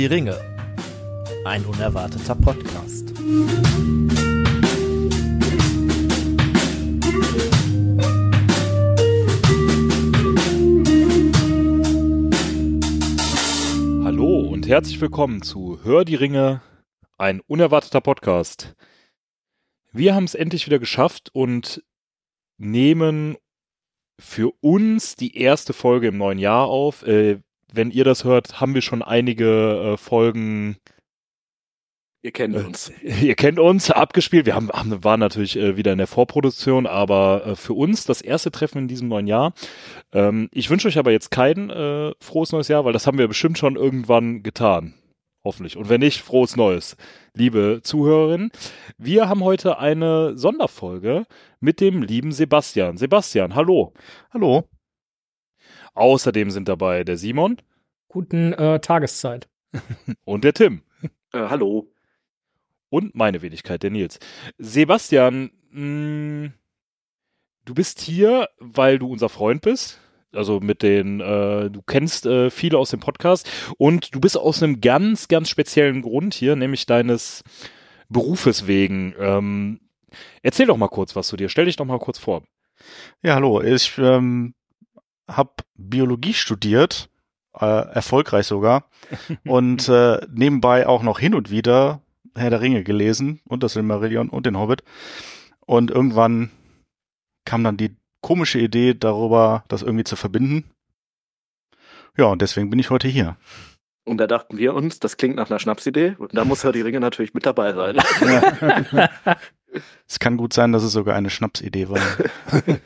Die Ringe. Ein unerwarteter Podcast. Hallo und herzlich willkommen zu Hör die Ringe, ein unerwarteter Podcast. Wir haben es endlich wieder geschafft und nehmen für uns die erste Folge im neuen Jahr auf. Äh, wenn ihr das hört, haben wir schon einige äh, Folgen. Ihr kennt äh, uns. Ihr kennt uns, abgespielt. Wir haben, haben waren natürlich äh, wieder in der Vorproduktion, aber äh, für uns das erste Treffen in diesem neuen Jahr. Ähm, ich wünsche euch aber jetzt kein äh, frohes neues Jahr, weil das haben wir bestimmt schon irgendwann getan. Hoffentlich. Und wenn nicht, frohes Neues, liebe Zuhörerinnen. Wir haben heute eine Sonderfolge mit dem lieben Sebastian. Sebastian, hallo. Hallo. Außerdem sind dabei der Simon. Guten äh, Tageszeit. Und der Tim. Äh, hallo. Und meine Wenigkeit, der Nils. Sebastian, mh, du bist hier, weil du unser Freund bist. Also mit den, äh, du kennst äh, viele aus dem Podcast und du bist aus einem ganz, ganz speziellen Grund hier, nämlich deines Berufes wegen. Ähm, erzähl doch mal kurz was zu dir. Stell dich doch mal kurz vor. Ja, hallo. Ich ähm, habe Biologie studiert, äh, erfolgreich sogar, und äh, nebenbei auch noch hin und wieder Herr der Ringe gelesen und das Silmarillion und den Hobbit. Und irgendwann kam dann die komische Idee darüber, das irgendwie zu verbinden. Ja, und deswegen bin ich heute hier. Und da dachten wir uns, das klingt nach einer Schnapsidee. Und da muss Herr die Ringe natürlich mit dabei sein. es kann gut sein, dass es sogar eine Schnapsidee war.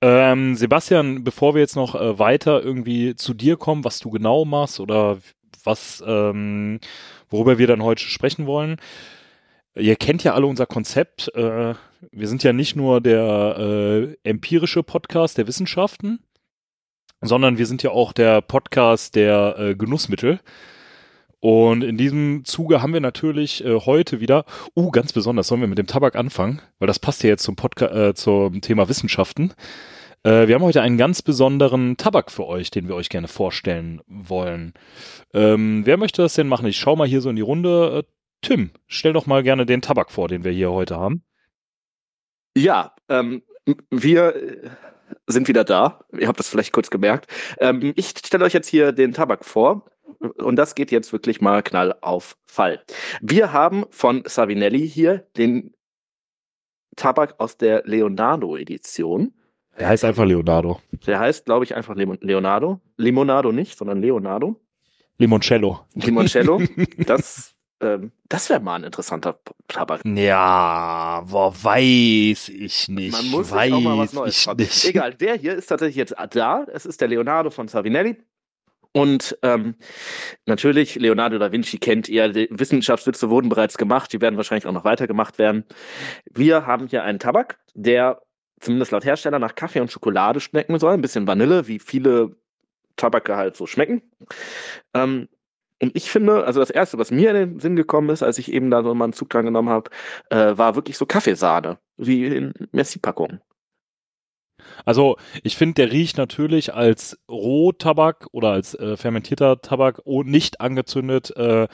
ähm, Sebastian, bevor wir jetzt noch äh, weiter irgendwie zu dir kommen, was du genau machst oder was, ähm, worüber wir dann heute sprechen wollen. Ihr kennt ja alle unser Konzept. Äh, wir sind ja nicht nur der äh, empirische Podcast der Wissenschaften, sondern wir sind ja auch der Podcast der äh, Genussmittel. Und in diesem Zuge haben wir natürlich äh, heute wieder, uh, ganz besonders, sollen wir mit dem Tabak anfangen, weil das passt ja jetzt zum Podcast, äh, zum Thema Wissenschaften. Äh, wir haben heute einen ganz besonderen Tabak für euch, den wir euch gerne vorstellen wollen. Ähm, wer möchte das denn machen? Ich schau mal hier so in die Runde. Äh, Tim, stell doch mal gerne den Tabak vor, den wir hier heute haben. Ja, ähm, wir äh, sind wieder da. Ihr habt das vielleicht kurz gemerkt. Ähm, ich stelle euch jetzt hier den Tabak vor. Und das geht jetzt wirklich mal knall auf Fall. Wir haben von Savinelli hier den Tabak aus der Leonardo-Edition. Der heißt einfach Leonardo. Der heißt, glaube ich, einfach Leonardo. Limonado nicht, sondern Leonardo. Limoncello. Limoncello. Das, ähm, das wäre mal ein interessanter Tabak. Ja, boah, weiß ich nicht. Man muss weiß auch mal was Neues ich nicht. Egal, der hier ist tatsächlich jetzt da. Es ist der Leonardo von Savinelli. Und ähm, natürlich, Leonardo da Vinci kennt ihr, die Wissenschaftswitze wurden bereits gemacht, die werden wahrscheinlich auch noch weitergemacht werden. Wir haben hier einen Tabak, der zumindest laut Hersteller nach Kaffee und Schokolade schmecken soll, ein bisschen Vanille, wie viele Tabake halt so schmecken. Ähm, und ich finde, also das Erste, was mir in den Sinn gekommen ist, als ich eben da so mal einen Zug dran genommen habe, äh, war wirklich so Kaffeesahne, wie in Messi-Packungen. Also ich finde, der riecht natürlich als Rohtabak oder als äh, fermentierter Tabak oh, nicht angezündet äh,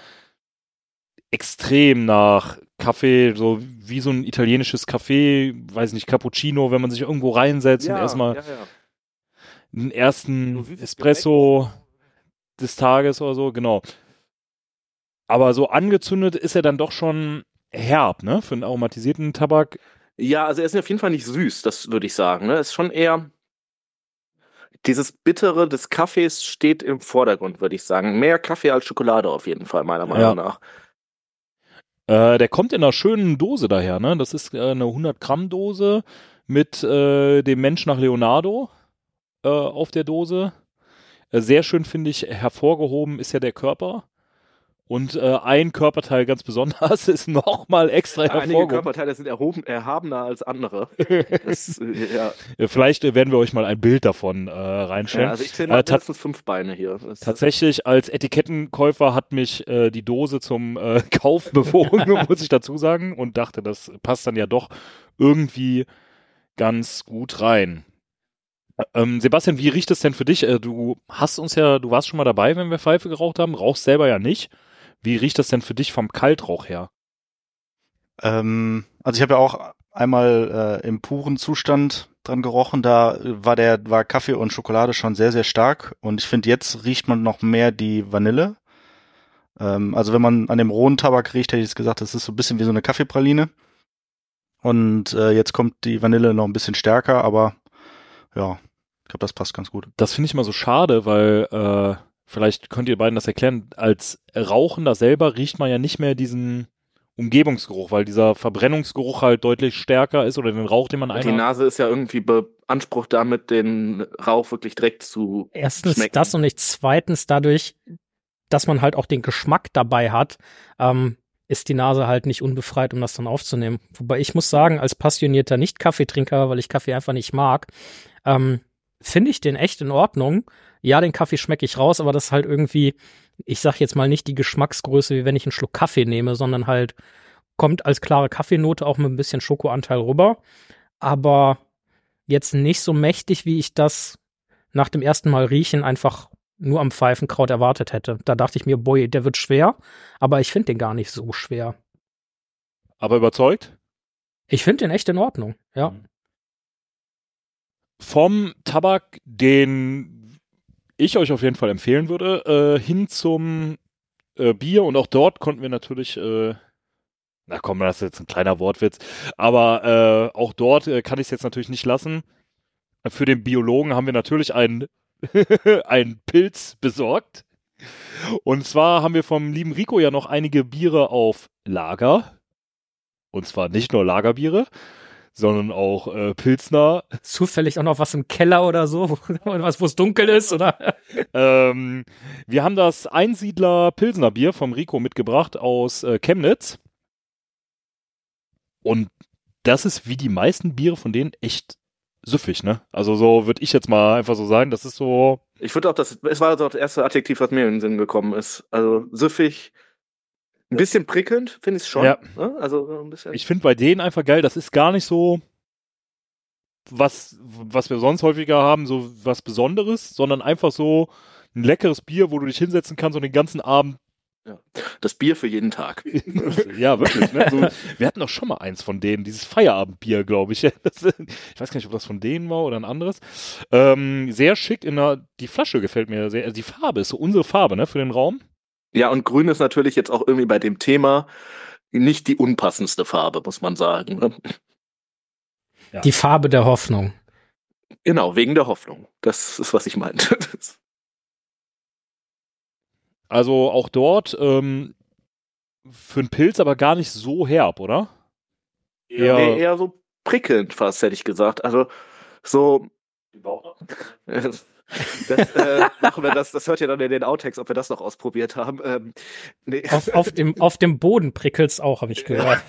extrem nach Kaffee, so wie so ein italienisches Kaffee, weiß nicht, Cappuccino, wenn man sich irgendwo reinsetzt und erstmal ja, ja. den ersten So Espresso des Tages oder so, genau. Aber so angezündet ist er dann doch schon herb, ne? Für einen aromatisierten Tabak. Ja, also er ist auf jeden Fall nicht süß, das würde ich sagen. Ne? Ist schon eher dieses Bittere des Kaffees steht im Vordergrund, würde ich sagen. Mehr Kaffee als Schokolade auf jeden Fall, meiner Meinung Ja. nach. Äh, der kommt in einer schönen Dose daher, ne? Das ist äh, eine 100 Gramm Dose mit äh, dem Mensch nach Leonardo äh, auf der Dose. Äh, sehr schön finde ich hervorgehoben ist ja der Körper. Und äh, ein Körperteil ganz besonders ist nochmal extra Einige hervorgehoben. Körperteile sind erhoben, erhabener als andere. Das, äh, ja. Vielleicht äh, werden wir euch mal ein Bild davon äh, reinstellen. ja, also ich zähle Äh, mindestens fünf Beine hier. Tatsächlich als Etikettenkäufer hat mich äh, die Dose zum äh, Kauf bewogen, muss ich dazu sagen, und dachte, das passt dann ja doch irgendwie ganz gut rein. Ähm, Sebastian, wie riecht es denn für dich? Äh, du hast uns ja, du warst schon mal dabei, wenn wir Pfeife geraucht haben, rauchst selber ja nicht. Wie riecht das denn für dich vom Kaltrauch her? Ähm, also ich habe ja auch einmal äh, im puren Zustand dran gerochen. Da war der war Kaffee und Schokolade schon sehr sehr stark und ich finde jetzt riecht man noch mehr die Vanille. Ähm, also wenn man an dem rohen Tabak riecht, hätte ich jetzt gesagt, das ist so ein bisschen wie so eine Kaffeepraline. Und äh, jetzt kommt die Vanille noch ein bisschen stärker, aber ja, ich glaube, das passt ganz gut. Das finde ich immer so schade, weil äh, vielleicht könnt ihr beiden das erklären. Als Rauchender selber riecht man ja nicht mehr diesen Umgebungsgeruch, weil dieser Verbrennungsgeruch halt deutlich stärker ist oder den Rauch, den man Und Die einatmet. Nase ist ja irgendwie beansprucht damit, den Rauch wirklich direkt zu Erstens schmecken. das und nicht zweitens dadurch, dass man halt auch den Geschmack dabei hat, ähm, ist die Nase halt nicht unbefreit, um das dann aufzunehmen. Wobei ich muss sagen, als passionierter Nicht-Kaffeetrinker, weil ich Kaffee einfach nicht mag, ähm, finde ich den echt in Ordnung. Ja, den Kaffee schmecke ich raus, aber das ist halt irgendwie, ich sag jetzt mal nicht die Geschmacksgröße, wie wenn ich einen Schluck Kaffee nehme, sondern halt kommt als klare Kaffeenote auch mit ein bisschen Schokoanteil rüber. Aber jetzt nicht so mächtig, wie ich das nach dem ersten Mal riechen einfach nur am Pfeifenkraut erwartet hätte. Da dachte ich mir, boy, der wird schwer, aber ich finde den gar nicht so schwer. Aber überzeugt? Ich finde den echt in Ordnung, ja. Vom Tabak, den ich euch auf jeden Fall empfehlen würde, äh, hin zum äh, Bier und auch dort konnten wir natürlich, äh, na komm, das ist jetzt ein kleiner Wortwitz, aber äh, auch dort äh, kann ich es jetzt natürlich nicht lassen. Für den Biologen haben wir natürlich einen, einen Pilz besorgt. Und zwar haben wir vom lieben Rico ja noch einige Biere auf Lager. Und zwar nicht nur Lagerbiere, sondern auch äh, Pilsner, Zufällig auch noch was im Keller oder so, was, wo es dunkel ist, oder? Ähm, wir haben das Einsiedler Pilsner Bier vom Rico mitgebracht aus äh, Chemnitz. Und das ist wie die meisten Biere von denen echt süffig, ne? Also so würde ich jetzt mal einfach so sagen, das ist so, Ich würde auch das, es war so das erste Adjektiv, was mir in den Sinn gekommen ist. Also süffig, ein bisschen prickelnd, finde ich schon. Ja. Ne? Also so ein bisschen. ich finde bei denen einfach geil, das ist gar nicht so was, was wir sonst häufiger haben, so was Besonderes, sondern einfach so ein leckeres Bier, wo du dich hinsetzen kannst und den ganzen Abend das Bier für jeden Tag. ja, wirklich. Ne? So, wir hatten doch schon mal eins von denen, dieses Feierabendbier, glaube ich. Das, ich weiß gar nicht, ob das von denen war oder ein anderes. Ähm, sehr schick in der, die Flasche gefällt mir sehr. Also die Farbe ist so unsere Farbe, ne, für den Raum. Ja, und grün ist natürlich jetzt auch irgendwie bei dem Thema nicht die unpassendste Farbe, muss man sagen. ne? Die Farbe der Hoffnung. Genau, wegen der Hoffnung. Das ist, was ich meinte. Also auch dort ähm, für einen Pilz aber gar nicht so herb, oder? Ja. Nee, eher so prickelnd fast, hätte ich gesagt. Also so. Das, äh, machen wir das, das hört ihr dann in den Outtakes, ob wir das noch ausprobiert haben. Ähm, nee. Auf, auf, dem, auf dem Boden prickelt's auch, habe ich gehört.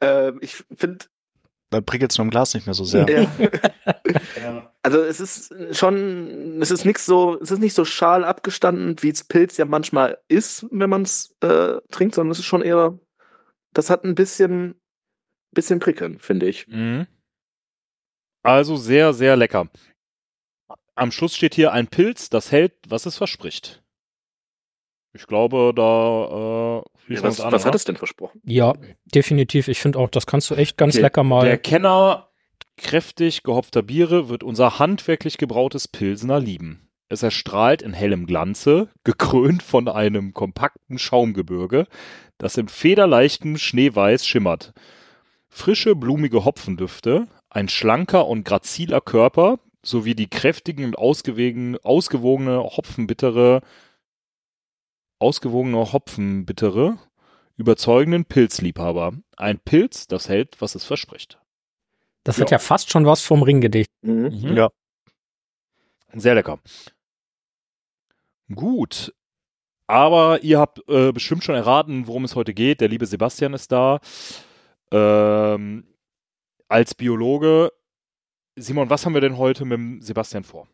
ähm, ich finde, Dann prickelt's nur im Glas nicht mehr so sehr. ja. also es ist schon, es ist nichts so, es ist nicht so schal abgestanden, wie es Pilz ja manchmal ist, wenn man es äh, trinkt, sondern es ist schon eher, das hat ein bisschen, bisschen prickeln, finde ich. Mhm. Also sehr, sehr lecker. Am Schluss steht hier ein Pilz, das hält, was es verspricht. Ich glaube, da äh, wir was an, was hat es denn versprochen? ja, definitiv. Ich finde auch, das kannst du echt ganz Der- lecker mal. Der Kenner kräftig gehopfter Biere wird unser handwerklich gebrautes Pilsener lieben. Es erstrahlt in hellem Glanze, gekrönt von einem kompakten Schaumgebirge, das im federleichten Schneeweiß schimmert. Frische, blumige Hopfendüfte, ein schlanker und graziler Körper sowie die kräftigen und ausgewogen, ausgewogene Hopfenbittere, ausgewogene Hopfenbittere überzeugenden Pilzliebhaber. Ein Pilz, das hält, was es verspricht. das hat ja fast schon was vom Ringgedicht. Mhm. Ja. Sehr lecker. Gut. Aber ihr habt äh, bestimmt schon erraten, worum es heute geht. Der liebe Sebastian ist da. Ähm, als Biologe. Simon, was haben wir denn heute mit Sebastian vor?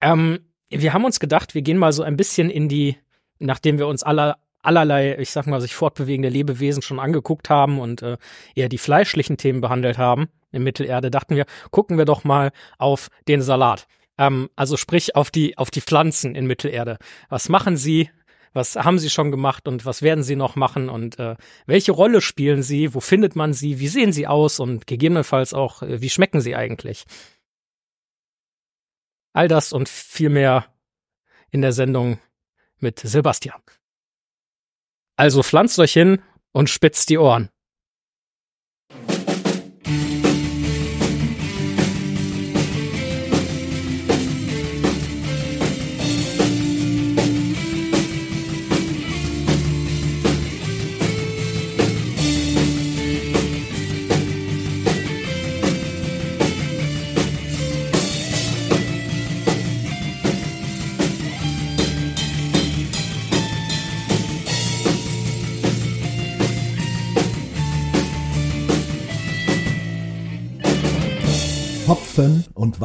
Ähm, wir haben uns gedacht, wir gehen mal so ein bisschen in die, nachdem wir uns aller, allerlei, ich sag mal, sich fortbewegende Lebewesen schon angeguckt haben und äh, eher die fleischlichen Themen behandelt haben, in Mittelerde, dachten wir, gucken wir doch mal auf den Salat. Ähm, also sprich auf die, auf die Pflanzen in Mittelerde. Was machen sie? Was haben sie schon gemacht und was werden sie noch machen und äh, welche Rolle spielen sie? Wo findet man sie? Wie sehen sie aus und gegebenenfalls auch, äh, wie schmecken sie eigentlich? All das und viel mehr in der Sendung mit Sebastian. Also pflanzt euch hin und spitzt die Ohren.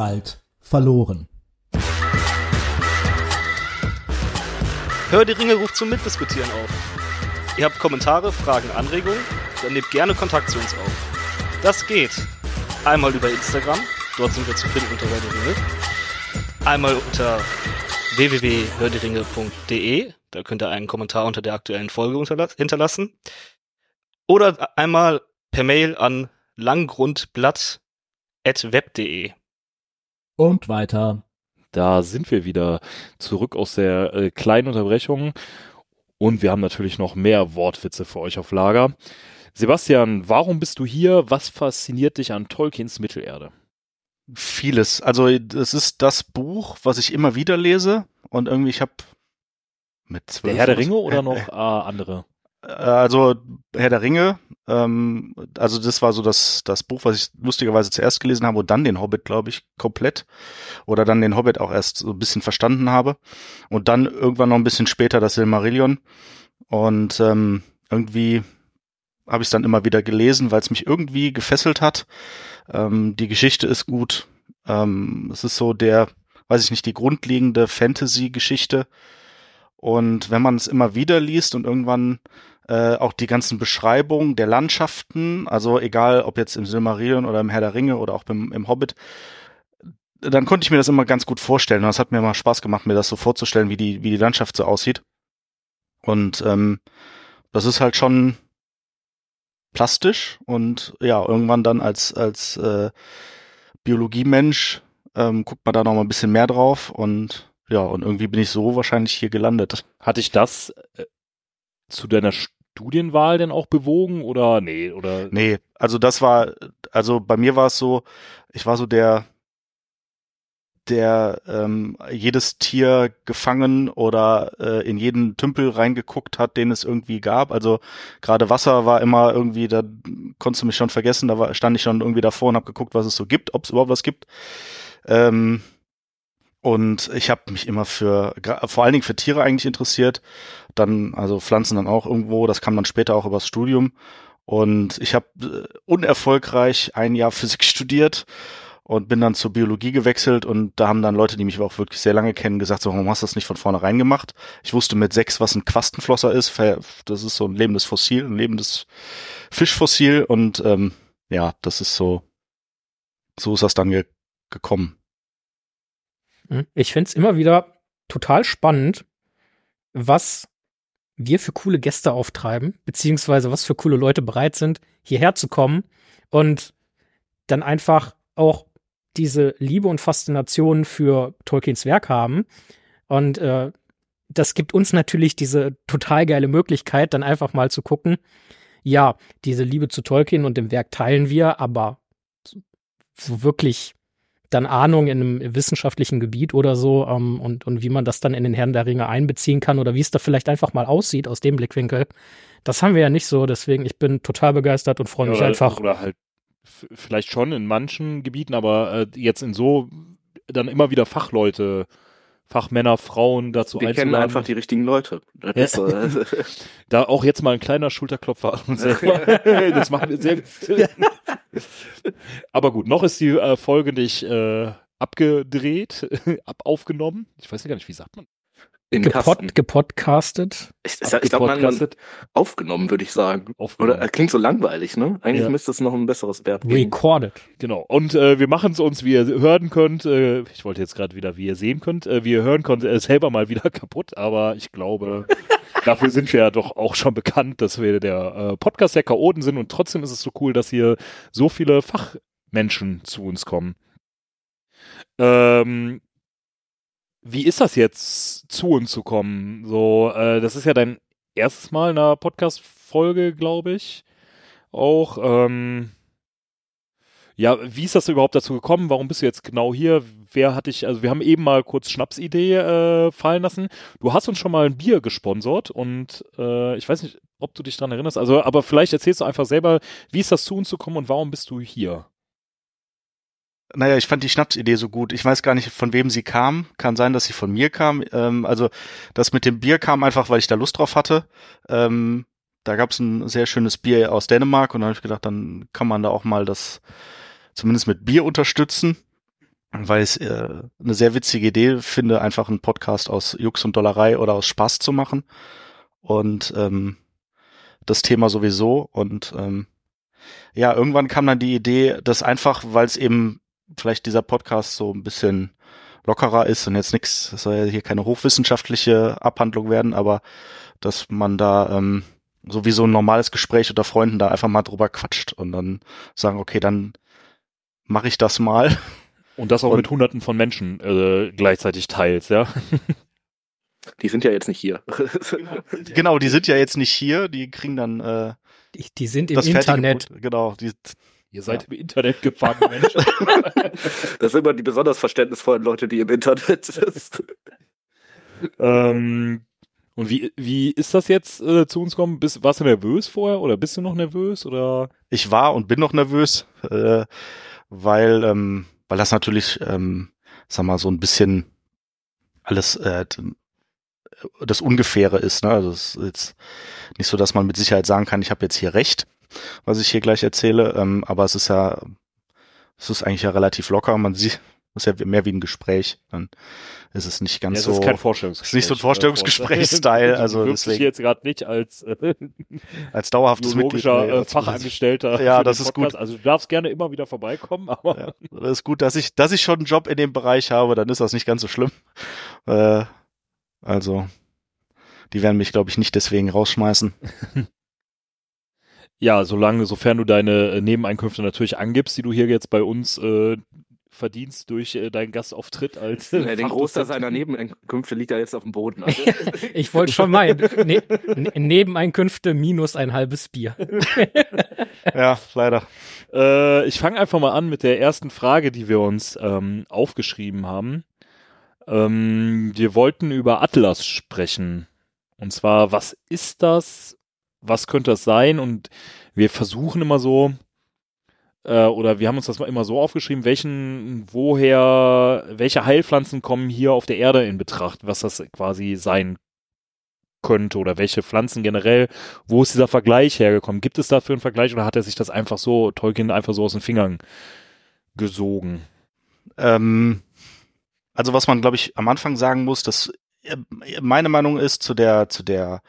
Hopfen und Wald verloren. Hör die Ringe ruft zum Mitdiskutieren auf. Ihr habt Kommentare, Fragen, Anregungen? Dann nehmt gerne Kontakt zu uns auf. Das geht. Einmal über Instagram, dort sind wir zu finden unter Hör die Ringe. Einmal unter www.hörderinge.de, da könnt ihr einen Kommentar unter der aktuellen Folge hinterlassen. Oder einmal per Mail an langgrundblatt.web.de. Und weiter. Da sind wir wieder zurück aus der äh, kleinen Unterbrechung. Und wir haben natürlich noch mehr Wortwitze für euch auf Lager. Sebastian, warum bist du hier? Was fasziniert dich an Tolkiens Mittelerde? Vieles. Also es ist das Buch, was ich immer wieder lese und irgendwie ich habe mit zwölf. Der Herr der Ringe oder noch äh, andere? Also Herr der Ringe, ähm, also das war so das, das Buch, was ich lustigerweise zuerst gelesen habe und dann den Hobbit, glaube ich, komplett. Oder dann den Hobbit auch erst so ein bisschen verstanden habe. Und dann irgendwann noch ein bisschen später das Silmarillion. Und ähm, irgendwie habe ich es dann immer wieder gelesen, weil es mich irgendwie gefesselt hat. Ähm, die Geschichte ist gut. Ähm, es ist so der, weiß ich nicht, die grundlegende Fantasy-Geschichte. Und wenn man es immer wieder liest und irgendwann äh, auch die ganzen Beschreibungen der Landschaften, also egal ob jetzt im Silmarillion oder im Herr der Ringe oder auch im, im Hobbit, dann konnte ich mir das immer ganz gut vorstellen. Und es hat mir immer Spaß gemacht, mir das so vorzustellen, wie die, wie die Landschaft so aussieht. Und ähm, das ist halt schon plastisch und ja, irgendwann dann als, als äh, Biologiemensch ähm, guckt man da noch mal ein bisschen mehr drauf und ja, und irgendwie bin ich so wahrscheinlich hier gelandet. Hatte ich das äh, zu deiner Studienwahl denn auch bewogen oder nee, oder? Nee, also das war, also bei mir war es so, ich war so der, der ähm, jedes Tier gefangen oder äh, in jeden Tümpel reingeguckt hat, den es irgendwie gab. Also gerade Wasser war immer irgendwie, da konntest du mich schon vergessen, da war, stand ich schon irgendwie davor und habe geguckt, was es so gibt, ob es überhaupt was gibt. Ähm, und ich habe mich immer für, vor allen Dingen für Tiere eigentlich interessiert. Dann, also Pflanzen dann auch irgendwo, das kam dann später auch übers Studium. Und ich habe äh, unerfolgreich ein Jahr Physik studiert und bin dann zur Biologie gewechselt und da haben dann Leute, die mich auch wirklich sehr lange kennen, gesagt, so, warum hast du das nicht von vornherein gemacht? Ich wusste mit sechs, was ein Quastenflosser ist. Das ist so ein lebendes Fossil, ein lebendes Fischfossil und ähm, ja, das ist so, so ist das dann ge gekommen. Ich find's immer wieder total spannend, was wir für coole Gäste auftreiben, beziehungsweise was für coole Leute bereit sind, hierher zu kommen und dann einfach auch diese Liebe und Faszination für Tolkiens Werk haben. Und äh, das gibt uns natürlich diese total geile Möglichkeit, dann einfach mal zu gucken, ja, diese Liebe zu Tolkien und dem Werk teilen wir, aber so wirklich dann Ahnung in einem wissenschaftlichen Gebiet oder so ähm, und, und wie man das dann in den Herrn der Ringe einbeziehen kann oder wie es da vielleicht einfach mal aussieht aus dem Blickwinkel. Das haben wir ja nicht so, deswegen ich bin total begeistert und freue mich oder, einfach. Oder halt vielleicht schon in manchen Gebieten, aber äh, jetzt in so dann immer wieder Fachleute Fachmänner, Frauen dazu Wir kennen einfach die richtigen Leute. Da auch jetzt mal ein kleiner Schulterklopfer an uns selber. das machen wir sehr gut. Aber gut, noch ist die äh, Folge nicht äh, abgedreht, ab aufgenommen. Ich weiß ja gar nicht, wie sagt man? Im Kasten. Gepod, gepodcastet. Ich, ich, ich glaube, man, man aufgenommen, würde ich sagen. Aufgenommen. Oder äh, klingt so langweilig, ne? Eigentlich Ja. müsste es noch ein besseres Verb geben. Recorded. Genau. Und äh, wir machen es uns, wie ihr hören könnt, äh, ich wollte jetzt gerade wieder, wie ihr sehen könnt, äh, wie ihr hören könnt, äh, selber mal wieder kaputt, aber ich glaube, dafür sind wir ja doch auch schon bekannt, dass wir der äh, Podcast der Chaoten sind und trotzdem ist es so cool, dass hier so viele Fachmenschen zu uns kommen. Ähm, wie ist das jetzt, zu uns zu kommen? So, äh, das ist ja dein erstes Mal in einer Podcast-Folge, glaube ich. Auch, ähm, ja, wie ist das überhaupt dazu gekommen? Warum bist du jetzt genau hier? Wer hat dich, also wir haben eben mal kurz Schnapsidee äh, fallen lassen. Du hast uns schon mal ein Bier gesponsert und äh, ich weiß nicht, ob du dich dran erinnerst, also aber vielleicht erzählst du einfach selber, wie ist das zu uns zu kommen und warum bist du hier? Naja, ich fand die Schnapsidee so gut. Ich weiß gar nicht, von wem sie kam. Kann sein, dass sie von mir kam. Ähm, also das mit dem Bier kam einfach, weil ich da Lust drauf hatte. Ähm, da gab es ein sehr schönes Bier aus Dänemark und dann habe ich gedacht, dann kann man da auch mal das zumindest mit Bier unterstützen, weil ich äh, eine sehr witzige Idee finde, einfach einen Podcast aus Jux und Dollerei oder aus Spaß zu machen. Und ähm, das Thema sowieso. Und ähm, ja, irgendwann kam dann die Idee, dass einfach, weil es eben vielleicht dieser Podcast so ein bisschen lockerer ist und jetzt nichts, es soll ja hier keine hochwissenschaftliche Abhandlung werden, aber dass man da ähm, so wie so ein normales Gespräch unter Freunden da einfach mal drüber quatscht und dann sagen, okay, dann mache ich das mal. Und das auch Und- mit hunderten von Menschen äh, gleichzeitig teils, ja? Die sind ja jetzt nicht hier. genau, die sind ja jetzt nicht hier, die kriegen dann äh, Die, die sind im das fertige Internet. Produkt. Genau, die, Ihr seid im Internet gefangen, Menschen. Das sind immer die besonders verständnisvollen Leute, die im Internet sind. ähm, und wie, wie ist das jetzt äh, zu uns kommen? Bist, warst du nervös vorher oder bist du noch nervös oder? ich war und bin noch nervös, äh, weil, ähm, weil das natürlich, ähm, sag mal, so ein bisschen alles äh, das Ungefähre ist. Ne? Also es ist jetzt nicht so, dass man mit Sicherheit sagen kann, ich habe jetzt hier recht, was ich hier gleich erzähle, ähm, aber es ist ja, es ist eigentlich ja relativ locker. Man sieht, es ist ja mehr wie ein Gespräch. Dann ist es nicht ganz Ja, es so. ist kein Vorstellungsgespräch. ist nicht so ein Vorstellungsgespräch-Style, also du deswegen- jetzt gerade nicht als äh, als dauerhaftes Mitglied. nee, äh, als- Fachangestellter. Ja, das ist Podcast. Also du darfst gerne immer wieder vorbeikommen, aber Ja, das ist gut, dass ich, dass ich schon einen Job in dem Bereich habe, dann ist das nicht ganz so schlimm. Äh, also, die werden mich, glaube ich, nicht deswegen rausschmeißen. Ja, solange, sofern du deine äh, Nebeneinkünfte natürlich angibst, die du hier jetzt bei uns äh, verdienst durch äh, deinen Gastauftritt als äh, Ja, den Großteil seiner Nebeneinkünfte liegt ja jetzt auf dem Boden. Also, Ich wollte schon meinen. Ne ne Nebeneinkünfte minus ein halbes Bier. Ja, leider. Äh, ich fange einfach mal an mit der ersten Frage, die wir uns ähm, aufgeschrieben haben. Ähm, wir wollten über Atlas sprechen. Und zwar, was ist das? Was könnte das sein? Und wir versuchen immer so, äh, oder wir haben uns das immer so aufgeschrieben, welchen, woher, welche Heilpflanzen kommen hier auf der Erde in Betracht, was das quasi sein könnte oder welche Pflanzen generell, wo ist dieser Vergleich hergekommen? Gibt es dafür einen Vergleich oder hat er sich das einfach so, Tolkien einfach so aus den Fingern gesogen? Ähm, also was man, glaube ich, am Anfang sagen muss, dass äh, meine Meinung ist zu der, zu der,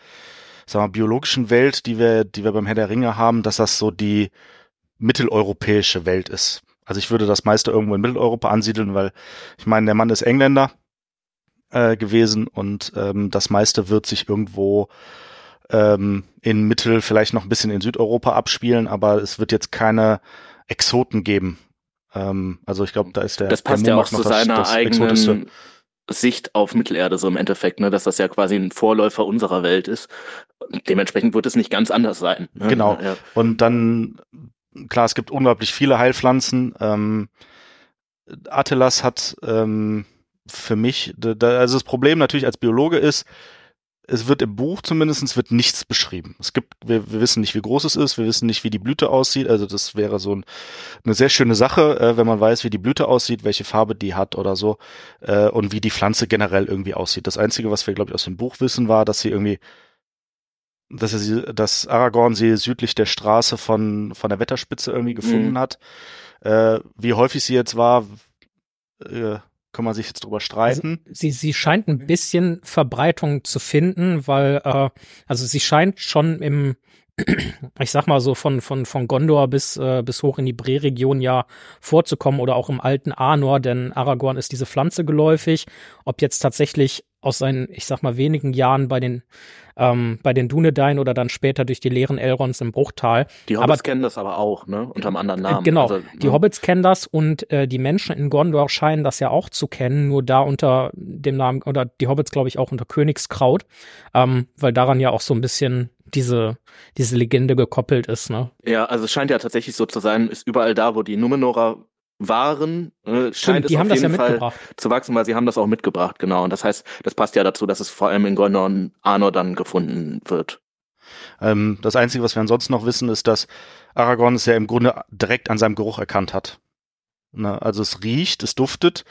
sagen wir, biologischen Welt, die wir, die wir beim Herr der Ringe haben, dass das so die mitteleuropäische Welt ist. Also ich würde das meiste irgendwo in Mitteleuropa ansiedeln, weil ich meine, der Mann ist Engländer äh, gewesen und ähm, das meiste wird sich irgendwo ähm, in Mittel, vielleicht noch ein bisschen in Südeuropa abspielen, aber es wird jetzt keine Exoten geben. Ähm, also ich glaube, da ist der das der passt ja auch Momak zu noch das- seiner das eigenen Sicht auf Mittelerde so im Endeffekt, ne, dass das ja quasi ein Vorläufer unserer Welt ist. Dementsprechend wird es nicht ganz anders sein. Ne? Genau. Ja. Und dann, klar, es gibt unglaublich viele Heilpflanzen. Ähm, Atelas hat ähm, für mich, also das Problem natürlich als Biologe ist, es wird im Buch zumindestens wird nichts beschrieben. Es gibt, wir, wir wissen nicht, wie groß es ist, wir wissen nicht, wie die Blüte aussieht. Also das wäre so ein, eine sehr schöne Sache, äh, wenn man weiß, wie die Blüte aussieht, welche Farbe die hat oder so äh, und wie die Pflanze generell irgendwie aussieht. Das Einzige, was wir, glaube ich, aus dem Buch wissen, war, dass sie irgendwie dass er sie, dass Aragorn sie südlich der Straße von, von der Wetterspitze irgendwie gefunden Mhm. hat. Äh, wie häufig sie jetzt war, äh, kann man sich jetzt drüber streiten. Also, sie, sie scheint ein bisschen Verbreitung zu finden, weil, äh, also sie scheint schon im, ich sag mal so von, von, von Gondor bis, äh, bis hoch in die Bre-Region ja vorzukommen oder auch im alten Arnor, denn Aragorn ist diese Pflanze geläufig. Ob jetzt tatsächlich aus seinen, ich sag mal, wenigen Jahren bei den, ähm, bei den Dunedain oder dann später durch die leeren Elrons im Bruchtal. Die Hobbits aber, kennen das aber auch, ne? Unter einem anderen Namen. Genau, also, die ne? Hobbits kennen das und äh, die Menschen in Gondor scheinen das ja auch zu kennen, nur da unter dem Namen, oder die Hobbits, glaube ich, auch unter Königskraut, ähm, weil daran ja auch so ein bisschen diese, diese Legende gekoppelt ist, ne? Ja, also es scheint ja tatsächlich so zu sein, ist überall da, wo die Numenorer waren, äh, scheint die es haben auf das jeden ja Fall mitgebracht. zu wachsen, weil sie haben das auch mitgebracht, genau. Und das heißt, das passt ja dazu, dass es vor allem in Gondor und Arnor dann gefunden wird. Ähm, das Einzige, was wir ansonsten noch wissen, ist, dass Aragorn es ja im Grunde direkt an seinem Geruch erkannt hat. Na, also es riecht, es duftet.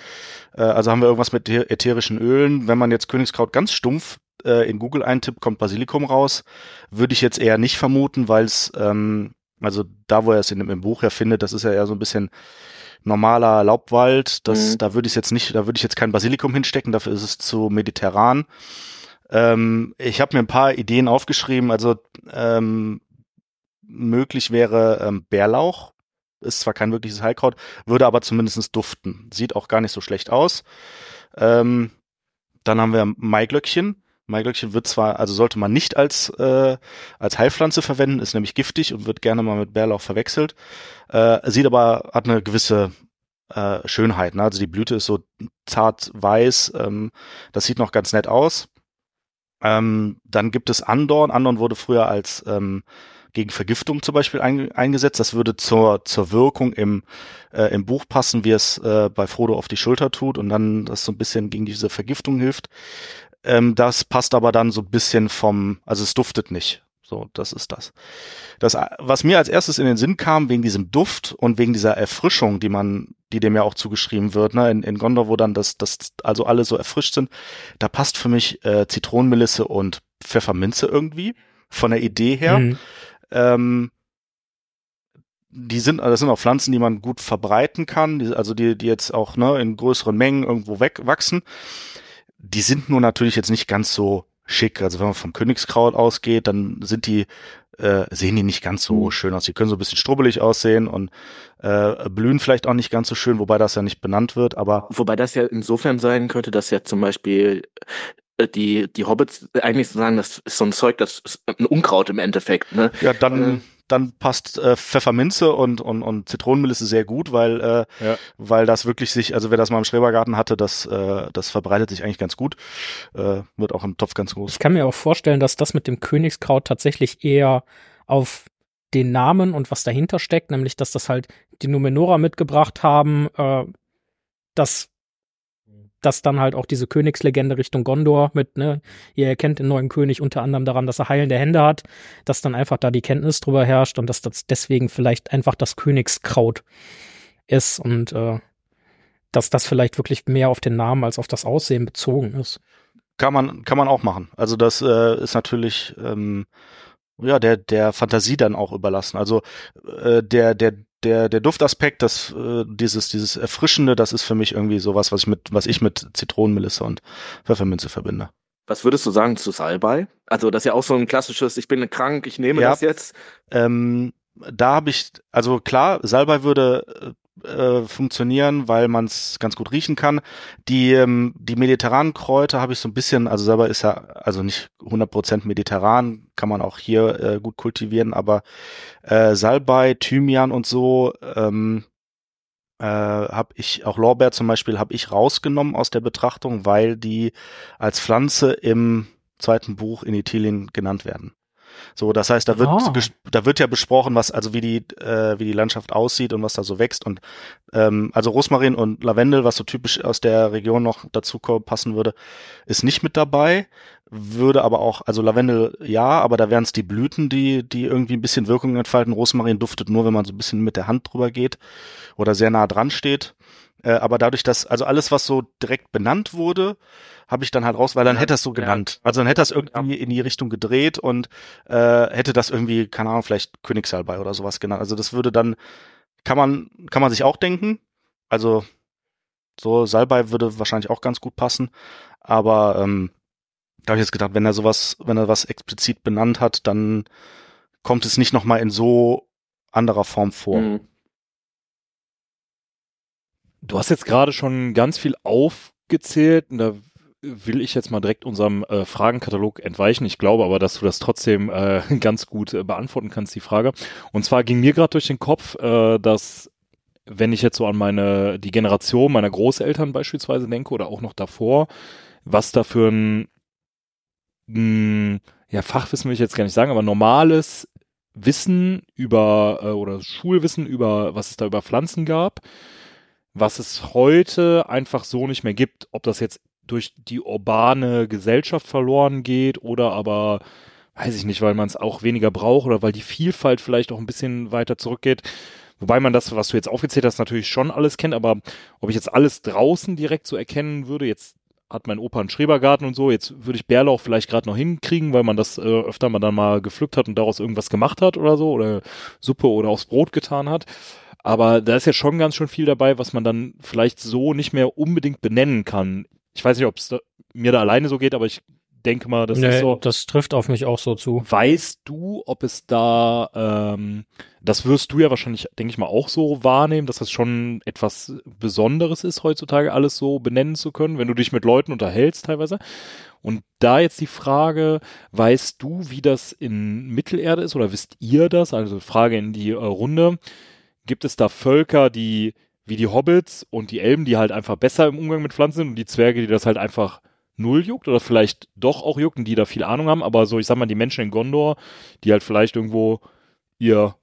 Äh, also haben wir irgendwas mit ätherischen Ölen. Wenn man jetzt Königskraut ganz stumpf äh, in Google eintippt, kommt Basilikum raus. Würde ich jetzt eher nicht vermuten, weil es, ähm, also da, wo er es in, im Buch ja findet, das ist ja eher so ein bisschen normaler Laubwald. Das, Mhm. Da würde ich jetzt nicht, da würde ich jetzt kein Basilikum hinstecken, dafür ist es zu mediterran. Ähm, ich habe mir ein paar Ideen aufgeschrieben. Also ähm, möglich wäre ähm, Bärlauch. Ist zwar kein wirkliches Heilkraut, würde aber zumindest duften. Sieht auch gar nicht so schlecht aus. Ähm, dann haben wir Maiglöckchen. Maiglöckchen wird zwar, also sollte man nicht als, äh, als Heilpflanze verwenden, ist nämlich giftig und wird gerne mal mit Bärlauch verwechselt. Äh, sieht aber, hat eine gewisse äh, Schönheit. Ne? Also die Blüte ist so zart weiß. Ähm, das sieht noch ganz nett aus. Ähm, dann gibt es Andorn. Andorn wurde früher als ähm, gegen Vergiftung zum Beispiel ein, eingesetzt. Das würde zur, zur Wirkung im, äh, im Buch passen, wie es äh, bei Frodo auf die Schulter tut und dann das so ein bisschen gegen diese Vergiftung hilft. Ähm, das passt aber dann so ein bisschen vom, also es duftet nicht. So, das ist das. Das, was mir als erstes in den Sinn kam, wegen diesem Duft und wegen dieser Erfrischung, die man, die dem ja auch zugeschrieben wird, ne, in, in Gondor, wo dann das, das, also alle so erfrischt sind, da passt für mich äh, Zitronenmelisse und Pfefferminze irgendwie von der Idee her. Mhm. Ähm, die sind, das sind auch Pflanzen, die man gut verbreiten kann, die, also die, die jetzt auch ne, in größeren Mengen irgendwo wegwachsen. Die sind nur natürlich jetzt nicht ganz so schick. Also wenn man vom Königskraut ausgeht, dann sind die, äh, sehen die nicht ganz so schön aus. Die können so ein bisschen strubbelig aussehen und äh, blühen vielleicht auch nicht ganz so schön, wobei das ja nicht benannt wird, aber Wobei das ja insofern sein könnte, dass ja zum Beispiel äh, die, die Hobbits eigentlich so sagen, das ist so ein Zeug, das ist ein Unkraut im Endeffekt, ne? ja, dann, Äh. Dann passt äh, Pfefferminze und, und, und Zitronenmelisse sehr gut, weil, äh, Ja. weil das wirklich sich, also wer das mal im Schrebergarten hatte, das, äh, das verbreitet sich eigentlich ganz gut. Äh, wird auch im Topf ganz groß. Ich kann mir auch vorstellen, dass das mit dem Königskraut tatsächlich eher auf den Namen und was dahinter steckt, nämlich dass das halt die Numenora mitgebracht haben, äh, dass dass dann halt auch diese Königslegende Richtung Gondor mit, ne, ihr erkennt den neuen König unter anderem daran, dass er heilende Hände hat, dass dann einfach da die Kenntnis drüber herrscht und dass das deswegen vielleicht einfach das Königskraut ist und äh, dass das vielleicht wirklich mehr auf den Namen als auf das Aussehen bezogen ist. Kann man, kann man auch machen. Also das äh, ist natürlich ähm, ja der der Fantasie dann auch überlassen. Also äh, der der der der Duftaspekt, das äh, dieses dieses erfrischende, das ist für mich irgendwie sowas, was ich mit was ich mit Zitronenmelisse und Pfefferminze verbinde. Was würdest du sagen zu Salbei? Also das ist ja auch so ein klassisches, ich bin krank, ich nehme Ja. das jetzt. Ähm, da habe ich, also klar, Salbei würde äh, funktionieren, weil man es ganz gut riechen kann. Die, ähm, die mediterranen Kräuter habe ich so ein bisschen, also Salbei ist ja also nicht 100% mediterran, kann man auch hier äh, gut kultivieren, aber äh, Salbei, Thymian und so ähm, äh, habe ich, auch Lorbeer zum Beispiel, habe ich rausgenommen aus der Betrachtung, weil die als Pflanze im zweiten Buch in Italien genannt werden. So, das heißt, da wird, ges- da wird ja besprochen, was, also wie die, äh, wie die Landschaft aussieht und was da so wächst und, ähm, also Rosmarin und Lavendel, was so typisch aus der Region noch dazu passen würde, ist nicht mit dabei, würde aber auch, also Lavendel ja, aber da wären es die Blüten, die, die irgendwie ein bisschen Wirkung entfalten. Rosmarin duftet nur, wenn man so ein bisschen mit der Hand drüber geht oder sehr nah dran steht. Äh, aber dadurch, dass, also alles, was so direkt benannt wurde, habe ich dann halt raus, weil dann Ja, hätte das so ja. genannt. Also dann hätte das irgendwie in die Richtung gedreht und äh, hätte das irgendwie, keine Ahnung, vielleicht Königssalbei oder sowas genannt. Also das würde dann, kann man, kann man sich auch denken. Also So, Salbei würde wahrscheinlich auch ganz gut passen. Aber ähm, da habe ich jetzt gedacht, wenn er sowas, wenn er was explizit benannt hat, dann kommt es nicht nochmal in so anderer Form vor. Mhm. Du hast jetzt gerade schon ganz viel aufgezählt und da will ich jetzt mal direkt unserem äh, Fragenkatalog entweichen. Ich glaube aber, dass du das trotzdem äh, ganz gut äh, beantworten kannst, die Frage. Und zwar ging mir gerade durch den Kopf, äh, dass wenn ich jetzt so an meine, die Generation meiner Großeltern beispielsweise denke oder auch noch davor, was da für ein, mh, ja, Fachwissen will ich jetzt gar nicht sagen, aber normales Wissen über, äh, oder Schulwissen über, was es da über Pflanzen gab, was es heute einfach so nicht mehr gibt. Ob das jetzt durch die urbane Gesellschaft verloren geht oder aber, weiß ich nicht, weil man es auch weniger braucht oder weil die Vielfalt vielleicht auch ein bisschen weiter zurückgeht. Wobei man das, was du jetzt aufgezählt hast, natürlich schon alles kennt, aber ob ich jetzt alles draußen direkt so erkennen würde, jetzt hat mein Opa einen Schrebergarten und so, jetzt würde ich Bärlauch vielleicht gerade noch hinkriegen, weil man das äh, öfter mal dann mal gepflückt hat und daraus irgendwas gemacht hat oder so, oder Suppe oder aufs Brot getan hat. Aber da ist ja schon ganz schön viel dabei, was man dann vielleicht so nicht mehr unbedingt benennen kann. Ich weiß nicht, ob es mir da alleine so geht, aber ich denke mal, das nee, ist so. das trifft auf mich auch so zu. Weißt du, ob es da, ähm, das wirst du ja wahrscheinlich, denke ich mal, auch so wahrnehmen, dass das schon etwas Besonderes ist, heutzutage alles so benennen zu können, wenn du dich mit Leuten unterhältst teilweise. Und da jetzt die Frage, weißt du, wie das in Mittelerde ist oder wisst ihr das? Also Frage in die äh, Runde. Gibt es da Völker, die wie die Hobbits und die Elben, die halt einfach besser im Umgang mit Pflanzen sind und die Zwerge, die das halt einfach null juckt oder vielleicht doch auch juckt und die da viel Ahnung haben, aber so, ich sag mal, die Menschen in Gondor, die halt vielleicht irgendwo ihr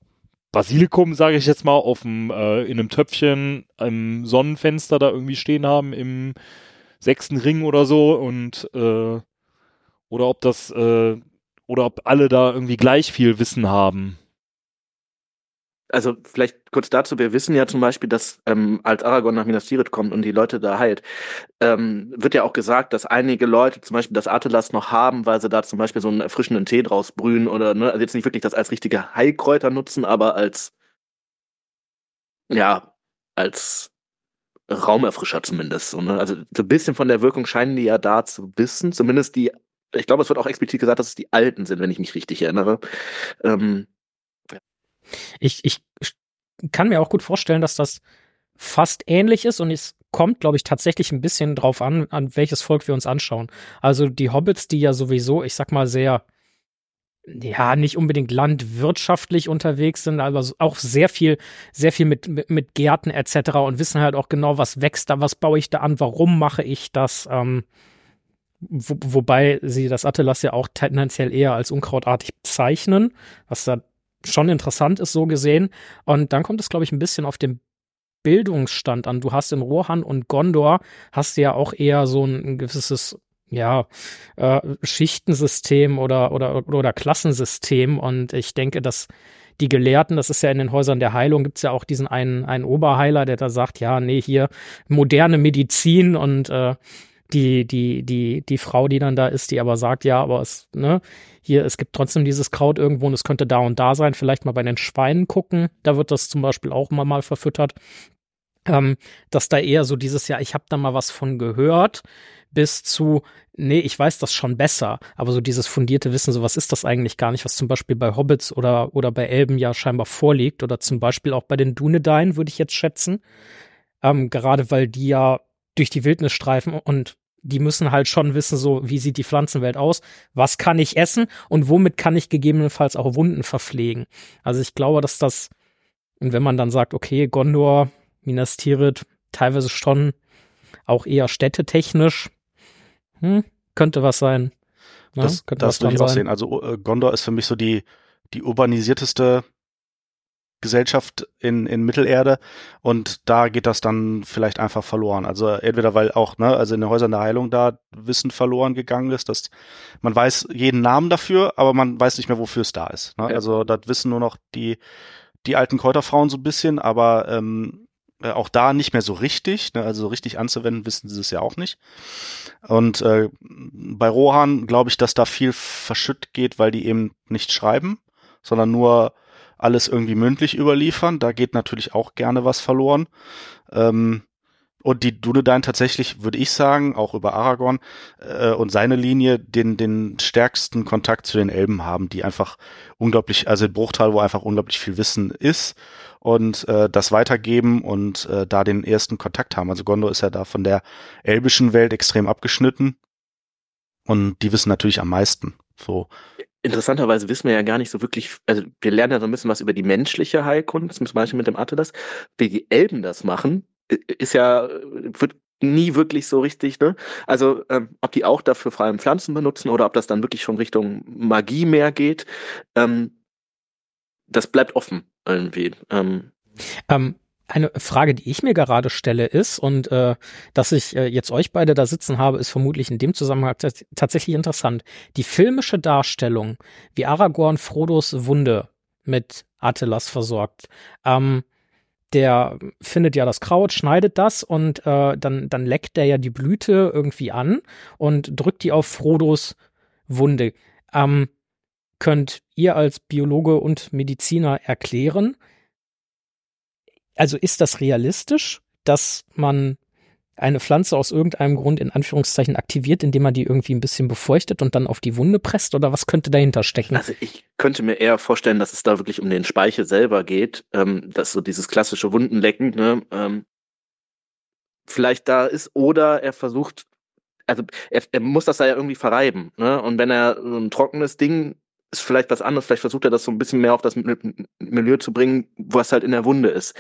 Basilikum, sage ich jetzt mal, auf dem, äh, in einem Töpfchen im Sonnenfenster da irgendwie stehen haben im sechsten Ring oder so und äh, oder ob das äh, oder ob alle da irgendwie gleich viel Wissen haben. Also vielleicht kurz dazu, wir wissen ja zum Beispiel, dass ähm, als Aragorn nach Minas Tirith kommt und die Leute da heilt, ähm, wird ja auch gesagt, dass einige Leute zum Beispiel das Atelas noch haben, weil sie da zum Beispiel so einen erfrischenden Tee draus brühen oder, ne, also jetzt nicht wirklich das als richtige Heilkräuter nutzen, aber als, ja, als Raumerfrischer zumindest. So, ne? Also so ein bisschen von der Wirkung scheinen die ja da zu wissen, zumindest die, ich glaube, es wird auch explizit gesagt, dass es die Alten sind, wenn ich mich richtig erinnere. Ähm, Ich, ich kann mir auch gut vorstellen, dass das fast ähnlich ist und es kommt, glaube ich, tatsächlich ein bisschen drauf an, an welches Volk wir uns anschauen. Also die Hobbits, die ja sowieso, ich sag mal, sehr, ja, nicht unbedingt landwirtschaftlich unterwegs sind, aber auch sehr viel, sehr viel mit, mit, mit Gärten etc. und wissen halt auch genau, was wächst da, was baue ich da an, warum mache ich das. Ähm, wo, wobei sie das Atlas ja auch tendenziell eher als unkrautartig bezeichnen, was da schon interessant ist, so gesehen. Und dann kommt es, glaube ich, ein bisschen auf den Bildungsstand an. Du hast in Rohan und Gondor hast du ja auch eher so ein, gewisses ja, äh, Schichtensystem oder, oder, oder Klassensystem. Und ich denke, dass die Gelehrten, das ist ja in den Häusern der Heilung, gibt's ja auch diesen einen, einen Oberheiler, der da sagt, ja, nee, hier moderne Medizin und äh, die, die, die, die Frau, die dann da ist, die aber sagt, ja, aber es, ne, hier, es gibt trotzdem dieses Kraut irgendwo und es könnte da und da sein, vielleicht mal bei den Schweinen gucken, da wird das zum Beispiel auch mal, mal verfüttert, ähm, dass da eher so dieses, ja, ich habe da mal was von gehört, bis zu, nee, ich weiß das schon besser, aber so dieses fundierte Wissen, so was ist das eigentlich gar nicht, was zum Beispiel bei Hobbits oder, oder bei Elben ja scheinbar vorliegt oder zum Beispiel auch bei den Dunedain, würde ich jetzt schätzen, ähm, gerade weil die ja durch die Wildnis streifen und die müssen halt schon wissen, so wie sieht die Pflanzenwelt aus, was kann ich essen und womit kann ich gegebenenfalls auch Wunden verpflegen. Also ich glaube, dass das, und wenn man dann sagt, okay, Gondor, Minas Tirith, teilweise schon auch eher städtetechnisch, hm, könnte was sein. Ne? Das, könnte das was würde ich auch sein. sehen. Also äh, Gondor ist für mich so die, die urbanisierteste Gesellschaft in, in Mittelerde und da geht das dann vielleicht einfach verloren. Also entweder weil auch, ne, also in den Häusern der Heilung da Wissen verloren gegangen ist, dass man weiß jeden Namen dafür, aber man weiß nicht mehr, wofür es da ist. Ne? Ja. Also das wissen nur noch die, die alten Kräuterfrauen so ein bisschen, aber ähm, äh, auch da nicht mehr so richtig, ne? also so richtig anzuwenden, wissen sie es ja auch nicht. Und äh, bei Rohan glaube ich, dass da viel verschütt geht, weil die eben nicht schreiben, sondern nur alles irgendwie mündlich überliefern. Da geht natürlich auch gerne was verloren. Ähm, und die Dunedain tatsächlich, würde ich sagen, auch über Aragorn äh, und seine Linie den, den stärksten Kontakt zu den Elben haben, die einfach unglaublich, also in Bruchtal, wo einfach unglaublich viel Wissen ist und äh, das weitergeben und äh, da den ersten Kontakt haben. Also Gondor ist ja da von der elbischen Welt extrem abgeschnitten und die wissen natürlich am meisten. So. Interessanterweise wissen wir ja gar nicht so wirklich, also wir lernen ja so ein bisschen was über die menschliche Heilkunst, zum Beispiel mit dem Atlas. Wie die Elben das machen, ist ja, wird nie wirklich so richtig, ne? Also, ähm, ob die auch dafür vor allem Pflanzen benutzen oder ob das dann wirklich schon Richtung Magie mehr geht, ähm, das bleibt offen irgendwie. Ähm, Ähm, eine Frage, die ich mir gerade stelle, ist, und äh, dass ich äh, jetzt euch beide da sitzen habe, ist vermutlich in dem Zusammenhang tats- tatsächlich interessant. Die filmische Darstellung, wie Aragorn Frodos Wunde mit Atelas versorgt, ähm, der findet ja das Kraut, schneidet das und äh, dann, dann leckt der ja die Blüte irgendwie an und drückt die auf Frodos Wunde. Ähm, könnt ihr als Biologe und Mediziner erklären, also ist das realistisch, dass man eine Pflanze aus irgendeinem Grund in Anführungszeichen aktiviert, indem man die irgendwie ein bisschen befeuchtet und dann auf die Wunde presst? Oder was könnte dahinter stecken? Also ich könnte mir eher vorstellen, dass es da wirklich um den Speichel selber geht, ähm, dass so dieses klassische Wundenlecken, ne, ähm, vielleicht da ist, oder er versucht, also er, er muss das da ja irgendwie verreiben, ne? Und wenn er so ein trockenes Ding ist vielleicht was anderes, vielleicht versucht er das so ein bisschen mehr auf das Mi- Milieu zu bringen, was halt in der Wunde ist.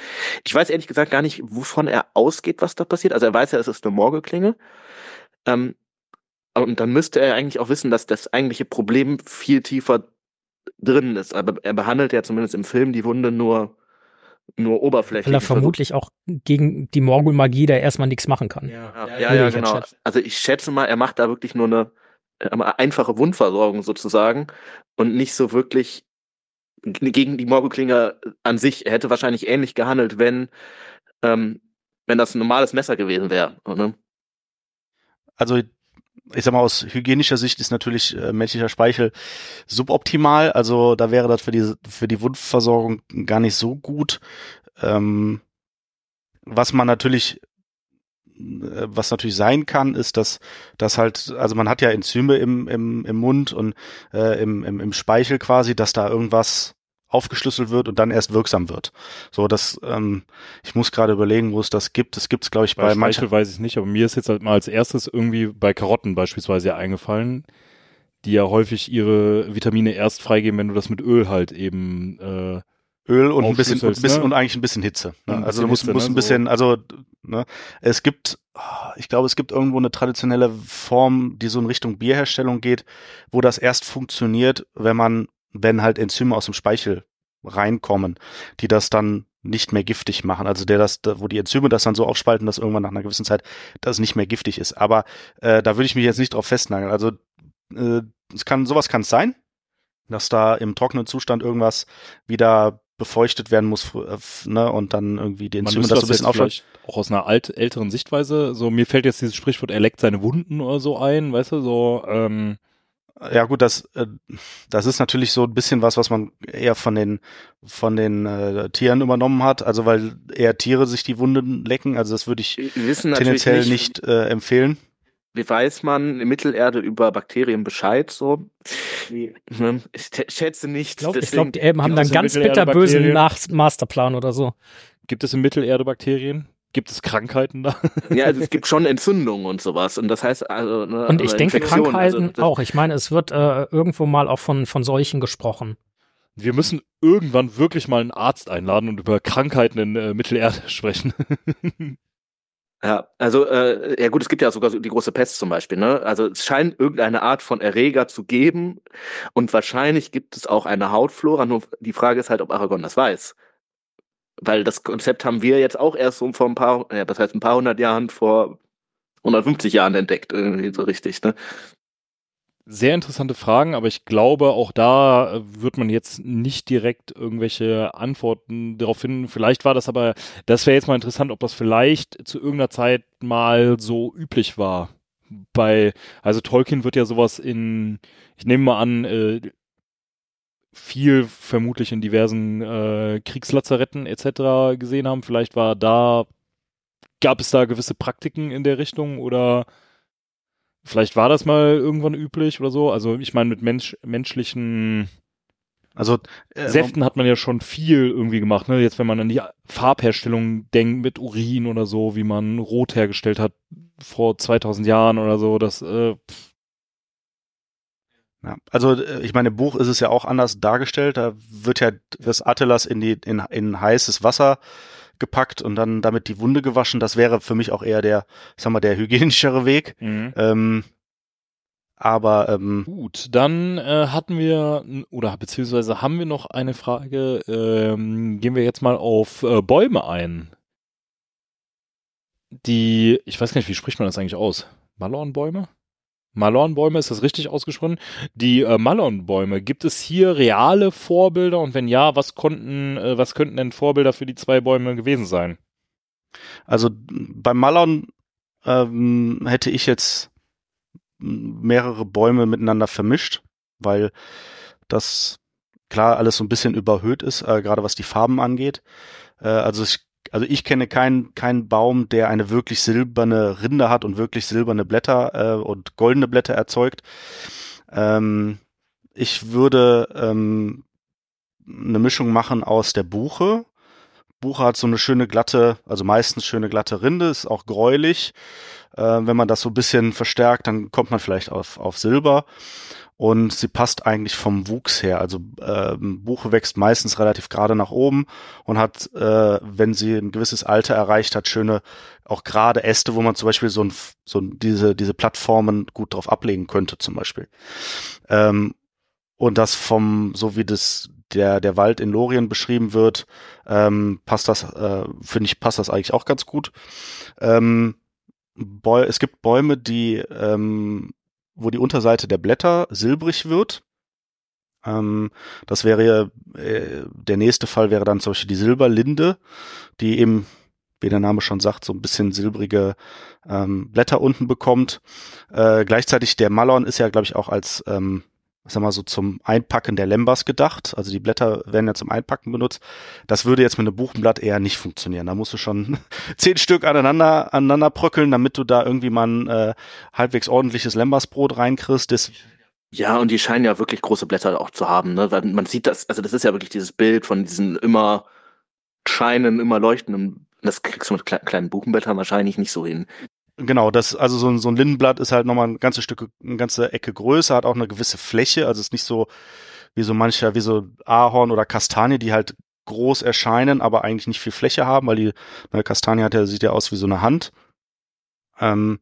Ich weiß ehrlich gesagt gar nicht, wovon er ausgeht, was da passiert. Also er weiß ja, es ist eine Morgelklinge. Ähm, und dann müsste er eigentlich auch wissen, dass das eigentliche Problem viel tiefer drin ist. Aber er behandelt ja zumindest im Film die Wunde nur, nur oberflächlich. Weil er vermutlich auch gegen die Morgul-Magie da erstmal nichts machen kann. Ja, ja, ja, ja, genau. schätzen. Also ich schätze mal, er macht da wirklich nur eine einfache Wundversorgung sozusagen und nicht so wirklich gegen die Morgelklinge an sich. Er hätte wahrscheinlich ähnlich gehandelt, wenn, ähm, wenn das ein normales Messer gewesen wäre. Ne? also ich sag mal, aus hygienischer Sicht ist natürlich äh, menschlicher Speichel suboptimal. Also da wäre das für die, für die Wundversorgung gar nicht so gut. Ähm, was man natürlich, äh, was natürlich sein kann, ist, dass, dass halt, also man hat ja Enzyme im, im, im Mund und äh, im, im, im Speichel quasi, dass da irgendwas aufgeschlüsselt wird und dann erst wirksam wird. So, das, ähm, ich muss gerade überlegen, wo es das gibt. Es gibt es, glaube ich, Bei bei manchen. Speichel weiß ich nicht, aber mir ist jetzt halt mal als erstes irgendwie bei Karotten beispielsweise ja eingefallen, die ja häufig ihre Vitamine erst freigeben, wenn du das mit Öl halt eben äh, Öl und ein bisschen, und, aufschlüsselst, bisschen ne? und eigentlich ein bisschen Hitze. Ne? Ein also bisschen du musst, Hitze, musst ne? ein bisschen, also ne? es gibt, ah, ich glaube, es gibt irgendwo eine traditionelle Form, die so in Richtung Bierherstellung geht, wo das erst funktioniert, wenn man, wenn halt Enzyme aus dem Speichel reinkommen, die das dann nicht mehr giftig machen. Also der das, wo die Enzyme das dann so aufspalten, dass irgendwann nach einer gewissen Zeit das nicht mehr giftig ist. Aber äh, da würde ich mich jetzt nicht drauf festnageln. Also äh, es kann, sowas kann es sein, dass da im trockenen Zustand irgendwas wieder befeuchtet werden muss, äh, ne, und dann irgendwie die man Enzyme das so ein bisschen vielleicht auch aus einer alt, älteren Sichtweise, so mir fällt jetzt dieses Sprichwort, er leckt seine Wunden oder so ein, weißt du, so, ähm, Ja gut, das, äh, das ist natürlich so ein bisschen was, was man eher von den von den äh, Tieren übernommen hat. Also weil eher Tiere sich die Wunden lecken. Also das würde ich wissen tendenziell nicht, nicht, äh, empfehlen. Wie weiß man in Mittelerde über Bakterien Bescheid so. Ne? Ich schätze nicht. Ich glaube, glaub, die Elben haben dann ganz bitterbösen Masterplan oder so. gibt es in Mittelerde Bakterien? Gibt es Krankheiten da? Ja, also es gibt schon Entzündungen und sowas. Und das heißt also. Ne, Und ich denke, Infektionen, Krankheiten also auch. Ich meine, es wird äh, irgendwo mal auch von, von Seuchen gesprochen. Wir müssen irgendwann wirklich mal einen Arzt einladen und über Krankheiten in äh, Mittelerde sprechen. Ja, also, äh, ja gut, es gibt ja sogar so die große Pest zum Beispiel, ne? Also es scheint irgendeine Art von Erreger zu geben und wahrscheinlich gibt es auch eine Hautflora, nur die Frage ist halt, ob Aragorn das weiß. Weil das Konzept haben wir jetzt auch erst so vor ein paar, ja, das heißt ein paar hundert Jahren, vor 150 Jahren entdeckt, irgendwie so richtig, ne? Sehr interessante Fragen, aber ich glaube, auch da äh, wird man jetzt nicht direkt irgendwelche Antworten darauf finden. Vielleicht war das aber, das wäre jetzt mal interessant, ob das vielleicht zu irgendeiner Zeit mal so üblich war. Bei, also Tolkien wird ja sowas in, ich nehme mal an, äh, viel vermutlich in diversen äh, Kriegslazaretten etc. gesehen haben. Vielleicht war da gab es da gewisse Praktiken in der Richtung oder vielleicht war das mal irgendwann üblich oder so? Also ich meine, mit Mensch, menschlichen Also äh, Säften hat man ja schon viel irgendwie gemacht. Ne? Jetzt, wenn man an die Farbherstellung denkt mit Urin oder so, wie man Rot hergestellt hat vor 2000 Jahren oder so, das äh, pff, Ja, also äh, ich meine, im Buch ist es ja auch anders dargestellt. Da wird ja das Attilas in die in, in heißes Wasser gepackt und dann damit die Wunde gewaschen. Das wäre für mich auch eher der, sag mal, der hygienischere Weg. Ähm, aber ähm, Gut, dann äh, hatten wir, oder beziehungsweise haben wir noch eine Frage, ähm, gehen wir jetzt mal auf äh, Bäume ein. Die, ich weiß gar nicht, wie spricht man das eigentlich aus? Malornbäume? Malornbäume, ist das richtig ausgesprochen? Die äh, Malornbäume, gibt es hier reale Vorbilder und wenn ja, was konnten, äh, was könnten denn Vorbilder für die zwei Bäume gewesen sein? also beim Malon ähm, hätte ich jetzt mehrere Bäume miteinander vermischt, weil das klar alles so ein bisschen überhöht ist, äh, gerade was die Farben angeht. Äh, also ich, also ich kenne keinen keinen Baum, der eine wirklich silberne Rinde hat und wirklich silberne Blätter äh, und goldene Blätter erzeugt. Ähm, ich würde ähm, eine Mischung machen aus der Buche. Buche hat so eine schöne glatte, also meistens schöne glatte Rinde, ist auch gräulich. Äh, wenn man das so ein bisschen verstärkt, dann kommt man vielleicht auf, auf Silber. Und sie passt eigentlich vom Wuchs her. Also ähm, Buche wächst meistens relativ gerade nach oben und hat, äh, wenn sie ein gewisses Alter erreicht hat, schöne, auch gerade Äste, wo man zum Beispiel so, ein, so diese, diese Plattformen gut drauf ablegen könnte, zum Beispiel. Ähm, und das vom, so wie das der der Wald in Lorien beschrieben wird, ähm, passt das, äh, finde ich, passt das eigentlich auch ganz gut. Ähm, Bäu es gibt Bäume, die, ähm, wo die Unterseite der Blätter silbrig wird. Ähm, das wäre äh, der nächste Fall wäre dann zum Beispiel die Silberlinde, die eben, wie der Name schon sagt, so ein bisschen silbrige ähm, Blätter unten bekommt. Äh, gleichzeitig der Malon ist ja, glaube ich, auch als ähm, sag mal so zum Einpacken der Lembas gedacht. Also die Blätter werden ja zum Einpacken benutzt. Das würde jetzt mit einem Buchenblatt eher nicht funktionieren. Da musst du schon zehn Stück aneinander, aneinander bröckeln, damit du da irgendwie mal ein äh, halbwegs ordentliches Lembasbrot reinkriegst. Das, Ja, und die scheinen ja wirklich große Blätter auch zu haben, ne? Weil man sieht das, also das ist ja wirklich dieses Bild von diesen immer scheinen, immer leuchtenden. Das kriegst du mit kle kleinen Buchenblättern wahrscheinlich nicht so hin. Genau, das, also so ein, so ein Lindenblatt ist halt nochmal ein ganzes Stück, eine ganze Ecke größer, hat auch eine gewisse Fläche, also ist nicht so wie so mancher, wie so Ahorn oder Kastanie, die halt groß erscheinen, aber eigentlich nicht viel Fläche haben, weil die eine Kastanie hat ja, sieht ja aus wie so eine Hand. Ähm,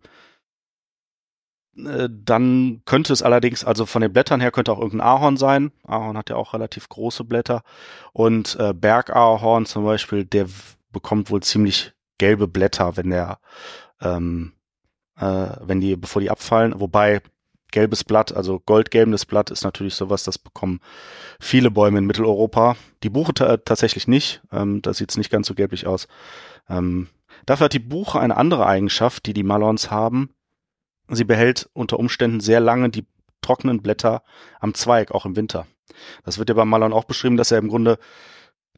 äh, dann könnte es allerdings, also von den Blättern her könnte auch irgendein Ahorn sein. Ahorn hat ja auch relativ große Blätter. Und äh, Bergahorn zum Beispiel, der bekommt wohl ziemlich gelbe Blätter, wenn der, ähm, äh, wenn die, bevor die abfallen. Wobei gelbes Blatt, also goldgelbendes Blatt ist natürlich sowas, das bekommen viele Bäume in Mitteleuropa. Die Buche ta tatsächlich nicht. Ähm, da sieht es nicht ganz so gelblich aus. Ähm, dafür hat die Buche eine andere Eigenschaft, die die Malons haben. Sie behält unter Umständen sehr lange die trockenen Blätter am Zweig, auch im Winter. Das wird ja beim Malon auch beschrieben, dass er im Grunde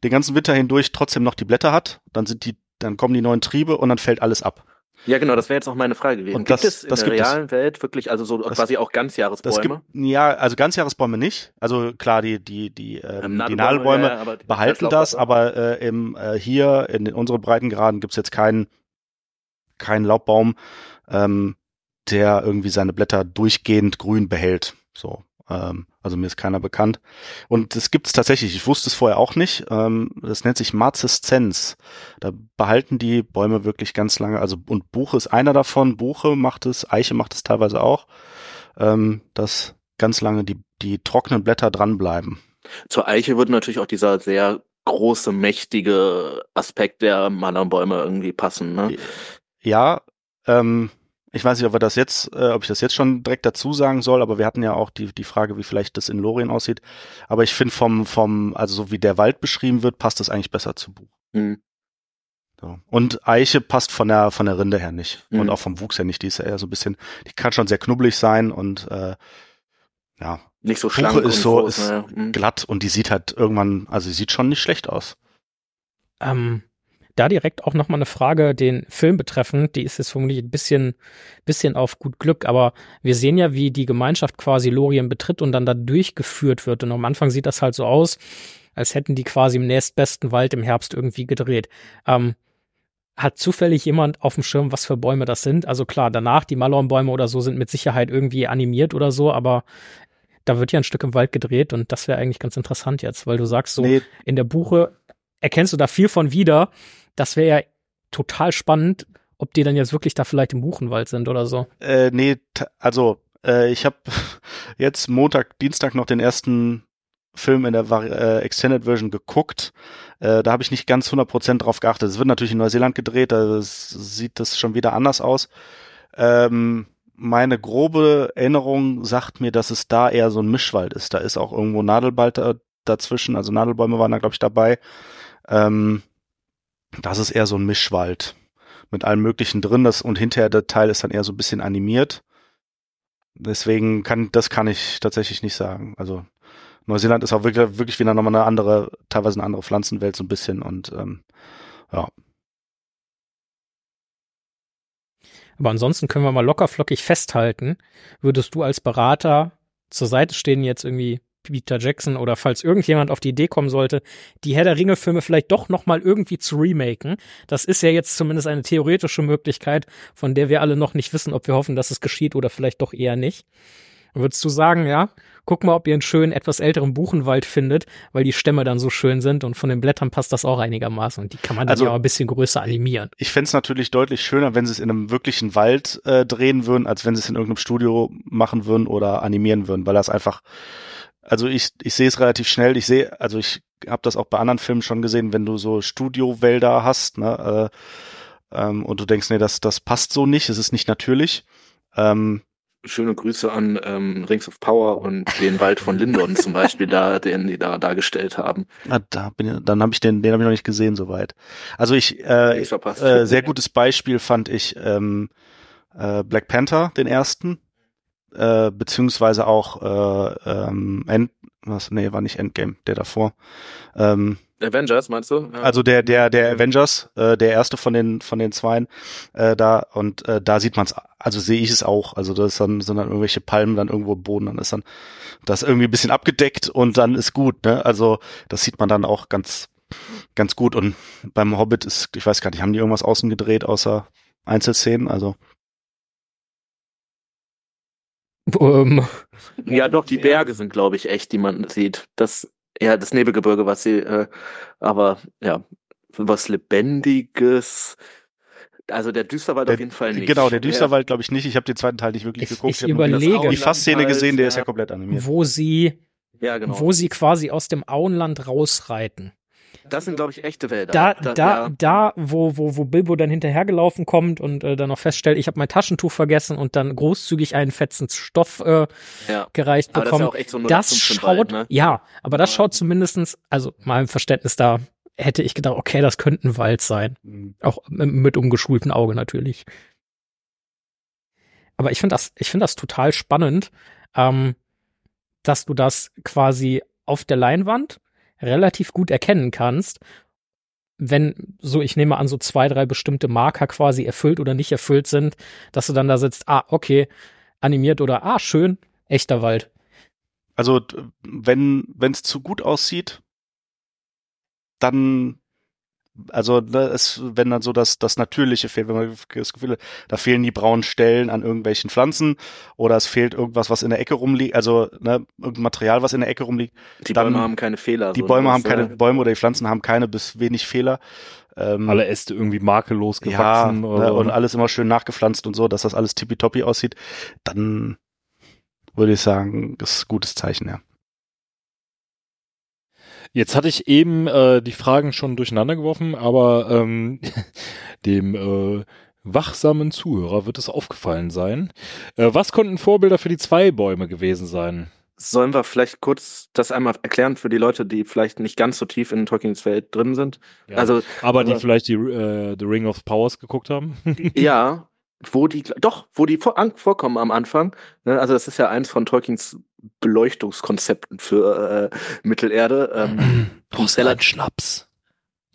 den ganzen Winter hindurch trotzdem noch die Blätter hat. Dann sind die, dann kommen die neuen Triebe und dann fällt alles ab. Ja, genau, das wäre jetzt auch meine Frage gewesen. Und gibt das- es in das der gibt es. realen Welt wirklich, also so Das- quasi auch Ganzjahresbäume? gibt, ja, also ganzjahresbäume nicht. Also klar, die, die, die, ähm, die Nadelbäume ja, aber behalten das, aber äh, im, äh, hier in den, unseren Breitengraden gibt's jetzt keinen keinen Laubbaum, ähm, der irgendwie seine Blätter durchgehend grün behält. So, ähm, also mir ist keiner bekannt. Und es gibt's tatsächlich. Ich wusste es vorher auch nicht. Ähm, das nennt sich Marzeszenz. Da behalten die Bäume wirklich ganz lange. Also und Buche ist einer davon. Buche macht es, Eiche macht es teilweise auch, ähm, dass ganz lange die die trockenen Blätter dranbleiben. Zur Eiche würde natürlich auch dieser sehr große, mächtige Aspekt der Malernbäume irgendwie passen. Ne? Ja, ähm, ich weiß nicht, ob wir das jetzt, äh, ob ich das jetzt schon direkt dazu sagen soll, aber wir hatten ja auch die, die Frage, wie vielleicht das in Lorien aussieht. Aber ich finde vom, vom, also so wie der Wald beschrieben wird, passt das eigentlich besser zu Buch. Hm. So. Und Eiche passt von der, von der Rinde her nicht. Mhm. Und auch vom Wuchs her nicht. Die ist ja eher so ein bisschen, die kann schon sehr knubbelig sein und, äh, ja, Nicht so Buche schlank ist und so, groß, ist ne? Hm. glatt und die sieht halt irgendwann, also sie sieht schon nicht schlecht aus. Ähm, da direkt auch nochmal eine Frage den Film betreffend. Die ist jetzt vermutlich ein bisschen, bisschen auf gut Glück, aber wir sehen ja, wie die Gemeinschaft quasi Lorien betritt und dann da durchgeführt wird. Und am Anfang sieht das halt so aus, als hätten die quasi im nächstbesten Wald im Herbst irgendwie gedreht. Ähm, hat zufällig jemand auf dem Schirm, was für Bäume das sind? Also klar, danach die Malornbäume oder so sind mit Sicherheit irgendwie animiert oder so, aber da wird ja ein Stück im Wald gedreht und das wäre eigentlich ganz interessant jetzt, weil du sagst so, Nee, in der Buche erkennst du da viel von wieder. Das wäre ja total spannend, ob die dann jetzt wirklich da vielleicht im Buchenwald sind oder so. Äh, nee, also äh, ich habe jetzt Montag, Dienstag noch den ersten Film in der Vari äh, Extended Version geguckt. Äh, da habe ich nicht ganz 100% drauf geachtet. Es wird natürlich in Neuseeland gedreht, da sieht das schon wieder anders aus. Ähm, meine grobe Erinnerung sagt mir, dass es da eher so ein Mischwald ist. Da ist auch irgendwo Nadelwald da, dazwischen, also Nadelbäume waren da, glaube ich, dabei. Ähm, das ist eher so ein Mischwald mit allem Möglichen drin. Das, und hinterher der Teil ist dann eher so ein bisschen animiert. Deswegen kann, das kann ich tatsächlich nicht sagen. Also Neuseeland ist auch wirklich, wirklich wieder nochmal eine andere, teilweise eine andere Pflanzenwelt so ein bisschen und ähm, ja. Aber ansonsten können wir mal lockerflockig festhalten, würdest du als Berater zur Seite stehen jetzt irgendwie Peter Jackson oder falls irgendjemand auf die Idee kommen sollte, die Herr der Ringe Filme vielleicht doch noch mal irgendwie zu remaken. Das ist ja jetzt zumindest eine theoretische Möglichkeit, von der wir alle noch nicht wissen, ob wir hoffen, dass es geschieht oder vielleicht doch eher nicht. Würdest du sagen, ja, guck mal, ob ihr einen schönen, etwas älteren Buchenwald findet, weil die Stämme dann so schön sind und von den Blättern passt das auch einigermaßen und die kann man dann Also- ja auch ein bisschen größer animieren. Ich fänd's natürlich deutlich schöner, wenn sie es in einem wirklichen Wald äh, drehen würden, als wenn sie es in irgendeinem Studio machen würden oder animieren würden, weil das einfach, also ich, ich sehe es relativ schnell. Ich sehe, also ich habe das auch bei anderen Filmen schon gesehen, wenn du so Studiowälder hast, ne, äh, ähm, und du denkst, nee, das, das passt so nicht, es ist nicht natürlich. Ähm, Schöne Grüße an ähm, Rings of Power und den Wald von Lindon zum Beispiel, da, den die da dargestellt haben. Ah, da bin ich, dann habe ich den, den habe ich noch nicht gesehen soweit. Also ich, äh, verpasst. äh, sehr gutes Beispiel fand ich ähm, äh, Black Panther, den ersten, äh, beziehungsweise auch äh, ähm, End, was, nee, war nicht Endgame, der davor. Ähm, Avengers, meinst du? Ja. also der, der, der Avengers, äh, der erste von den, von den zweien, äh, da, und äh, da sieht man's, also sehe ich es auch. Also das ist dann, sind dann irgendwelche Palmen dann irgendwo im Boden, dann ist dann das irgendwie ein bisschen abgedeckt und dann ist gut, ne? Also das sieht man dann auch ganz, ganz gut. Und beim Hobbit ist, ich weiß gar nicht, haben die irgendwas außen gedreht, außer Einzelszenen? Also Ähm, Ja, doch, die Berge sind, glaube ich, echt, die man sieht. Das, ja, das Nebelgebirge, was sie, äh, aber ja, was Lebendiges. Also der Düsterwald Der- auf jeden Fall nicht. genau, der Düsterwald glaube ich nicht. Ich habe den zweiten Teil nicht wirklich Ich- geguckt. ich die- überlege- die Fassszene gesehen, der ist ja Ja. komplett animiert. wo sie, Ja, genau. wo sie quasi aus dem Auenland rausreiten. Das sind, glaube ich, echte Wälder. Da, da, ja. da, wo, wo, wo Bilbo dann hinterhergelaufen kommt und äh, dann noch feststellt, ich habe mein Taschentuch vergessen und dann großzügig einen fetzen Stoff äh, ja. gereicht Aber das ist ja bekommt. auch echt so Das 0815 schaut, Wald, ne? ja, aber das schaut zumindestens, also meinem Verständnis da, hätte ich gedacht, okay, das könnte ein Wald sein. Mhm. Auch mit umgeschultem Auge natürlich. Aber ich finde das, ich finde das total spannend, ähm, dass du das quasi auf der Leinwand relativ gut erkennen kannst, wenn so, ich nehme an, so zwei, drei bestimmte Marker quasi erfüllt oder nicht erfüllt sind, dass du dann da sitzt, ah, okay, animiert oder ah, schön, echter Wald. Also wenn es zu gut aussieht, dann also ne, es, wenn dann so das das Natürliche fehlt, wenn man das Gefühl hat, da fehlen die braunen Stellen an irgendwelchen Pflanzen oder es fehlt irgendwas, was in der Ecke rumliegt, also ne, irgendein Material, was in der Ecke rumliegt. Die dann- Bäume haben keine Fehler. Die so, Bäume haben keine äh, Bäume oder die Pflanzen haben keine bis wenig Fehler. Ähm, Alle Äste irgendwie makellos ja, gewachsen. ne, oder und alles immer schön nachgepflanzt und so, dass das alles tippitoppi aussieht, dann würde ich sagen, das ist ein gutes Zeichen, ja. Jetzt hatte ich eben äh, die Fragen schon durcheinander geworfen, aber ähm, dem äh, wachsamen Zuhörer wird es aufgefallen sein. Äh, was konnten Vorbilder für die zwei Bäume gewesen sein? Sollen wir vielleicht kurz das einmal erklären für die Leute, die vielleicht nicht ganz so tief in Tolkiens Welt drin sind? Ja. Also, aber die aber- vielleicht die äh, The Ring of Powers geguckt haben. ja, wo die, doch, wo die vor, an, vorkommen am Anfang. Ne? Also, das ist ja eins von Tolkiens Beleuchtungskonzepten für äh, Mittelerde. Ähm, Brauchst Schnaps.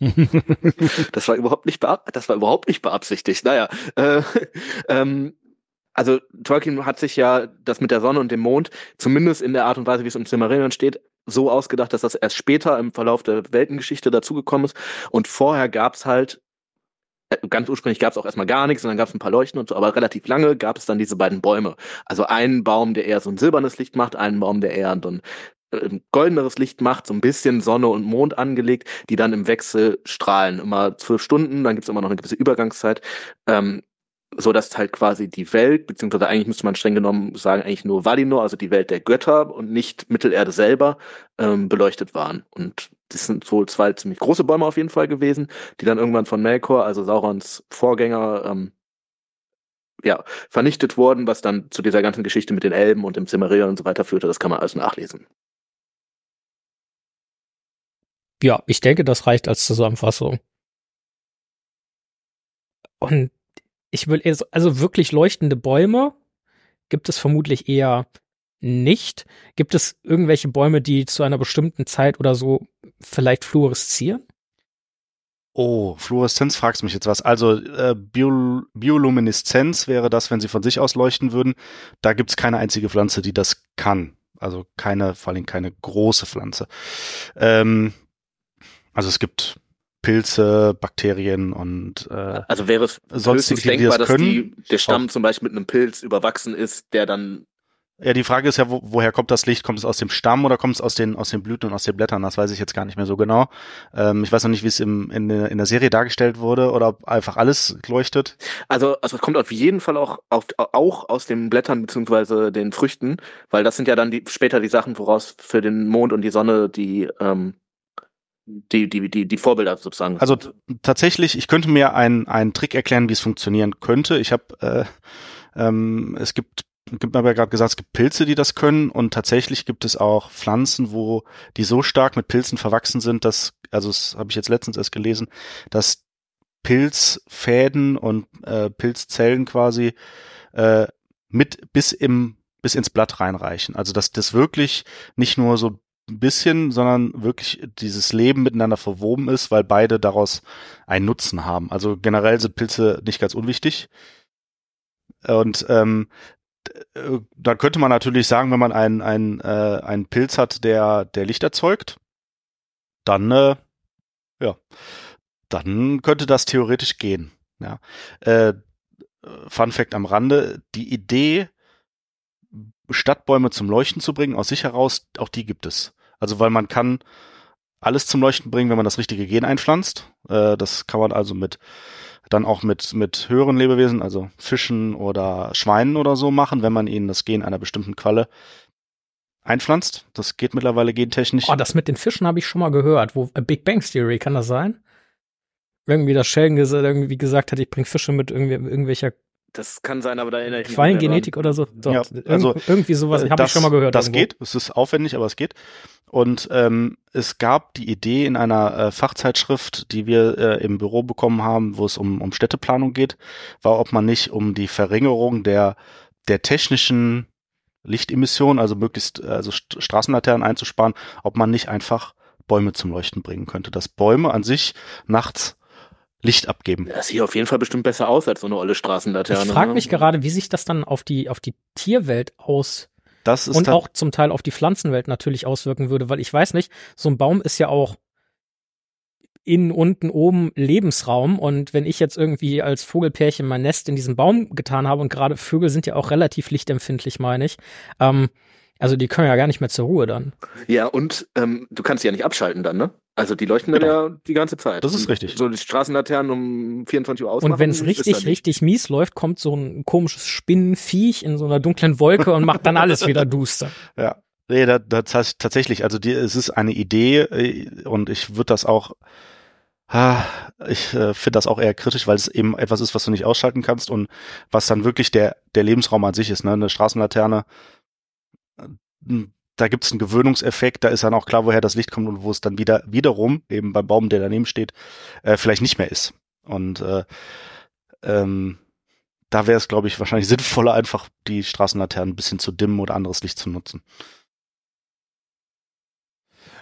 das war überhaupt nicht das war überhaupt nicht beabsichtigt. Naja, äh, ähm, also Tolkien hat sich ja das mit der Sonne und dem Mond, zumindest in der Art und Weise, wie es im Silmarillion steht, so ausgedacht, dass das erst später im Verlauf der Weltengeschichte dazugekommen ist. Und vorher gab's halt, äh, ganz ursprünglich gab's auch erstmal gar nichts und dann gab's ein paar Leuchten und so, aber relativ lange gab es dann diese beiden Bäume. Also einen Baum, der eher so ein silbernes Licht macht, einen Baum, der eher so ein äh, goldeneres Licht macht, so ein bisschen Sonne und Mond angelegt, die dann im Wechsel strahlen. Immer zwölf Stunden, dann gibt's immer noch eine gewisse Übergangszeit. Ähm, so dass halt quasi die Welt, beziehungsweise eigentlich müsste man streng genommen sagen, eigentlich nur Valinor, also die Welt der Götter und nicht Mittelerde selber, ähm, beleuchtet waren. Und das sind so zwei ziemlich große Bäume auf jeden Fall gewesen, die dann irgendwann von Melkor, also Saurons Vorgänger, ähm, ja, vernichtet wurden, was dann zu dieser ganzen Geschichte mit den Elben und dem Silmarillion und so weiter führte. Das kann man alles nachlesen. Ja, ich denke, das reicht als Zusammenfassung. Und ich will, also wirklich leuchtende Bäume gibt es vermutlich eher nicht. Gibt es irgendwelche Bäume, die zu einer bestimmten Zeit oder so vielleicht fluoreszieren? Oh, Fluoreszenz fragst mich jetzt was. Also äh, Bio Biolumineszenz wäre das, wenn sie von sich aus leuchten würden. Da gibt's keine einzige Pflanze, die das kann. Also keine, vor allem keine große Pflanze. Ähm, also es gibt Pilze, Bakterien und äh, Also wäre es Sonstige, höchstens die das denkbar, dass können, die, der Stamm zum Beispiel mit einem Pilz überwachsen ist, der dann ja, die Frage ist ja, wo, woher kommt das Licht? Kommt es aus dem Stamm oder kommt es aus den, aus den Blüten und aus den Blättern? Das weiß ich jetzt gar nicht mehr so genau. Ähm, ich weiß noch nicht, wie es im, in, der- in der Serie dargestellt wurde oder ob einfach alles leuchtet. Also, also es kommt auf jeden Fall auch, auf, auch aus den Blättern beziehungsweise den Früchten, weil das sind ja dann die, später die Sachen, woraus für den Mond und die Sonne die, ähm, die, die, die, die Vorbilder sozusagen. Also tatsächlich, ich könnte mir einen, einen Trick erklären, wie es funktionieren könnte. Ich habe, äh, ähm, es gibt, gibt mir ja gerade gesagt, es gibt Pilze, die das können und tatsächlich gibt es auch Pflanzen, wo die so stark mit Pilzen verwachsen sind, dass, also das habe ich jetzt letztens erst gelesen, dass Pilzfäden und äh, Pilzzellen quasi äh, mit bis im bis ins Blatt reinreichen. Also dass das wirklich nicht nur so ein bisschen, sondern wirklich dieses Leben miteinander verwoben ist, weil beide daraus einen Nutzen haben. Also generell sind Pilze nicht ganz unwichtig. Und ähm, äh, da könnte man natürlich sagen, wenn man einen, einen, äh, einen Pilz hat, der, der Licht erzeugt, dann, äh, ja, dann könnte das theoretisch gehen. Ja. Äh, Fun Fact am Rande, die Idee, Stadtbäume zum Leuchten zu bringen, aus sich heraus, auch die gibt es. Also weil man kann alles zum Leuchten bringen, wenn man das richtige Gen einpflanzt. Äh, das kann man also mit dann auch mit mit höheren Lebewesen, also Fischen oder Schweinen oder so machen, wenn man ihnen das Gen einer bestimmten Qualle einpflanzt. Das geht mittlerweile gentechnisch. Oh, das mit den Fischen habe ich schon mal gehört. Wo äh, Big Bang Theory, kann das sein? Irgendwie, dass Sheldon irgendwie gesagt hat, ich bring Fische mit irgendwie, irgendwelcher das kann sein, aber da erinnere ich mich Quallengenetik oder so. Doch, Ja, irg- also, irgendwie sowas Äh, habe ich schon mal gehört. Das irgendwo. geht, es ist aufwendig, aber es geht. Und ähm, es gab die Idee in einer äh, Fachzeitschrift, die wir äh, im Büro bekommen haben, wo es um, um Städteplanung geht, war, ob man nicht um die Verringerung der, der technischen Lichtemission, also möglichst also St Straßenlaternen einzusparen, ob man nicht einfach Bäume zum Leuchten bringen könnte. Dass Bäume an sich nachts Licht abgeben. Das sieht auf jeden Fall bestimmt besser aus als so eine olle Straßenlaterne. Ich frage ne? mich gerade, wie sich das dann auf die, auf die Tierwelt aus Das ist und auch zum Teil auf die Pflanzenwelt natürlich auswirken würde, weil ich weiß nicht, so ein Baum ist ja auch innen, unten, oben Lebensraum und wenn ich jetzt irgendwie als Vogelpärchen mein Nest in diesem Baum getan habe und gerade Vögel sind ja auch relativ lichtempfindlich, meine ich, ähm, also die können ja gar nicht mehr zur Ruhe dann. Ja, und ähm, du kannst sie ja nicht abschalten dann, ne? Also die leuchten dann Genau. ja die ganze Zeit. Das ist richtig. So die Straßenlaternen um 24 Uhr ausmachen. Und wenn es richtig, richtig mies läuft, kommt so ein komisches Spinnenviech in so einer dunklen Wolke und macht dann alles wieder duster. Ja. Nee, da, da, tats- tatsächlich, also die, es ist eine Idee äh, und ich würde das auch, ah, ich äh, finde das auch eher kritisch, weil es eben etwas ist, was du nicht ausschalten kannst und was dann wirklich der, der Lebensraum an sich ist, ne? Eine Straßenlaterne, äh, da gibt's einen Gewöhnungseffekt, da ist dann auch klar, woher das Licht kommt und wo es dann wieder wiederum, eben beim Baum, der daneben steht, äh, vielleicht nicht mehr ist. Und äh, ähm, da wäre es, glaube ich, wahrscheinlich sinnvoller, einfach die Straßenlaternen ein bisschen zu dimmen oder anderes Licht zu nutzen.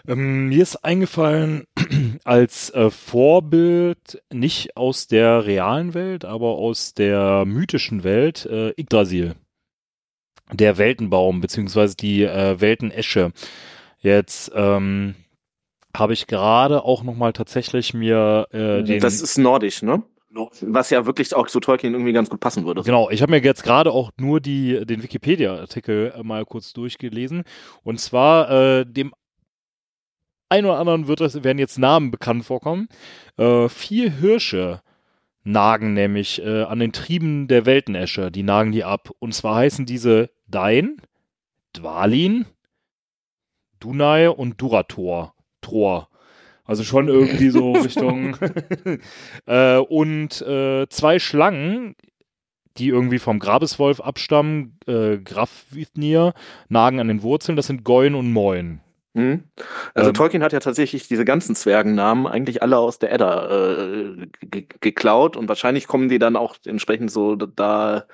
Ähm, mir ist eingefallen, als äh, Vorbild nicht aus der realen Welt, aber aus der mythischen Welt äh, Yggdrasil. Der Weltenbaum, beziehungsweise die äh, Weltenesche. Jetzt ähm, habe ich gerade auch nochmal tatsächlich mir äh, den. Das ist nordisch, ne? Was ja wirklich auch zu Tolkien irgendwie ganz gut passen würde. Genau, ich habe mir jetzt gerade auch nur die, den Wikipedia-Artikel äh, mal kurz durchgelesen. Und zwar äh, dem ein oder anderen wird das, werden jetzt Namen bekannt vorkommen. Äh, vier Hirsche nagen nämlich äh, an den Trieben der Weltenesche. Die nagen die ab. Und zwar heißen diese Dain, Dwalin, Dunai und Durator. Tor. Also schon irgendwie so Richtung. äh, und äh, zwei Schlangen, die irgendwie vom Grabeswolf abstammen, äh, Grafvithnir, nagen an den Wurzeln. Das sind Goin und Moin. Mhm. Also Ähm. Tolkien hat ja tatsächlich diese ganzen Zwergennamen eigentlich alle aus der Edda äh, ge- geklaut und wahrscheinlich kommen die dann auch entsprechend so da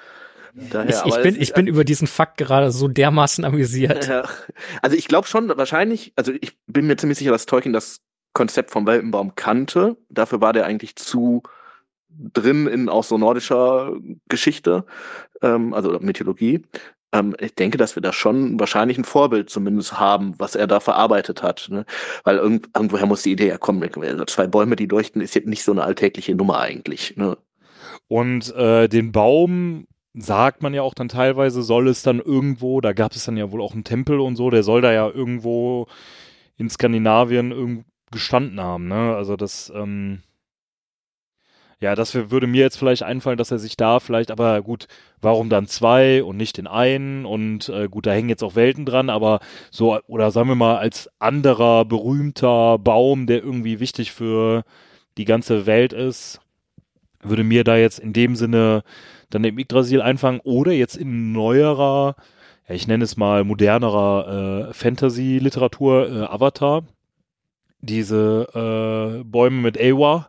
daher. Ich, ich, Aber bin, es- ich bin über diesen Fakt gerade so dermaßen amüsiert. Ja. Also ich glaube schon, wahrscheinlich, also ich bin mir ziemlich sicher, dass Tolkien das Konzept vom Weltenbaum kannte. Dafür war der eigentlich zu drin in auch so nordischer Geschichte, ähm, also Mythologie. Ähm, ich denke, dass wir da schon wahrscheinlich ein Vorbild zumindest haben, was er da verarbeitet hat. Ne? Weil irgend, irgendwoher muss die Idee ja kommen, also zwei Bäume, die leuchten, ist jetzt nicht so eine alltägliche Nummer eigentlich. Ne? Und äh, den Baum sagt man ja auch dann teilweise, soll es dann irgendwo, da gab es dann ja wohl auch einen Tempel und so, der soll da ja irgendwo in Skandinavien gestanden haben, ne? Also das, ähm, ja, das würde mir jetzt vielleicht einfallen, dass er sich da vielleicht, aber gut, warum dann zwei und nicht den einen? Und äh, gut, da hängen jetzt auch Welten dran, aber so, oder sagen wir mal, als anderer berühmter Baum, der irgendwie wichtig für die ganze Welt ist, würde mir da jetzt in dem Sinne dann im Yggdrasil einfangen oder jetzt in neuerer, ja, ich nenne es mal modernerer äh, Fantasy-Literatur, äh, Avatar. Diese äh, Bäume mit Ewa.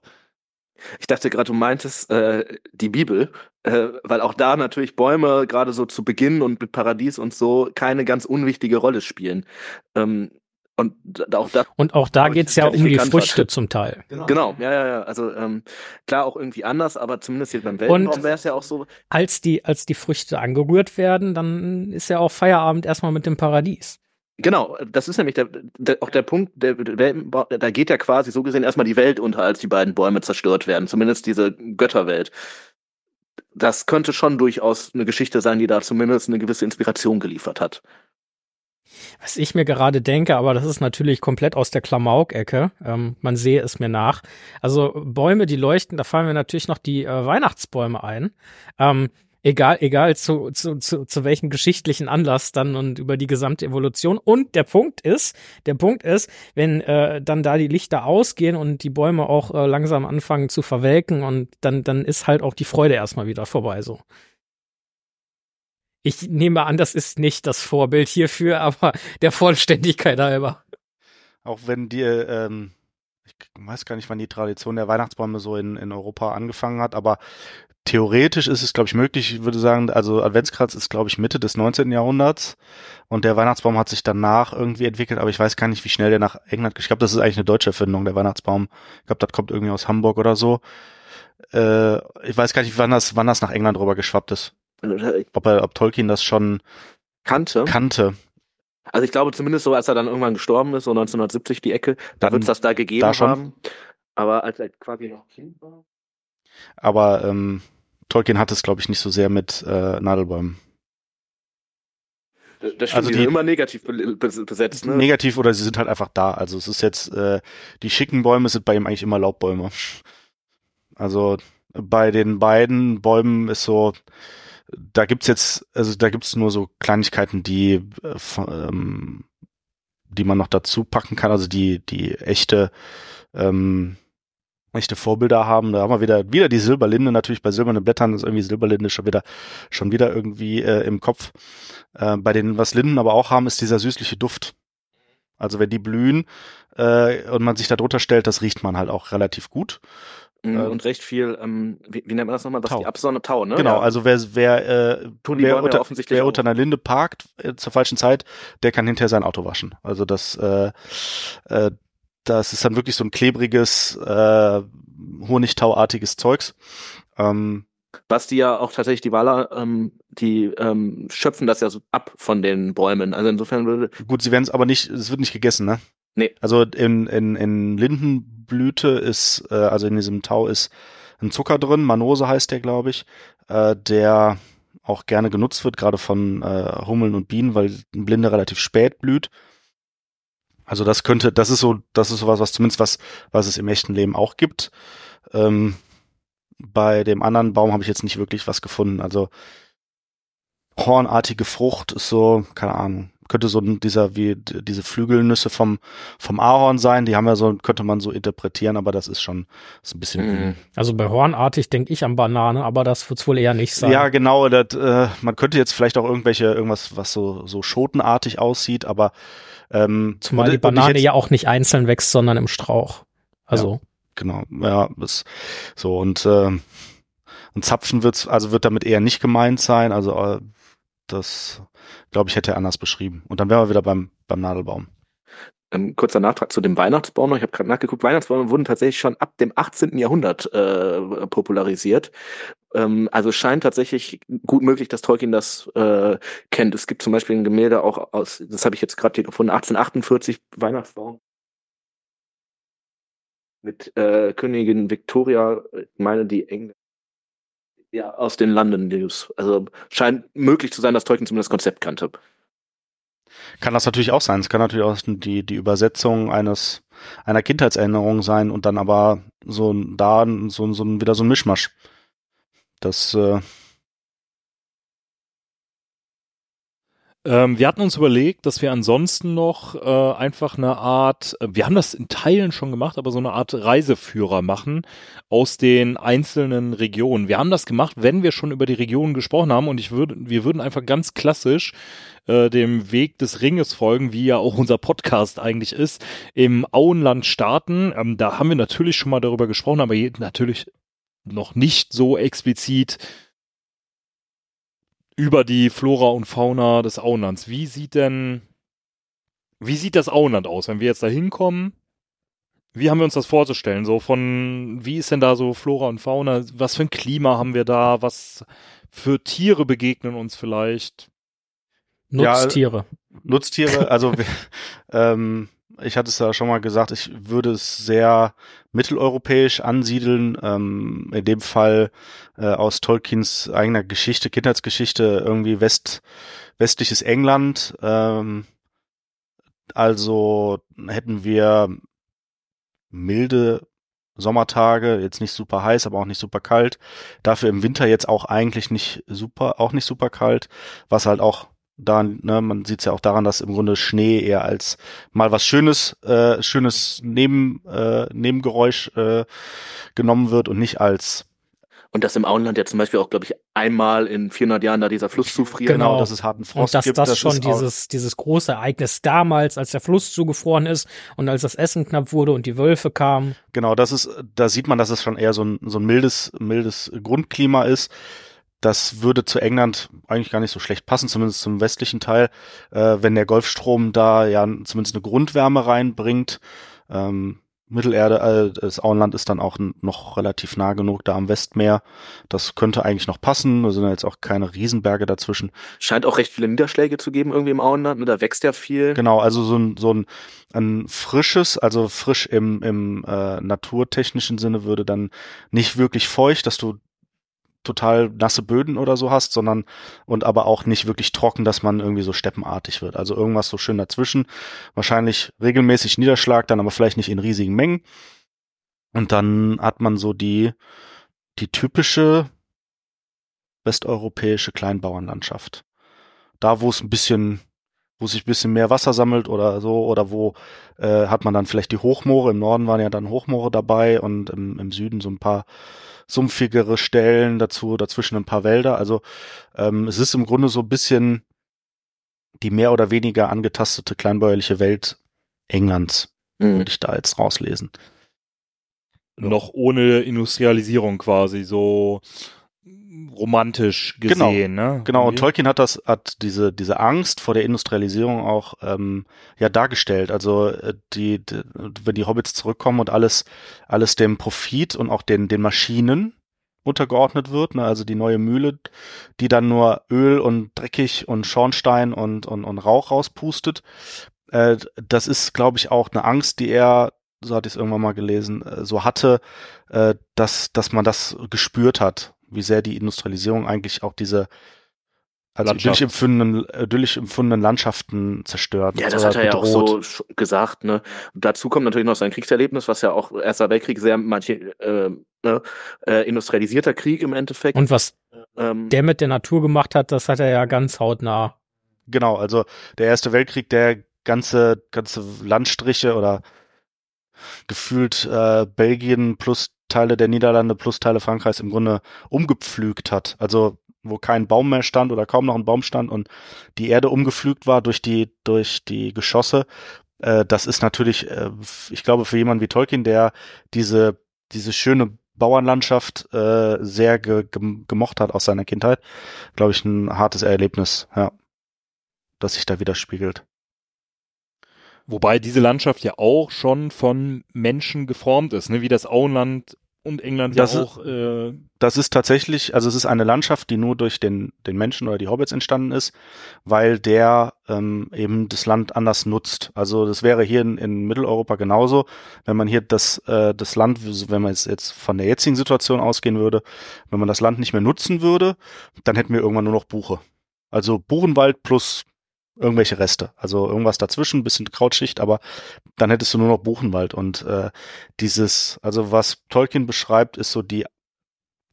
Ich dachte gerade, du meintest äh, die Bibel, äh, weil auch da natürlich Bäume gerade so zu Beginn und mit Paradies und so keine ganz unwichtige Rolle spielen. Ähm, und auch da, Und auch da geht's gar ja um die Früchte hatte. zum Teil. genau, ja, ja, ja. Also ähm, klar auch irgendwie anders, aber zumindest jetzt beim Weltenbaum wäre es ja auch so. Als die, als die Früchte angerührt werden, dann ist ja auch Feierabend erstmal mit dem Paradies. Genau, das ist nämlich der, der, auch der Punkt, der, da geht ja quasi so gesehen erstmal die Welt unter, als die beiden Bäume zerstört werden, zumindest diese Götterwelt. Das könnte schon durchaus eine Geschichte sein, die da zumindest eine gewisse Inspiration geliefert hat. Was ich mir gerade denke, aber das ist natürlich komplett aus der Klamauk-Ecke. Ähm, man sehe es mir nach. Also Bäume, die leuchten, da fallen mir natürlich noch die äh, Weihnachtsbäume ein. Ähm, egal, egal zu, zu, zu, zu welchem geschichtlichen Anlass dann und über die gesamte Evolution. Und der Punkt ist, der Punkt ist, wenn äh, dann da die Lichter ausgehen und die Bäume auch äh, langsam anfangen zu verwelken und dann, dann ist halt auch die Freude erstmal wieder vorbei so. Ich nehme an, das ist nicht das Vorbild hierfür, aber der Vollständigkeit halber. Auch wenn die, ähm, ich weiß gar nicht, wann die Tradition der Weihnachtsbäume so in, in Europa angefangen hat, aber theoretisch ist es, glaube ich, möglich. Ich würde sagen, also Adventskranz ist, glaube ich, Mitte des 19. Jahrhunderts und der Weihnachtsbaum hat sich danach irgendwie entwickelt, aber ich weiß gar nicht, wie schnell der nach England, ich glaube, das ist eigentlich eine deutsche Erfindung, der Weihnachtsbaum. Ich glaube, das kommt irgendwie aus Hamburg oder so. Äh, ich weiß gar nicht, wann das, wann das nach England rüber geschwappt ist. Ich Ob, er, ob Tolkien das schon kannte. kannte. Also ich glaube zumindest so, als er dann irgendwann gestorben ist, so 1970 die Ecke, da wird es das da gegeben da schon. haben. Aber als er quasi noch Kind war. Aber ähm, Tolkien hat es, glaube ich, nicht so sehr mit äh, Nadelbäumen. Das stimmt, Also die, die- sind immer negativ be- bes- besetzt. Ne? Negativ oder sie sind halt einfach da. Also es ist jetzt, äh, die schicken Bäume sind bei ihm eigentlich immer Laubbäume. Also bei den beiden Bäumen ist so, da gibt's jetzt, also da gibt's nur so Kleinigkeiten, die, äh, ähm, die man noch dazu packen kann, also die, die echte, ähm, echte Vorbilder haben. Da haben wir wieder, wieder die Silberlinde, natürlich bei silbernen Blättern ist irgendwie Silberlinde schon wieder, schon wieder irgendwie äh, im Kopf. Äh, bei denen, was Linden aber auch haben, ist dieser süßliche Duft. Also wenn die blühen äh, und man sich da drunter stellt, das riecht man halt auch relativ gut. Mhm, äh, und recht viel, ähm, wie, wie nennt man das nochmal, was Tau. die Absonne Tau, ne? Genau, Ja. also wer, wer, äh, wer, unter, wer unter einer Linde parkt äh, zur falschen Zeit, der kann hinterher sein Auto waschen. Also das, äh, äh, das ist dann wirklich so ein klebriges, äh, Honigtauartiges Zeugs. Ähm, Was die ja auch tatsächlich, die Waler, ähm, die ähm, schöpfen das ja so ab von den Bäumen. Also insofern würde, gut, sie werden es aber nicht, es wird nicht gegessen, ne? Nee. Also in, in, in Lindenblüte ist, äh, also in diesem Tau ist ein Zucker drin, Manose heißt der, glaube ich, äh, der auch gerne genutzt wird, gerade von äh, Hummeln und Bienen, weil ein Blinde relativ spät blüht. Also das könnte, das ist so, das ist sowas, was zumindest was, was es im echten Leben auch gibt. Ähm, bei dem anderen Baum habe ich jetzt nicht wirklich was gefunden. Also hornartige Frucht ist so, keine Ahnung, könnte so ein, dieser wie diese Flügelnüsse vom vom Ahorn sein. Die haben ja so, könnte man so interpretieren, aber das ist schon ist ein bisschen. Mhm. Also bei Hornartig denke ich an Banane, aber das wird's wohl eher nicht sein. Ja, genau. Das, äh, man könnte jetzt vielleicht auch irgendwelche irgendwas, was so so schotenartig aussieht, aber ähm, Zumal und- die und Banane jetzt- ja auch nicht einzeln wächst, sondern im Strauch. Also genau, ja, ist so und äh, ein Zapfen wird's, also wird damit eher nicht gemeint sein. Also äh, das, glaube ich, hätte er anders beschrieben. Und dann wären wir wieder beim beim Nadelbaum. ähm, kurzer Nachtrag zu dem Weihnachtsbaum. Ich habe gerade nachgeguckt, Weihnachtsbäume wurden tatsächlich schon ab dem 18. Jahrhundert äh, popularisiert. Ähm, also scheint tatsächlich gut möglich, dass Tolkien das äh, kennt. Es gibt zum Beispiel ein Gemälde auch aus, das habe ich jetzt gerade hier gefunden, 1848 Weihnachtsbaum mit äh, Königin Victoria, ich meine die Engl ja, aus den London News. Also scheint möglich zu sein, dass Tolkien zumindest das Konzept kannte. Kann das natürlich auch sein. Es kann natürlich auch die, die Übersetzung eines, einer Kindheitserinnerung sein und dann aber so ein- da so, so wieder so ein Mischmasch. Das, äh, Ähm, wir hatten uns überlegt, dass wir ansonsten noch äh, einfach eine Art, äh, wir haben das in Teilen schon gemacht, aber so eine Art Reiseführer machen aus den einzelnen Regionen. Wir haben das gemacht, wenn wir schon über die Regionen gesprochen haben und ich würde, wir würden einfach ganz klassisch äh, dem Weg des Ringes folgen, wie ja auch unser Podcast eigentlich ist, im Auenland starten. Ähm, da haben wir natürlich schon mal darüber gesprochen, aber natürlich noch nicht so explizit über die Flora und Fauna des Auenlands. Wie sieht denn, wie sieht das Auenland aus, wenn wir jetzt da hinkommen? Wie haben wir uns das vorzustellen? So von, wie ist denn da so Flora und Fauna? Was für ein Klima haben wir da? Was für Tiere begegnen uns vielleicht? Ja, Nutztiere. Nutztiere, also wir- ähm, ich hatte es ja schon mal gesagt, ich würde es sehr mitteleuropäisch ansiedeln. Ähm, in dem Fall äh, aus Tolkiens eigener Geschichte, Kindheitsgeschichte, irgendwie West, westliches England. Ähm, also hätten wir milde Sommertage, jetzt nicht super heiß, aber auch nicht super kalt. Dafür im Winter jetzt auch eigentlich nicht super, auch nicht super kalt, was halt auch da, ne, man sieht es ja auch daran, dass im Grunde Schnee eher als mal was Schönes, äh, schönes Neben, äh, Nebengeräusch äh, genommen wird und nicht als Und dass im Auenland ja zum Beispiel auch, glaube ich, einmal in 400 Jahren da dieser Fluss zufriert. Genau. dass es harten Frost Und dass gibt. das, schon ist auch- dieses, dieses große Ereignis damals, als der Fluss zugefroren ist und als das Essen knapp wurde und die Wölfe kamen. Genau, das ist, da sieht man, dass es schon eher so ein, so ein mildes, mildes Grundklima ist. Das würde zu England eigentlich gar nicht so schlecht passen, zumindest zum westlichen Teil, äh, wenn der Golfstrom da ja zumindest eine Grundwärme reinbringt. Ähm, Mittelerde, äh, das Auenland ist dann auch noch relativ nah genug da am Westmeer. Das könnte eigentlich noch passen. Da sind ja jetzt auch keine Riesenberge dazwischen. Scheint auch recht viele Niederschläge zu geben irgendwie im Auenland. Ne? Da wächst ja viel. Genau, also so ein, so ein, ein frisches, also frisch im, im äh, naturtechnischen Sinne würde dann nicht wirklich feucht, dass du total nasse Böden oder so hast, sondern und aber auch nicht wirklich trocken, dass man irgendwie so steppenartig wird. Also irgendwas so schön dazwischen. Wahrscheinlich regelmäßig Niederschlag, dann aber vielleicht nicht in riesigen Mengen. Und dann hat man so die, die typische westeuropäische Kleinbauernlandschaft. Da, wo es ein bisschen wo sich ein bisschen mehr Wasser sammelt oder so, oder wo äh, hat man dann vielleicht die Hochmoore, im Norden waren ja dann Hochmoore dabei und im, im Süden so ein paar sumpfigere Stellen dazu, dazwischen ein paar Wälder. Also ähm, es ist im Grunde so ein bisschen die mehr oder weniger angetastete kleinbäuerliche Welt Englands, Mhm. würde ich da jetzt rauslesen. noch ohne Industrialisierung quasi, so romantisch Genau, gesehen, ne? Genau, und. Tolkien hat das, hat diese, diese Angst vor der Industrialisierung auch ähm, ja dargestellt. Also äh, die, die, wenn die Hobbits zurückkommen und alles, alles dem Profit und auch den, den Maschinen untergeordnet wird, ne? also die neue Mühle, die dann nur Öl und dreckig und Schornstein und, und, und Rauch rauspustet. Äh, das ist, glaube ich, auch eine Angst, die er, so hatte ich es irgendwann mal gelesen, äh, so hatte, äh, dass, dass man das gespürt hat, wie sehr die Industrialisierung eigentlich auch diese also idyllisch empfundenen, idyllisch empfundenen Landschaften zerstört. Ja, das hat er ja auch so gesagt. Ne? Und dazu kommt natürlich noch sein Kriegserlebnis, was ja auch Erster Weltkrieg sehr manche äh, ne? äh, industrialisierter Krieg im Endeffekt. Und was ähm, der mit der Natur gemacht hat, das hat er ja ganz hautnah. Genau, also der Erste Weltkrieg, der ganze, ganze Landstriche oder gefühlt äh, Belgien plus Teile der Niederlande plus Teile Frankreichs im Grunde umgepflügt hat. Also wo kein Baum mehr stand oder kaum noch ein Baum stand und die Erde umgepflügt war durch die, durch die Geschosse. Äh, das ist natürlich, äh, ich glaube, für jemanden wie Tolkien, der diese, diese schöne Bauernlandschaft äh, sehr ge gem- gemocht hat aus seiner Kindheit, glaube ich, ein hartes Erlebnis, ja, das sich da widerspiegelt. Wobei diese Landschaft ja auch schon von Menschen geformt ist, ne? wie das Auenland und England Das ja ist- auch. Äh, Das ist tatsächlich, also es ist eine Landschaft, die nur durch den, den Menschen oder die Hobbits entstanden ist, weil der ähm, eben das Land anders nutzt. Also das wäre hier in, in Mitteleuropa genauso, wenn man hier das, äh, das Land, wenn man jetzt von der jetzigen Situation ausgehen würde, wenn man das Land nicht mehr nutzen würde, dann hätten wir irgendwann nur noch Buche. Also Buchenwald plus irgendwelche Reste. Also irgendwas dazwischen, bisschen Krautschicht, aber dann hättest du nur noch Buchenwald. Und äh, dieses, also was Tolkien beschreibt, ist so die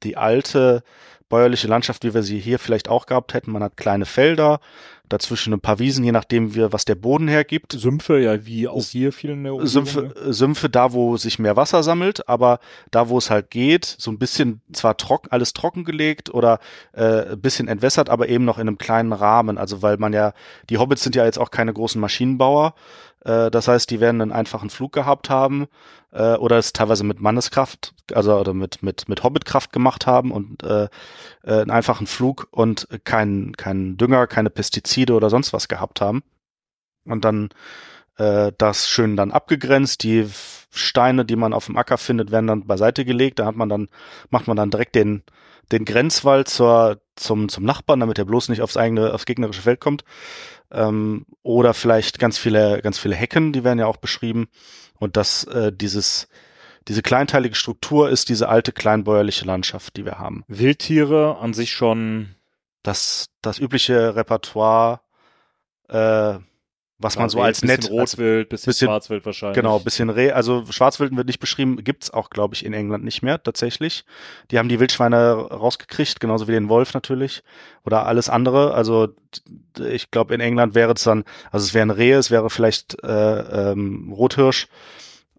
die alte bäuerliche Landschaft, wie wir sie hier vielleicht auch gehabt hätten. Man hat kleine Felder, dazwischen ein paar Wiesen, je nachdem, wie, was der Boden hergibt. Sümpfe, ja, wie auch hier viel in der Umgebung, Sümpfe, ne? Sümpfe da, wo sich mehr Wasser sammelt, aber da, wo es halt geht, so ein bisschen zwar trocken, alles trockengelegt oder äh, ein bisschen entwässert, aber eben noch in einem kleinen Rahmen. Also weil man ja, die Hobbits sind ja jetzt auch keine großen Maschinenbauer. Äh, das heißt, die werden einen einfachen Flug gehabt haben äh, oder es teilweise mit Manneskraft, also oder mit mit mit Hobbitkraft gemacht haben und äh, äh, einen einfachen Flug und keinen keinen Dünger, keine Pestizide oder sonst was gehabt haben. Und dann äh, das schön dann abgegrenzt. Die Steine, die man auf dem Acker findet, werden dann beiseite gelegt. Da hat man dann, macht man dann direkt den, den Grenzwall zur, zum, zum Nachbarn, damit er bloß nicht aufs eigene, aufs gegnerische Feld kommt. Ähm, oder vielleicht ganz viele, ganz viele Hecken, die werden ja auch beschrieben. Und das, äh, dieses, diese kleinteilige Struktur ist diese alte kleinbäuerliche Landschaft, die wir haben. Wildtiere an sich schon. Das, das übliche Repertoire, äh, was man so als bisschen nett, Rotwild, bisschen, bisschen- Schwarzwild wahrscheinlich. Genau, bisschen Reh, also Schwarzwild wird nicht beschrieben, gibt's auch, glaube ich, in England nicht mehr, tatsächlich. Die haben die Wildschweine rausgekriegt, genauso wie den Wolf natürlich. Oder alles andere. Also ich glaube, in England wäre es dann, also es wären Rehe, es wäre vielleicht äh, ähm, Rothirsch,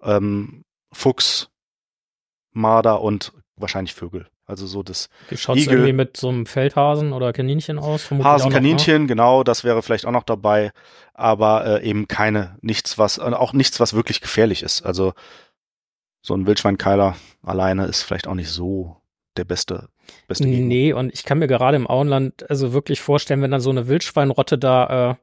ähm, Fuchs, Marder und wahrscheinlich Vögel. Also so das Wie schaut's Igel. irgendwie mit so einem Feldhasen oder Kaninchen aus? Hasen, noch, ne? Kaninchen, genau, das wäre vielleicht auch noch dabei, aber äh, eben keine, nichts, was, äh, auch nichts, was wirklich gefährlich ist. Also so ein Wildschweinkeiler alleine ist vielleicht auch nicht so der beste, beste Gegner. Nee, und ich kann mir gerade im Auenland also wirklich vorstellen, wenn dann so eine Wildschweinrotte da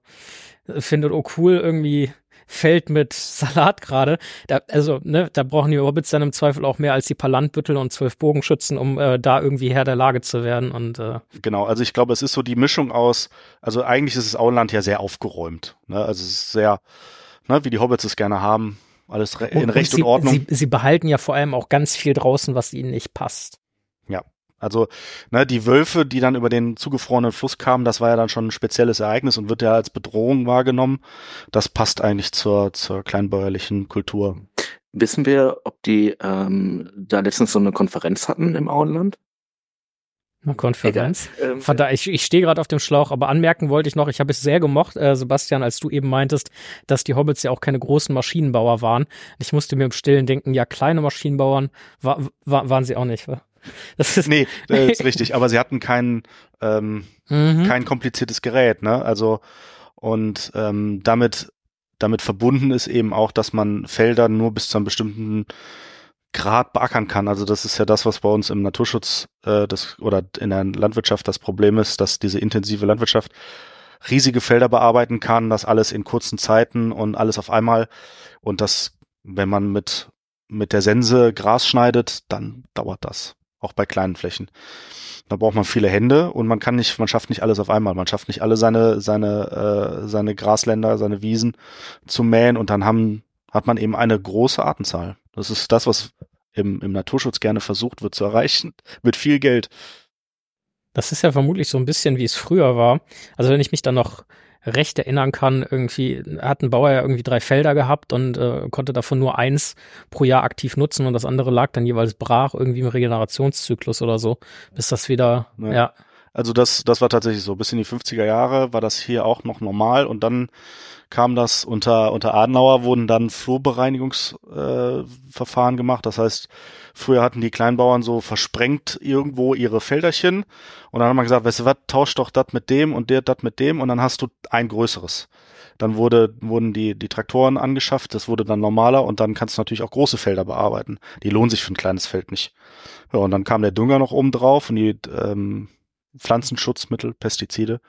äh, findet, oh cool, irgendwie Feld mit Salat gerade. Da, also, ne, da brauchen die Hobbits dann im Zweifel auch mehr als die paar Landbüttel und zwölf Bogenschützen, um äh, da irgendwie Herr der Lage zu werden. Und äh, Genau, also ich glaube, es ist so die Mischung aus, also eigentlich ist das Auenland ja sehr aufgeräumt. Ne? Also es ist sehr, ne, wie die Hobbits es gerne haben, alles re in Recht und, sie, Ordnung. Sie, sie behalten ja vor allem auch ganz viel draußen, was ihnen nicht passt. Also, ne, die Wölfe, die dann über den zugefrorenen Fluss kamen, das war ja dann schon ein spezielles Ereignis und wird ja als Bedrohung wahrgenommen. Das passt eigentlich zur, zur kleinbäuerlichen Kultur. Wissen wir, ob die ähm, da letztens so eine Konferenz hatten im Auenland? Eine Konferenz. Ähm, Verdammt, ich, ich stehe gerade auf dem Schlauch, aber anmerken wollte ich noch, ich habe es sehr gemocht, äh, Sebastian, als du eben meintest, dass die Hobbits ja auch keine großen Maschinenbauer waren. Ich musste mir im Stillen denken, ja, kleine Maschinenbauern war, war, waren sie auch nicht. wa? Das ist, Nee, das ist richtig, aber sie hatten kein, ähm, Mhm. kein kompliziertes Gerät, ne? Also, und ähm, damit, damit verbunden ist eben auch, dass man Felder nur bis zu einem bestimmten Grad beackern kann. Also das ist ja das, was bei uns im Naturschutz äh, das, oder in der Landwirtschaft das Problem ist, dass diese intensive Landwirtschaft riesige Felder bearbeiten kann, das alles in kurzen Zeiten und alles auf einmal. Und das, wenn man mit, mit der Sense Gras schneidet, dann dauert das. Auch bei kleinen Flächen. Da braucht man viele Hände und man kann nicht, man schafft nicht alles auf einmal. Man schafft nicht alle seine, seine, äh, seine Grasländer, seine Wiesen zu mähen und dann haben, hat man eben eine große Artenzahl. Das ist das, was im, im Naturschutz gerne versucht wird zu erreichen, mit viel Geld. Das ist ja vermutlich so ein bisschen, wie es früher war. Also wenn ich mich dann noch recht erinnern kann, irgendwie hat ein Bauer ja irgendwie drei Felder gehabt und äh, konnte davon nur eins pro Jahr aktiv nutzen und das andere lag dann jeweils brach irgendwie im Regenerationszyklus oder so, bis das wieder, ja. ja. Also das, das war tatsächlich so. Bis in die 50er Jahre war das hier auch noch normal und dann kam das unter, unter Adenauer wurden dann Flurbereinigungsverfahren äh, gemacht. Das heißt, früher hatten die Kleinbauern so versprengt irgendwo ihre Felderchen und dann hat man gesagt, weißt du was, tausch doch das mit dem und der das mit dem und dann hast du ein größeres. Dann wurde, wurden die, die Traktoren angeschafft, das wurde dann normaler und dann kannst du natürlich auch große Felder bearbeiten. Die lohnen sich für ein kleines Feld nicht. Ja, und dann kam der Dünger noch oben drauf und die ähm, Pflanzenschutzmittel, Pestizide.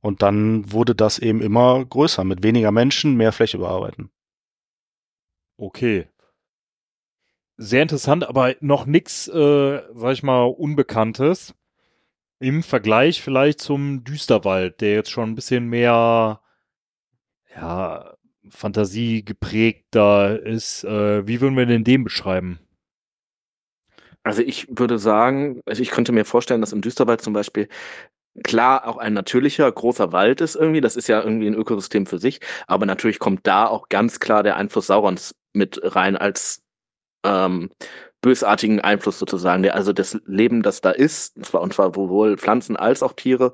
Und dann wurde das eben immer größer, mit weniger Menschen, mehr Fläche bearbeiten. Okay. Sehr interessant, aber noch nix, äh, sag ich mal, Unbekanntes. Im Vergleich vielleicht zum Düsterwald, der jetzt schon ein bisschen mehr, ja, Fantasie geprägter ist. Äh, wie würden wir denn den beschreiben? Also ich würde sagen, also ich könnte mir vorstellen, dass im Düsterwald zum Beispiel klar auch ein natürlicher großer Wald ist irgendwie, das ist ja irgendwie ein Ökosystem für sich, aber natürlich kommt da auch ganz klar der Einfluss Saurons mit rein als ähm, bösartigen Einfluss sozusagen, der also das Leben, das da ist, und zwar, und zwar sowohl Pflanzen als auch Tiere,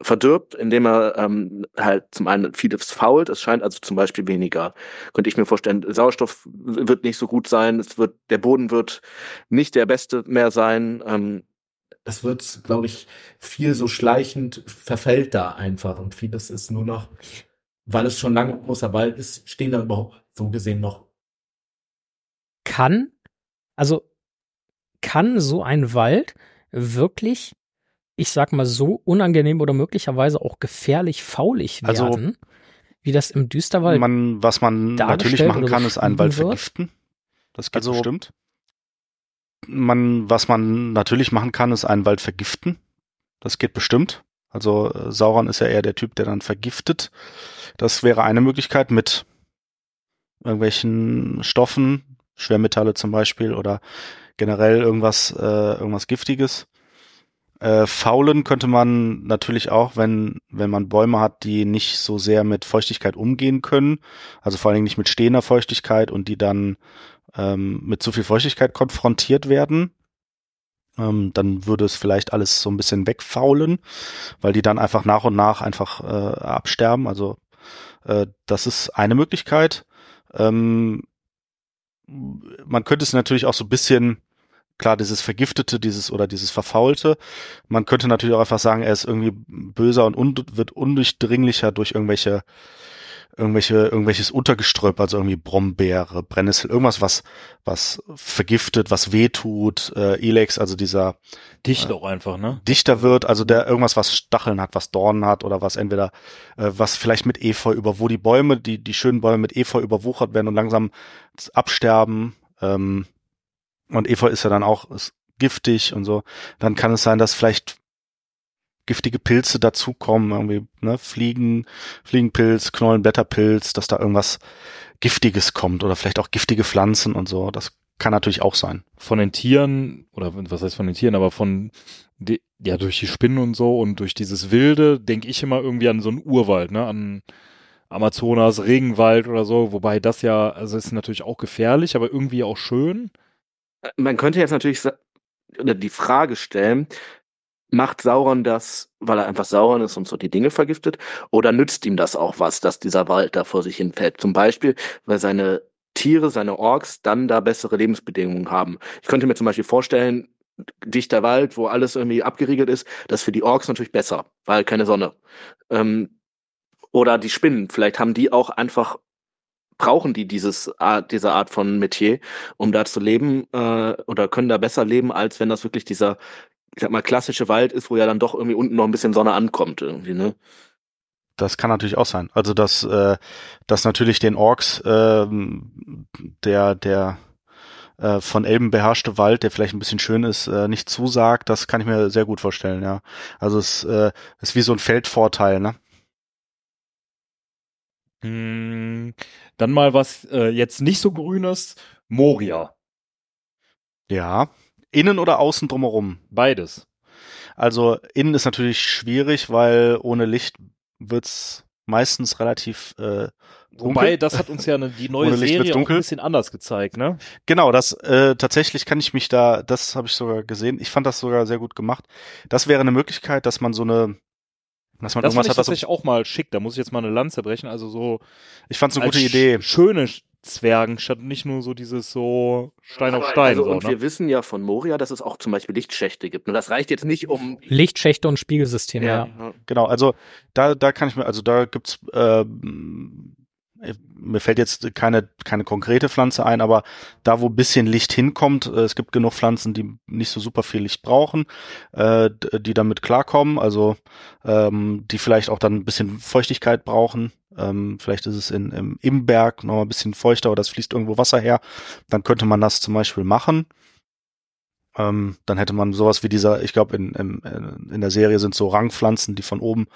verdirbt, indem er ähm, halt zum einen vieles fault. Es scheint also zum Beispiel weniger, könnte ich mir vorstellen, Sauerstoff wird nicht so gut sein, es wird, der Boden wird nicht der beste mehr sein. Ähm, das wird, glaube ich, viel so schleichend verfällt da einfach und vieles ist nur noch, weil es schon lange ein großer Wald ist, stehen da überhaupt so gesehen noch. Kann, also kann so ein Wald wirklich, ich sag mal so unangenehm oder möglicherweise auch gefährlich faulig also werden, also, wie das im Düsterwald. Man, was man natürlich machen kann, ist einen Wald vergiften. Das geht also, bestimmt man, was man natürlich machen kann, ist einen Wald vergiften. Das geht bestimmt. Also äh, Sauron ist ja eher der Typ, der dann vergiftet. Das wäre eine Möglichkeit mit irgendwelchen Stoffen, Schwermetalle zum Beispiel oder generell irgendwas, äh, irgendwas Giftiges. Äh, faulen könnte man natürlich auch, wenn, wenn man Bäume hat, die nicht so sehr mit Feuchtigkeit umgehen können. Also vor allen Dingen nicht mit stehender Feuchtigkeit und die dann ähm, mit zu viel Feuchtigkeit konfrontiert werden, ähm, dann würde es vielleicht alles so ein bisschen wegfaulen, weil die dann einfach nach und nach einfach äh, absterben. Also äh, das ist eine Möglichkeit. Ähm, man könnte es natürlich auch so ein bisschen klar, dieses Vergiftete, dieses oder dieses Verfaulte. Man könnte natürlich auch einfach sagen, er ist irgendwie böser und un wird undurchdringlicher durch irgendwelche irgendwelche, irgendwelches Untergeströpp, also irgendwie Brombeere, Brennnessel, irgendwas, was, was vergiftet, was wehtut, äh, Elex, also dieser Dicht äh, auch einfach, ne? Dichter wird, also der irgendwas, was Stacheln hat, was Dornen hat oder was entweder, äh, was vielleicht mit Efeu über, wo die Bäume, die, die schönen Bäume mit Efeu überwuchert werden und langsam absterben, ähm, und Efeu ist ja dann auch ist giftig und so, dann kann es sein, dass vielleicht giftige Pilze dazukommen, irgendwie, ne, Fliegen, Fliegenpilz, Knollenblätterpilz, dass da irgendwas Giftiges kommt oder vielleicht auch giftige Pflanzen und so. Das kann natürlich auch sein. Von den Tieren, oder was heißt von den Tieren, aber von, die, ja, durch die Spinnen und so und durch dieses Wilde denke ich immer irgendwie an so einen Urwald, ne, an Amazonas, Regenwald oder so, wobei das ja, also ist natürlich auch gefährlich, aber irgendwie auch schön. Man könnte jetzt natürlich die Frage stellen, Macht Sauron das, weil er einfach Sauron ist und so die Dinge vergiftet? Oder nützt ihm das auch was, dass dieser Wald da vor sich hinfällt? Zum Beispiel, weil seine Tiere, seine Orks dann da bessere Lebensbedingungen haben. Ich könnte mir zum Beispiel vorstellen, dichter Wald, wo alles irgendwie abgeriegelt ist, das ist für die Orks natürlich besser, weil keine Sonne. Ähm, oder die Spinnen, vielleicht haben die auch einfach brauchen die dieses diese Art von Metier, um da zu leben äh, oder können da besser leben, als wenn das wirklich dieser, ich sag mal, klassische Wald ist, wo ja dann doch irgendwie unten noch ein bisschen Sonne ankommt irgendwie, ne? Das kann natürlich auch sein. Also dass, äh, dass natürlich den Orks ähm, der, der äh, von Elben beherrschte Wald, der vielleicht ein bisschen schön ist, äh, nicht zusagt, das kann ich mir sehr gut vorstellen, ja. Also es äh, ist wie so ein Feldvorteil, ne? Hm, dann mal was äh, jetzt nicht so grünes. Moria. Ja. Innen oder außen drumherum? Beides. Also innen ist natürlich schwierig, weil ohne Licht wird's meistens relativ äh, Wobei, dunkel. das hat uns ja eine, die neue Serie ein bisschen anders gezeigt, ne? Genau, das äh, tatsächlich kann ich mich da, das habe ich sogar gesehen. Ich fand das sogar sehr gut gemacht. Das wäre eine Möglichkeit, dass man so eine, dass man Das irgendwas ich hat, tatsächlich auch mal schick. Da muss ich jetzt mal eine Lanze brechen. Also so ich fand's eine gute Idee. Schöne Zwergen, statt nicht nur so dieses so Stein auf Stein. Also, so, und ne? wir wissen ja von Moria, dass es auch zum Beispiel Lichtschächte gibt. Und das reicht jetzt nicht um. Lichtschächte und Spiegelsysteme, ja. Genau, also da, da kann ich mir, also da gibt's, ähm, mir fällt jetzt keine, keine konkrete Pflanze ein, aber da, wo bisschen Licht hinkommt, äh, es gibt genug Pflanzen, die nicht so super viel Licht brauchen, äh, die damit klarkommen, also ähm, die vielleicht auch dann ein bisschen Feuchtigkeit brauchen. Ähm, vielleicht ist es in, im, im Berg noch ein bisschen feuchter oder es fließt irgendwo Wasser her. Dann könnte man das zum Beispiel machen. Ähm, dann hätte man sowas wie dieser, ich glaube, in, in, in der Serie sind so Rangpflanzen, die von oben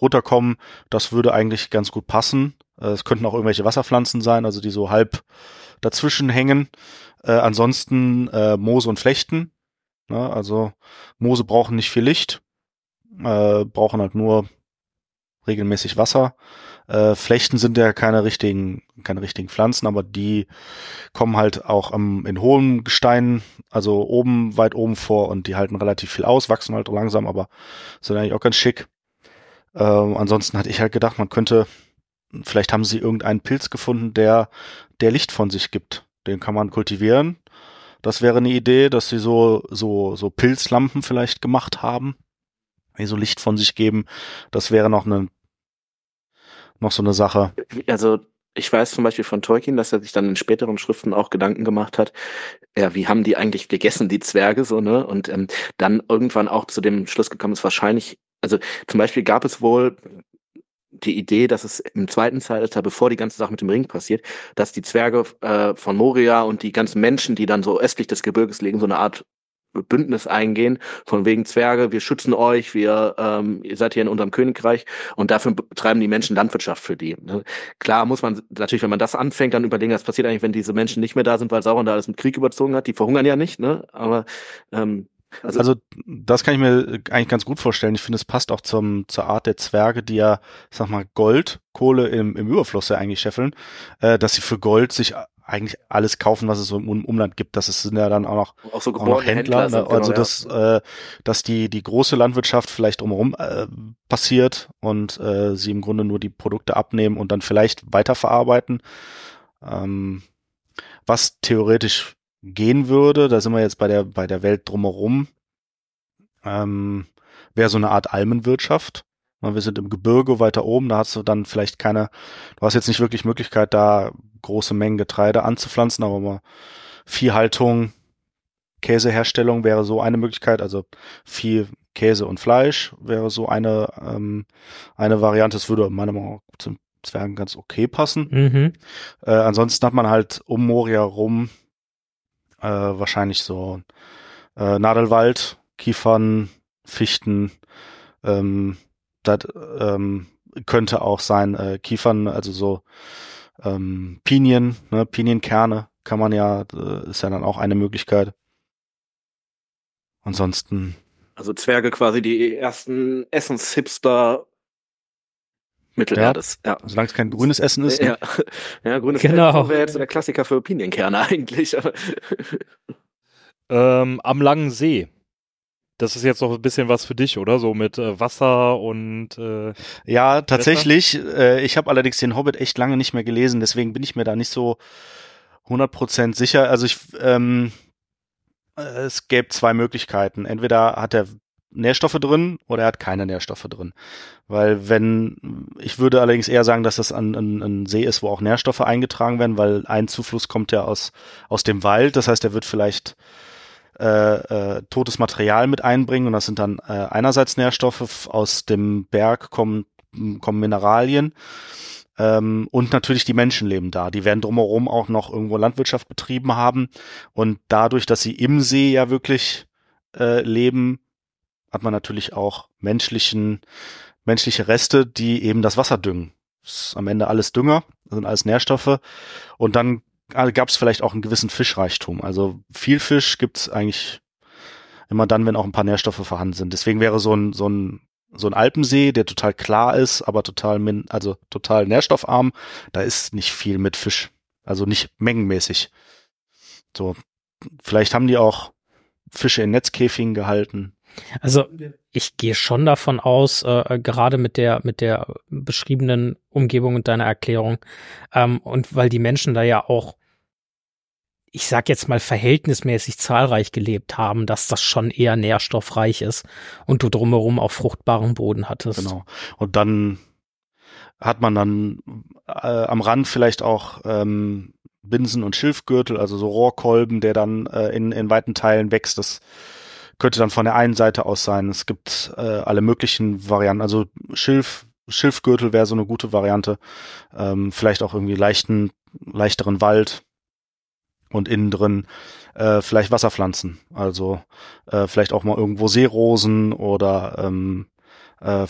runterkommen. Das würde eigentlich ganz gut passen. Äh, Es könnten auch irgendwelche Wasserpflanzen sein, also die so halb dazwischen hängen. Äh, ansonsten äh, Moose und Flechten. Ne? Also Moose brauchen nicht viel Licht, äh, brauchen halt nur regelmäßig Wasser. Äh, Flechten sind ja keine richtigen, keine richtigen Pflanzen, aber die kommen halt auch am, in hohen Gesteinen, also oben, weit oben vor und die halten relativ viel aus, wachsen halt langsam, aber sind eigentlich auch ganz schick. Ähm, ansonsten hatte ich halt gedacht, man könnte, vielleicht haben sie irgendeinen Pilz gefunden, der, der Licht von sich gibt. Den kann man kultivieren. Das wäre eine Idee, dass sie so, so, so Pilzlampen vielleicht gemacht haben, so Licht von sich geben. Das wäre noch eine, noch so eine Sache. Also, ich weiß zum Beispiel von Tolkien, dass er sich dann in späteren Schriften auch Gedanken gemacht hat, ja, wie haben die eigentlich gegessen, die Zwerge, so, ne? Und ähm, dann irgendwann auch zu dem Schluss gekommen ist, wahrscheinlich, also zum Beispiel gab es wohl die Idee, dass es im zweiten Zeitalter, bevor die ganze Sache mit dem Ring passiert, dass die Zwerge äh, von Moria und die ganzen Menschen, die dann so östlich des Gebirges liegen, so eine Art Bündnis eingehen, von wegen Zwerge, wir schützen euch, wir, ähm, ihr seid hier in unserem Königreich und dafür betreiben die Menschen Landwirtschaft für die. ne? Klar muss man natürlich, wenn man das anfängt, dann überlegen, was passiert eigentlich, wenn diese Menschen nicht mehr da sind, weil Sauron da alles mit Krieg überzogen hat. Die verhungern ja nicht, ne? Aber ähm, also, Also das kann ich mir eigentlich ganz gut vorstellen. Ich finde, es passt auch zum, zur Art der Zwerge, die ja, sag mal, Gold, Kohle im, im Überfluss ja eigentlich scheffeln, äh, dass sie für Gold sich eigentlich alles kaufen, was es so im Um- Umland gibt. Das ist, sind ja dann auch noch, auch so auch noch Händler. sind, ne? also genau, dass, äh, dass die, die große Landwirtschaft vielleicht drumherum äh, passiert und äh, sie im Grunde nur die Produkte abnehmen und dann vielleicht weiterverarbeiten. Ähm, was theoretisch gehen würde, da sind wir jetzt bei der, bei der Welt drumherum, ähm, wäre so eine Art Almenwirtschaft. Wir sind im Gebirge weiter oben, da hast du dann vielleicht keine, du hast jetzt nicht wirklich Möglichkeit, da große Mengen Getreide anzupflanzen, aber mal Viehhaltung, Käseherstellung wäre so eine Möglichkeit, also Vieh, Käse und Fleisch wäre so eine, ähm, eine Variante. Es würde meiner Meinung nach zum Zwergen ganz okay passen. Mhm. Äh, ansonsten hat man halt um Moria rum äh, wahrscheinlich so äh, Nadelwald, Kiefern, Fichten. Ähm, das ähm, könnte auch sein äh, Kiefern, also so ähm, Pinien, ne, Pinienkerne kann man ja, äh, ist ja dann auch eine Möglichkeit. Ansonsten, Also Zwerge quasi die ersten Essenshipster Mittelerdes. Ja. solange es kein grünes Essen ist, ne? Ja, ja grünes Genau. Feldkorn wäre jetzt der Klassiker für Pinienkerne eigentlich. Ähm, am langen See. Das ist jetzt noch ein bisschen was für dich, oder? So mit äh, Wasser und äh, Ja, tatsächlich. Äh, ich habe allerdings den Hobbit echt lange nicht mehr gelesen, deswegen bin ich mir da nicht so 100% sicher. Also ich, ähm, äh, es gäbe zwei Möglichkeiten. Entweder hat der Nährstoffe drin oder er hat keine Nährstoffe drin. Weil wenn, ich würde allerdings eher sagen, dass das ein, ein, ein See ist, wo auch Nährstoffe eingetragen werden, weil ein Zufluss kommt ja aus, aus dem Wald. Das heißt, er wird vielleicht äh, äh, totes Material mit einbringen und das sind dann äh, einerseits Nährstoffe, aus dem Berg kommen, kommen Mineralien ähm, und natürlich die Menschen leben da. Die werden drumherum auch noch irgendwo Landwirtschaft betrieben haben und dadurch, dass sie im See ja wirklich äh, leben, hat man natürlich auch menschlichen, menschliche Reste, die eben das Wasser düngen. Das ist am Ende alles Dünger, sind alles Nährstoffe. Und dann gab es vielleicht auch einen gewissen Fischreichtum. Also viel Fisch gibt's eigentlich immer dann, wenn auch ein paar Nährstoffe vorhanden sind. Deswegen wäre so ein, so ein, so ein Alpensee, der total klar ist, aber total, min, also total nährstoffarm, da ist nicht viel mit Fisch. Also nicht mengenmäßig. So, vielleicht haben die auch Fische in Netzkäfigen gehalten. Also ich gehe schon davon aus, äh, gerade mit der mit der beschriebenen Umgebung und deiner Erklärung ähm, und weil die Menschen da ja auch ich sag jetzt mal verhältnismäßig zahlreich gelebt haben, dass das schon eher nährstoffreich ist und du drumherum auch fruchtbaren Boden hattest. Genau. Und dann hat man dann äh, am Rand vielleicht auch ähm, Binsen und Schilfgürtel, also so Rohrkolben, der dann äh, in, in weiten Teilen wächst. Das könnte dann von der einen Seite aus sein. Es gibt äh, alle möglichen Varianten. Also Schilf, Schilfgürtel wäre so eine gute Variante. Ähm, vielleicht auch irgendwie leichten, leichteren Wald und innen drin äh, vielleicht Wasserpflanzen. Also äh, vielleicht auch mal irgendwo Seerosen oder ähm, äh,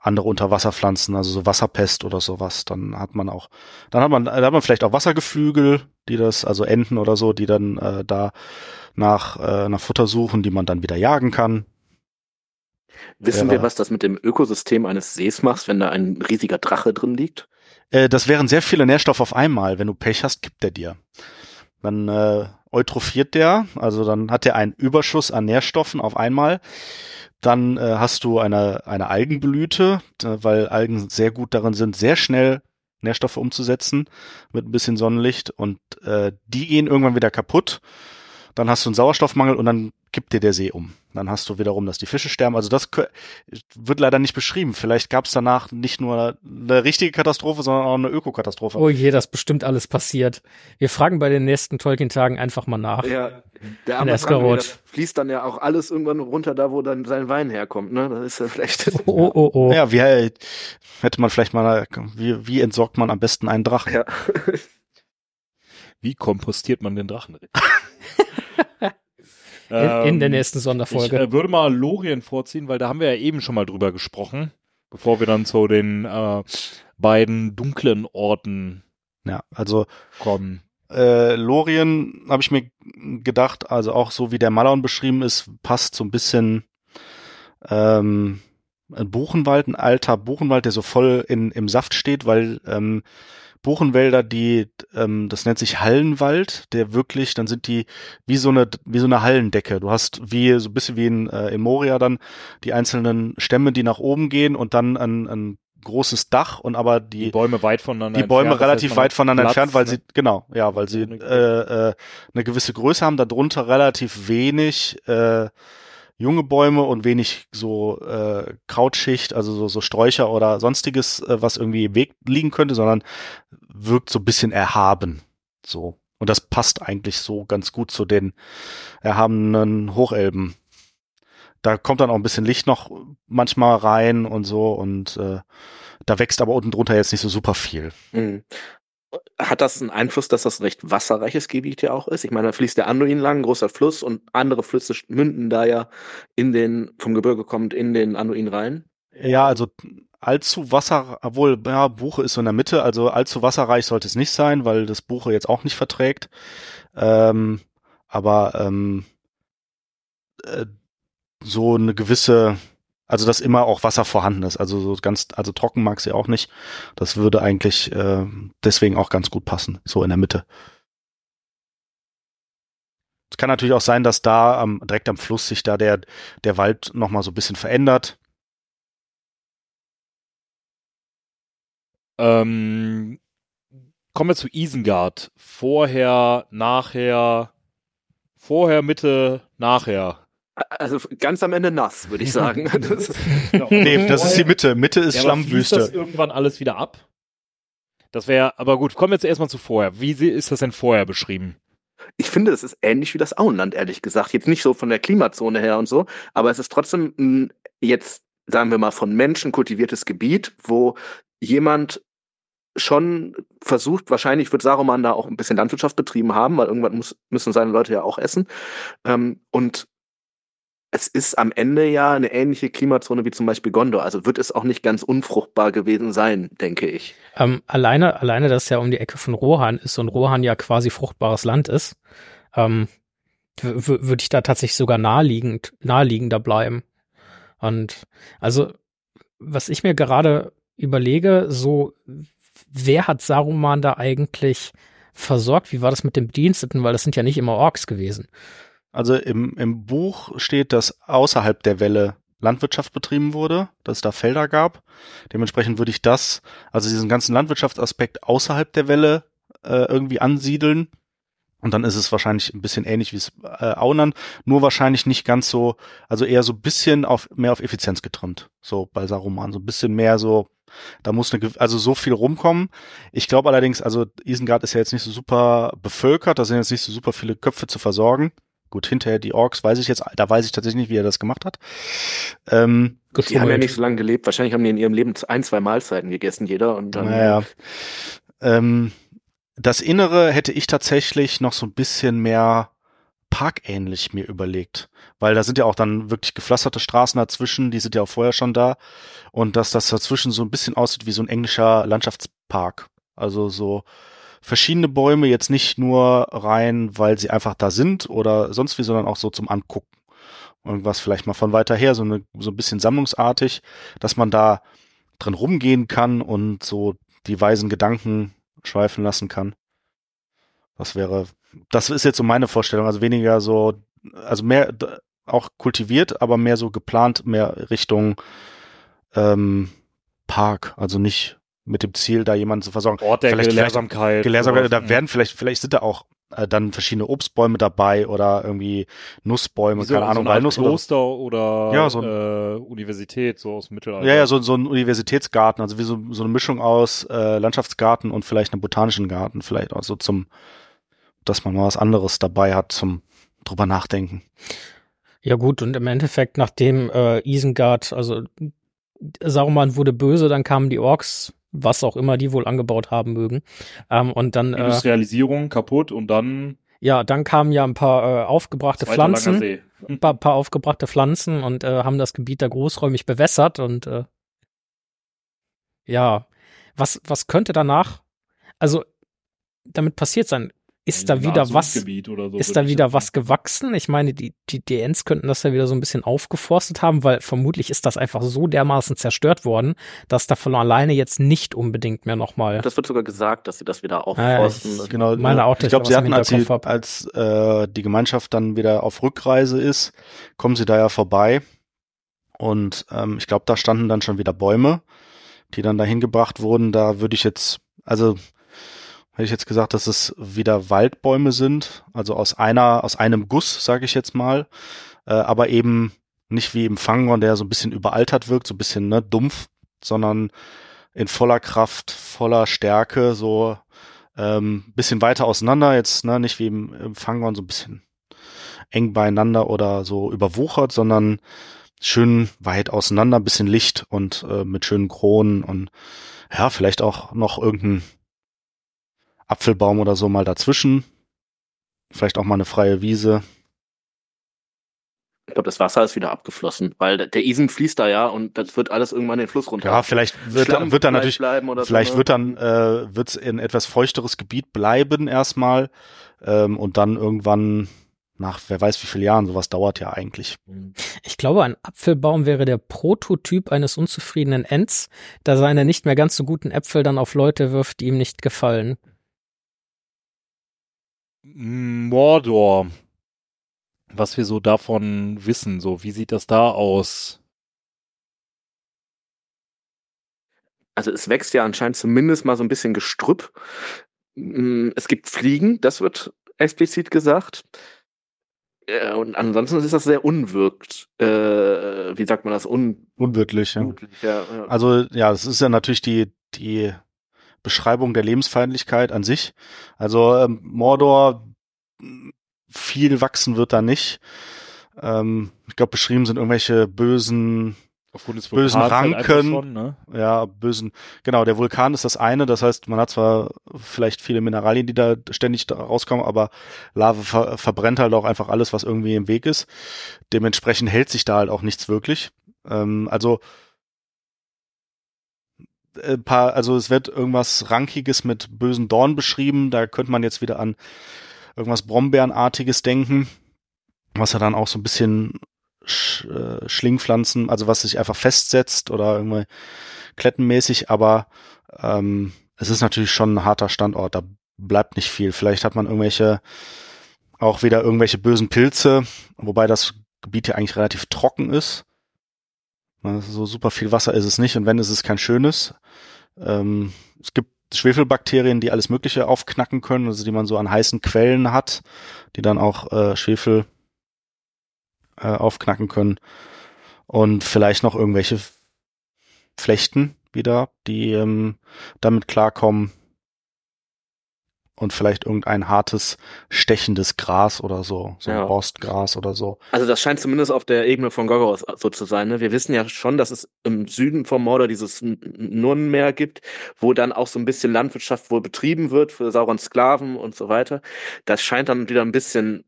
andere Unterwasserpflanzen, also so Wasserpest oder sowas. Dann hat man auch, dann hat man, dann hat man vielleicht auch Wassergeflügel, die das, also Enten oder so, die dann äh, da nach, äh, nach Futter suchen, die man dann wieder jagen kann. Wissen wir, was das mit dem Ökosystem eines Sees macht, wenn da ein riesiger Drache drin liegt? Äh, das wären sehr viele Nährstoffe auf einmal. Wenn du Pech hast, gibt der dir. Dann äh, eutrophiert der, also dann hat er einen Überschuss an Nährstoffen auf einmal. Dann äh, hast du eine, eine Algenblüte, weil Algen sehr gut darin sind, sehr schnell Nährstoffe umzusetzen mit ein bisschen Sonnenlicht und äh, die gehen irgendwann wieder kaputt. Dann hast du einen Sauerstoffmangel und dann kippt dir der See um. Dann hast du wiederum, dass die Fische sterben. Also das wird leider nicht beschrieben. Vielleicht gab es danach nicht nur eine richtige Katastrophe, sondern auch eine Ökokatastrophe. Oh je, das bestimmt alles passiert. Wir fragen bei den nächsten Tolkien-Tagen einfach mal nach. Ja, der arme das fließt dann ja auch alles irgendwann runter da, wo dann sein Wein herkommt. Ne, das ist ja vielleicht. Oh, oh, oh. Ja, wie hätte man vielleicht mal, wie, wie entsorgt man am besten einen Drachen? Ja. Wie kompostiert man den Drachen? In, in, der ähm, nächsten Sonderfolge. Ich äh, würde mal Lorien vorziehen, weil da haben wir ja eben schon mal drüber gesprochen, bevor wir dann zu den äh, beiden dunklen Orten ja, also kommen. Äh, Lorien habe ich mir gedacht, also auch so wie der Malaun beschrieben ist, passt so ein bisschen ähm, ein Buchenwald, ein alter Buchenwald, der so voll in, im Saft steht, weil ähm, Buchenwälder, die, ähm, das nennt sich Hallenwald, der wirklich, dann sind die wie so eine, wie so eine Hallendecke. Du hast wie, so ein bisschen wie in, äh, in Moria dann die einzelnen Stämme, die nach oben gehen und dann ein, ein großes Dach und aber die, die Bäume weit voneinander die Bäume entfernt, relativ weit voneinander Platz, entfernt, weil ne? sie genau ja weil sie äh, äh, eine gewisse Größe haben darunter relativ wenig äh, junge Bäume und wenig so äh, Krautschicht, also so, so Sträucher oder sonstiges, äh, was irgendwie im Weg liegen könnte, sondern wirkt so ein bisschen erhaben. So. Und das passt eigentlich so ganz gut zu den erhabenen Hochelben. Da kommt dann auch ein bisschen Licht noch manchmal rein und so und äh, da wächst aber unten drunter jetzt nicht so super viel. Mhm. Hat das einen Einfluss, dass das ein recht wasserreiches Gebiet ja auch ist? Ich meine, da fließt der Anduin lang, großer Fluss, und andere Flüsse münden da ja in den, vom Gebirge kommt in den Anduin rein. Ja, also allzu Wasser, obwohl, ja, Buche ist so in der Mitte, also allzu wasserreich sollte es nicht sein, weil das Buche jetzt auch nicht verträgt. Ähm, aber ähm, äh, so eine gewisse also dass immer auch Wasser vorhanden ist. Also so ganz, also trocken mag sie auch nicht. Das würde eigentlich äh, deswegen auch ganz gut passen, so in der Mitte. Es kann natürlich auch sein, dass da am, direkt am Fluss sich da der, der Wald nochmal so ein bisschen verändert. Ähm, kommen wir zu Isengard. Vorher, nachher, vorher, Mitte, nachher. Also ganz am Ende nass, würde ich sagen. Das, Nee, das ist die Mitte. Mitte ist Ja, fließt das Schlammwüste. irgendwann alles wieder ab? Das wäre, aber gut, kommen wir jetzt erstmal zu vorher. Wie ist das denn vorher beschrieben? ich finde, es ist ähnlich wie das Auenland, ehrlich gesagt. Jetzt nicht so von der Klimazone her und so, aber es ist trotzdem ein, jetzt, sagen wir mal, von Menschen kultiviertes Gebiet, wo jemand schon versucht, wahrscheinlich wird Saruman da auch ein bisschen Landwirtschaft betrieben haben, weil irgendwann muss, müssen seine Leute ja auch essen. Ähm, und es ist am Ende ja eine ähnliche Klimazone wie zum Beispiel Gondor. Also wird es auch nicht ganz unfruchtbar gewesen sein, denke ich. Ähm, alleine, alleine, dass ja um die Ecke von Rohan ist und Rohan ja quasi fruchtbares Land ist, ähm, würde ich da tatsächlich sogar naheliegend, naheliegender bleiben. Und also, was ich mir gerade überlege, so, wer hat Saruman da eigentlich versorgt? Wie war das mit den Bediensteten? Weil das sind ja nicht immer Orks gewesen. Also im, im Buch steht, dass außerhalb der Welle Landwirtschaft betrieben wurde, dass es da Felder gab. Dementsprechend würde ich das, also diesen ganzen Landwirtschaftsaspekt außerhalb der Welle äh, irgendwie ansiedeln. Und dann ist es wahrscheinlich ein bisschen ähnlich wie es äh, Auenland, nur wahrscheinlich nicht ganz so, also eher so ein bisschen auf mehr auf Effizienz getrimmt. So bei Saruman, so ein bisschen mehr so, da muss eine, also so viel rumkommen. Ich glaube allerdings, also Isengard ist ja jetzt nicht so super bevölkert, da sind jetzt nicht so super viele Köpfe zu versorgen. Gut, hinterher die Orks weiß ich jetzt, da weiß ich tatsächlich nicht, wie er das gemacht hat. Ähm, Die haben ja Geschummelt. nicht so lange gelebt. Wahrscheinlich haben die in ihrem Leben ein, zwei Mahlzeiten gegessen, jeder. Und dann Naja. Ähm, das Innere hätte ich tatsächlich noch so ein bisschen mehr parkähnlich mir überlegt. Weil da sind ja auch dann wirklich gepflasterte Straßen dazwischen, die sind ja auch vorher schon da. Und dass das dazwischen so ein bisschen aussieht wie so ein englischer Landschaftspark. Also so verschiedene Bäume, jetzt nicht nur rein, weil sie einfach da sind oder sonst wie, sondern auch so zum Angucken. Irgendwas vielleicht mal von weiter her, so, eine, so ein bisschen sammlungsartig, dass man da drin rumgehen kann und so die weisen Gedanken schweifen lassen kann. Das wäre, das ist jetzt so meine Vorstellung, also weniger so, also mehr auch kultiviert, aber mehr so geplant, mehr Richtung ähm, Park, also nicht mit dem Ziel, da jemanden zu versorgen. Ort der Vielleicht- Gelehrsamkeit. Gelehrsamkeit, da werden vielleicht, vielleicht sind da auch äh, dann verschiedene Obstbäume dabei oder irgendwie Nussbäume, so, keine Ahnung, so eine Art Walnuss oder Kloster oder Ja, so ein- äh, Universität, so aus dem Mittelalter. Ja, ja, so, so ein Universitätsgarten, also wie so, so eine Mischung aus äh, Landschaftsgarten und vielleicht einem botanischen Garten, vielleicht auch so zum, dass man mal was anderes dabei hat zum drüber nachdenken. Ja gut, und im Endeffekt, nachdem äh, Isengard, also Saruman wurde böse, dann kamen die Orks, was auch immer die wohl angebaut haben mögen. Ähm, und dann, äh, Industrialisierung kaputt und dann ja, dann kamen ja ein paar äh, aufgebrachte Pflanzen, ein paar, paar aufgebrachte Pflanzen und äh, haben das Gebiet da großräumig bewässert und äh, ja, was, was könnte danach, also damit passiert sein? Ist da wieder was, so, ist da wieder sagen. was gewachsen? Ich meine, die, die, Ents könnten das ja wieder so ein bisschen aufgeforstet haben, weil vermutlich ist das einfach so dermaßen zerstört worden, dass da von alleine jetzt nicht unbedingt mehr nochmal. Das wird sogar gesagt, dass sie das wieder Ah, ja, aufforsten. ich- Genau. meine auch, ich glaube, sie hatten, als, sie, als äh, die Gemeinschaft dann wieder auf Rückreise ist, kommen sie da ja vorbei. Und ähm, ich glaube, da standen dann schon wieder Bäume, die dann dahin gebracht wurden. Da würde ich jetzt, also hätte ich jetzt gesagt, dass es wieder Waldbäume sind, also aus einer, aus einem Guss, sage ich jetzt mal, äh, aber eben nicht wie im Fangon, der so ein bisschen überaltert wirkt, so ein bisschen ne, dumpf, sondern in voller Kraft, voller Stärke, so ähm, bisschen weiter auseinander, jetzt ne, nicht wie im, im Fangon so ein bisschen eng beieinander oder so überwuchert, sondern schön weit auseinander, bisschen Licht und äh, mit schönen Kronen und ja, vielleicht auch noch irgendein Apfelbaum oder so mal dazwischen. Vielleicht auch mal eine freie Wiese. Ich glaube, das Wasser ist wieder abgeflossen, weil der- Isen fließt da ja und das wird alles irgendwann den Fluss runter. Ja, vielleicht wird, Schlamm wird dann natürlich, bleiben oder vielleicht so, ne? wird dann, äh, wird's in etwas feuchteres Gebiet bleiben erstmal ähm, und dann irgendwann nach wer weiß wie vielen Jahren, sowas dauert ja eigentlich. Ich glaube, ein Apfelbaum wäre der Prototyp eines unzufriedenen Ents, der seine nicht mehr ganz so guten Äpfel dann auf Leute wirft, die ihm nicht gefallen. Mordor. Was wir so davon wissen, so wie sieht das da aus? Also es wächst ja anscheinend zumindest mal so ein bisschen Gestrüpp. Mm, Es gibt Fliegen, das wird explizit gesagt. äh, und ansonsten ist das sehr unwirkt. Äh, wie sagt man das? Un Unwirklich, ja. ja, ja. Also ja, das ist ja natürlich die, die Beschreibung der Lebensfeindlichkeit an sich. Also ähm, Mordor, viel wachsen wird da nicht. Ähm, ich glaube, beschrieben sind irgendwelche bösen, Bösen halt Ranken. Schon, ne? ja, bösen, genau, der Vulkan ist das eine, das heißt, man hat zwar vielleicht viele Mineralien, die da ständig rauskommen, aber Lava ver verbrennt halt auch einfach alles, was irgendwie im Weg ist. Dementsprechend hält sich da halt auch nichts wirklich. Ähm, also äh, paar, also es wird irgendwas Rankiges mit bösen Dorn beschrieben. Da könnte man jetzt wieder an irgendwas Brombeerenartiges denken, was ja dann auch so ein bisschen Sch äh, Schlingpflanzen, also was sich einfach festsetzt oder irgendwie klettenmäßig, aber ähm, es ist natürlich schon ein harter Standort, da bleibt nicht viel. Vielleicht hat man irgendwelche, auch wieder irgendwelche bösen Pilze, wobei das Gebiet ja eigentlich relativ trocken ist. So super viel Wasser ist es nicht und wenn, ist es kein schönes. Ähm, es gibt Schwefelbakterien, die alles Mögliche aufknacken können, also die man so an heißen Quellen hat, die dann auch äh, Schwefel äh, aufknacken können. Und vielleicht noch irgendwelche Flechten wieder, die ähm, damit klarkommen. Und vielleicht irgendein hartes, stechendes Gras oder so, so Ja. ein Borstgras oder so. Also das scheint zumindest auf der Ebene von Gorgoroth so zu sein. Ne? Wir wissen ja schon, dass es im Süden vom Mordor dieses N- Nurnenmeer gibt, wo dann auch so ein bisschen Landwirtschaft wohl betrieben wird für Saurons Sklaven und so weiter. Das scheint dann wieder ein bisschen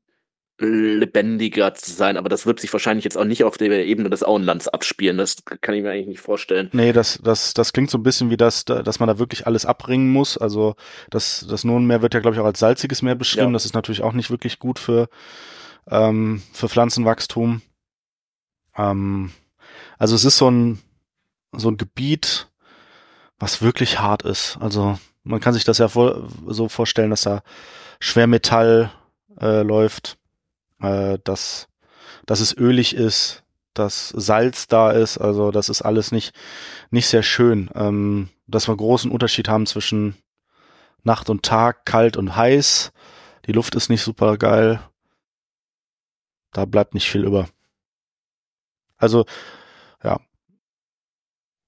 lebendiger zu sein, aber das wird sich wahrscheinlich jetzt auch nicht auf der Ebene des Auenlands abspielen. Das kann ich mir eigentlich nicht vorstellen. Nee, das, das, das klingt so ein bisschen wie das, da- dass man da wirklich alles abbringen muss. Also das, das Nurnenmeer wird ja, glaube ich, auch als salziges Meer beschrieben. Ja. Das ist natürlich auch nicht wirklich gut für, ähm, für Pflanzenwachstum. Ähm, also es ist so ein, so ein Gebiet, was wirklich hart ist. Also man kann sich das ja vor, so vorstellen, dass da Schwermetall äh, läuft, äh, dass, dass es ölig ist, dass Salz da ist. Also das ist alles nicht, nicht sehr schön. Ähm, dass wir großen Unterschied haben zwischen Nacht und Tag, kalt und heiß. Die Luft ist nicht super geil. Da bleibt nicht viel über. Also,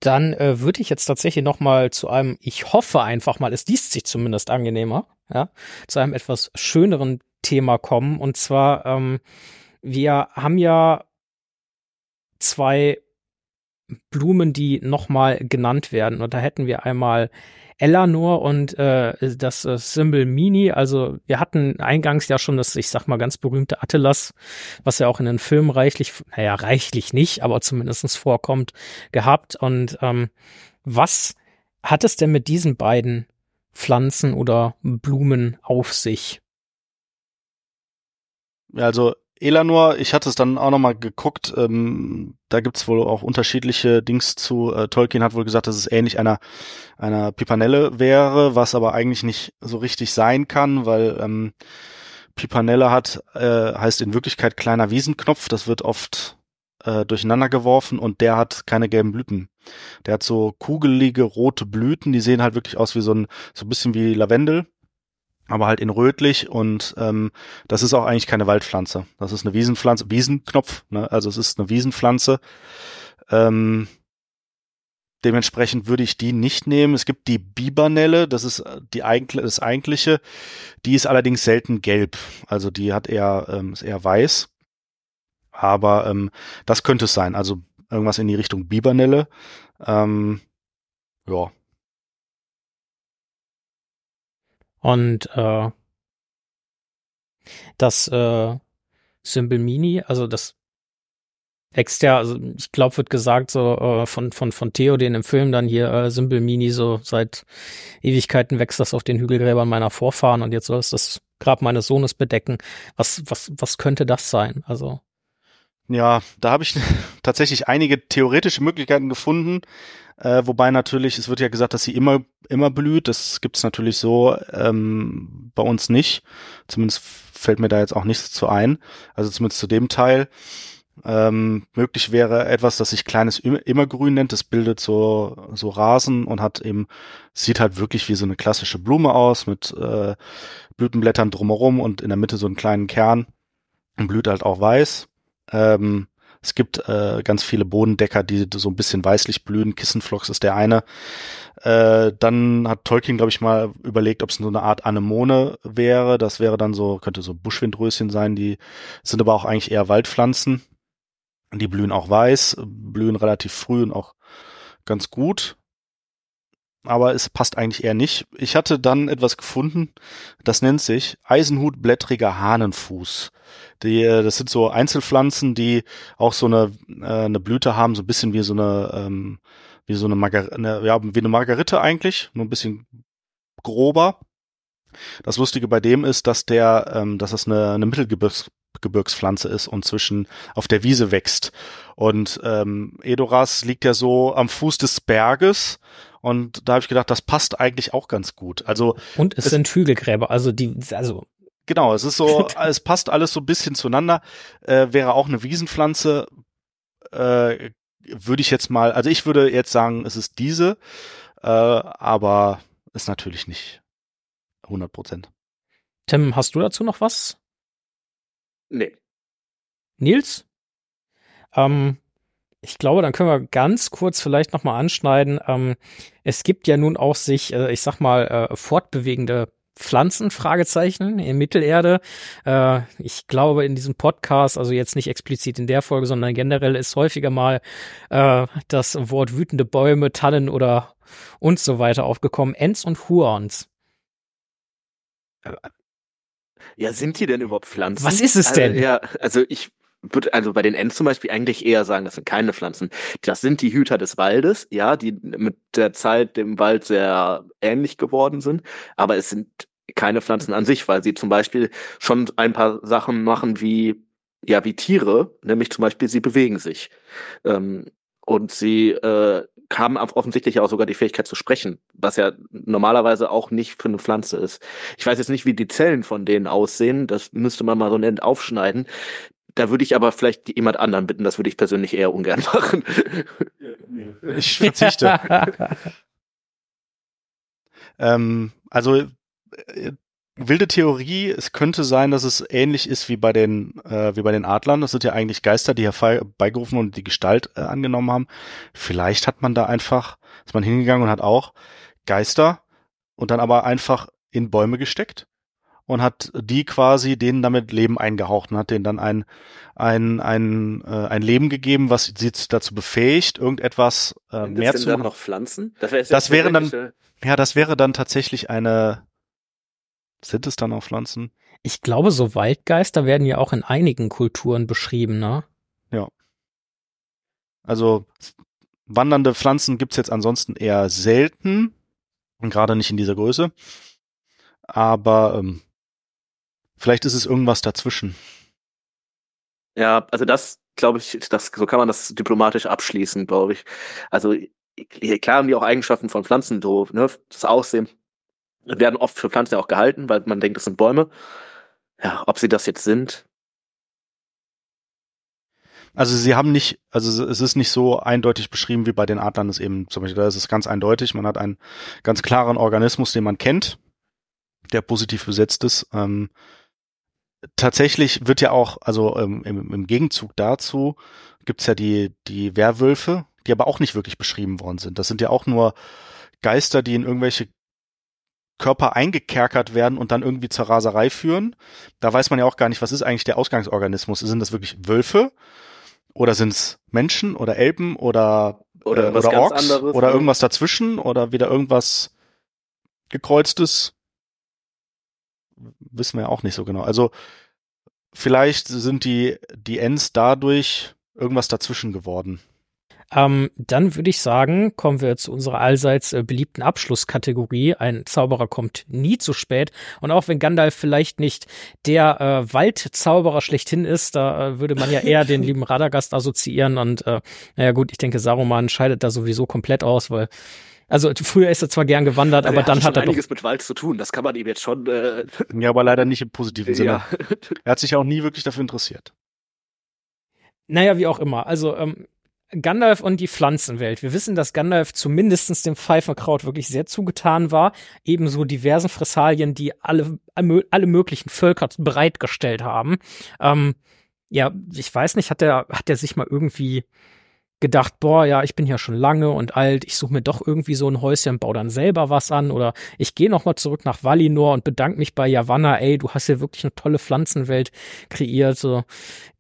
Dann äh, würde ich jetzt tatsächlich noch mal zu einem, ich hoffe einfach mal, es liest sich zumindest angenehmer, ja, zu einem etwas schöneren Thema kommen. Und zwar, ähm, wir haben ja zwei Blumen, die noch mal genannt werden. Und da hätten wir einmal Eleanor und äh, das äh, Symbol Mini. Also wir hatten eingangs ja schon das, ich sag mal, ganz berühmte Atlas, was ja auch in den Filmen reichlich, naja, reichlich nicht, aber zumindestens vorkommt, gehabt. Und ähm, was hat es denn mit diesen beiden Pflanzen oder Blumen auf sich? Also Elanor, ich hatte es dann auch nochmal geguckt, ähm, da gibt's wohl auch unterschiedliche Dings zu. Äh, Tolkien hat wohl gesagt, dass es ähnlich einer, einer Pipanelle wäre, was aber eigentlich nicht so richtig sein kann, weil ähm, Pipanelle hat, äh, heißt in Wirklichkeit kleiner Wiesenknopf, das wird oft äh, durcheinander geworfen und der hat keine gelben Blüten. Der hat so kugelige rote Blüten, die sehen halt wirklich aus wie so ein, so ein bisschen wie Lavendel aber halt in rötlich und ähm, das ist auch eigentlich keine Waldpflanze. Das ist eine Wiesenpflanze, Wiesenknopf, ne? also es ist eine Wiesenpflanze. Ähm, dementsprechend würde ich die nicht nehmen. Es gibt die Bibernelle, das ist äh, die eigentlich, das eigentliche. Die ist allerdings selten gelb, also die hat eher ähm, ist eher weiß. Aber ähm, das könnte es sein, also irgendwas in die Richtung Bibernelle. Ähm, ja, Und äh, das äh, Symbol Mini, also das ja, also ich glaube, wird gesagt so äh, von von von Theoden im Film dann hier äh, Symbol Mini so seit Ewigkeiten wächst das auf den Hügelgräbern meiner Vorfahren und jetzt soll es das Grab meines Sohnes bedecken. Was was was könnte das sein? Also Ja, da habe ich tatsächlich einige theoretische Möglichkeiten gefunden, äh, wobei natürlich, es wird ja gesagt, dass sie immer, immer blüht. Das gibt's natürlich so ähm, bei uns nicht. Zumindest fällt mir da jetzt auch nichts zu ein. Also zumindest zu dem Teil. Ähm, möglich wäre etwas, das sich kleines Immer- Immergrün nennt. Das bildet so, so Rasen und hat eben, sieht halt wirklich wie so eine klassische Blume aus mit äh, Blütenblättern drumherum und in der Mitte so einen kleinen Kern. und blüht halt auch weiß. Ähm, es gibt äh, ganz viele Bodendecker, die so ein bisschen weißlich blühen. Kissenflocks ist der eine. Äh, dann hat Tolkien, glaube ich, mal überlegt, ob es so eine Art Anemone wäre. Das wäre dann so, könnte so Buschwindröschen sein. Die sind aber auch eigentlich eher Waldpflanzen. Die blühen auch weiß, blühen relativ früh und auch ganz gut. Aber es passt eigentlich eher nicht. Ich hatte dann etwas gefunden, das nennt sich Eisenhutblättriger Hahnenfuß. Die, äh, das sind so Einzelpflanzen, die auch so eine, äh, eine Blüte haben, so ein bisschen wie so eine, ähm, wie so eine, Margar eine, ja, wie eine Margarite eigentlich, nur ein bisschen grober. Das Lustige bei dem ist, dass der, ähm, dass das eine, eine Mittelgebirgs Gebirgspflanze ist und zwischen auf der Wiese wächst. Und ähm, Edoras liegt ja so am Fuß des Berges und da habe ich gedacht, das passt eigentlich auch ganz gut. Also und es, es sind Hügelgräber, also die, also genau, es ist so, es passt alles so ein bisschen zueinander. Äh, wäre auch eine Wiesenpflanze, äh, würde ich jetzt mal, also ich würde jetzt sagen, es ist diese, äh, aber ist natürlich nicht 100 Prozent. Tim, hast du dazu noch was? Nee. Nils? Ähm, ich glaube, dann können wir ganz kurz vielleicht nochmal anschneiden. Ähm, es gibt ja nun auch sich, äh, ich sag mal, äh, fortbewegende Pflanzen, Fragezeichen, in Mittelerde. Äh, ich glaube, in diesem Podcast, also jetzt nicht explizit in der Folge, sondern generell ist häufiger mal äh, das Wort wütende Bäume, Tannen oder und so weiter aufgekommen. Ents und Huons. Ja, sind die denn überhaupt Pflanzen? Was ist es denn? Also, ja, also ich würde also bei den Ents zum Beispiel eigentlich eher sagen, das sind keine Pflanzen. Das sind die Hüter des Waldes, ja, die mit der Zeit dem Wald sehr ähnlich geworden sind. Aber es sind keine Pflanzen an sich, weil sie zum Beispiel schon ein paar Sachen machen wie ja wie Tiere, nämlich zum Beispiel sie bewegen sich. Ähm, und sie äh, haben offensichtlich auch sogar die Fähigkeit zu sprechen, was ja normalerweise auch nicht für eine Pflanze ist. Ich weiß jetzt nicht, wie die Zellen von denen aussehen, das müsste man mal so nett aufschneiden. Da würde ich aber vielleicht jemand anderen bitten, das würde ich persönlich eher ungern machen. Ich verzichte. ähm, also äh, wilde Theorie, es könnte sein, dass es ähnlich ist wie bei den, äh, wie bei den Adlern. Das sind ja eigentlich Geister, die herbeigerufen und die Gestalt äh, angenommen haben. Vielleicht hat man da einfach, ist man hingegangen und hat auch Geister und dann aber einfach in Bäume gesteckt und hat die quasi denen damit Leben eingehaucht und hat denen dann ein, ein, ein, äh, ein Leben gegeben, was sie dazu befähigt, irgendetwas äh, mehr zu machen. noch Pflanzen? Das, wäre das wäre dann, ja, das wäre dann tatsächlich eine, sind es dann auch Pflanzen? Ich glaube, so Waldgeister werden ja auch in einigen Kulturen beschrieben, ne? Ja. Also wandernde Pflanzen gibt's jetzt ansonsten eher selten und gerade nicht in dieser Größe. Aber ähm, vielleicht ist es irgendwas dazwischen. Ja, also das glaube ich, das so kann man das diplomatisch abschließen, glaube ich. Also klar haben die auch Eigenschaften von Pflanzen, so, ne, das Aussehen werden oft für Pflanzen ja auch gehalten, weil man denkt, das sind Bäume. Ja, ob sie das jetzt sind. Also sie haben nicht, also es ist nicht so eindeutig beschrieben wie bei den Adlern ist eben zum Beispiel, da ist es ganz eindeutig. Man hat einen ganz klaren Organismus, den man kennt, der positiv besetzt ist. Ähm, tatsächlich wird ja auch, also ähm, im, im Gegenzug dazu gibt's ja die, die Werwölfe, die aber auch nicht wirklich beschrieben worden sind. Das sind ja auch nur Geister, die in irgendwelche Körper eingekerkert werden und dann irgendwie zur Raserei führen. Da weiß man ja auch gar nicht, was ist eigentlich der Ausgangsorganismus. Sind das wirklich Wölfe? Oder sind es Menschen oder Elben oder, oder, äh, oder Orks anderes, oder irgendwas dazwischen oder wieder irgendwas gekreuztes? Wissen wir ja auch nicht so genau. Also vielleicht sind die, die Ends dadurch irgendwas dazwischen geworden. Ähm, dann würde ich sagen, kommen wir zu unserer allseits äh, beliebten Abschlusskategorie. Ein Zauberer kommt nie zu spät. Und auch wenn Gandalf vielleicht nicht der äh, Waldzauberer schlechthin ist, da äh, würde man ja eher den lieben Radagast assoziieren. Und äh, naja gut, ich denke, Saruman scheidet da sowieso komplett aus, weil also früher ist er zwar gern gewandert, also aber dann hat er einiges doch mit Wald zu tun. Das kann man ihm jetzt schon. Äh ja, aber leider nicht im positiven Sinne. Ja. Er hat sich auch nie wirklich dafür interessiert. Naja, wie auch immer. Also ähm, Gandalf und die Pflanzenwelt. Wir wissen, dass Gandalf zumindestens dem Pfeifenkraut wirklich sehr zugetan war. Ebenso diversen Fressalien, die alle, alle möglichen Völker bereitgestellt haben. Ähm, ja, ich weiß nicht, hat er hat er sich mal irgendwie gedacht, boah, ja, ich bin ja schon lange und alt, ich suche mir doch irgendwie so ein Häuschen, baue dann selber was an oder ich gehe noch mal zurück nach Valinor und bedanke mich bei Yavanna, ey, du hast ja wirklich eine tolle Pflanzenwelt kreiert, so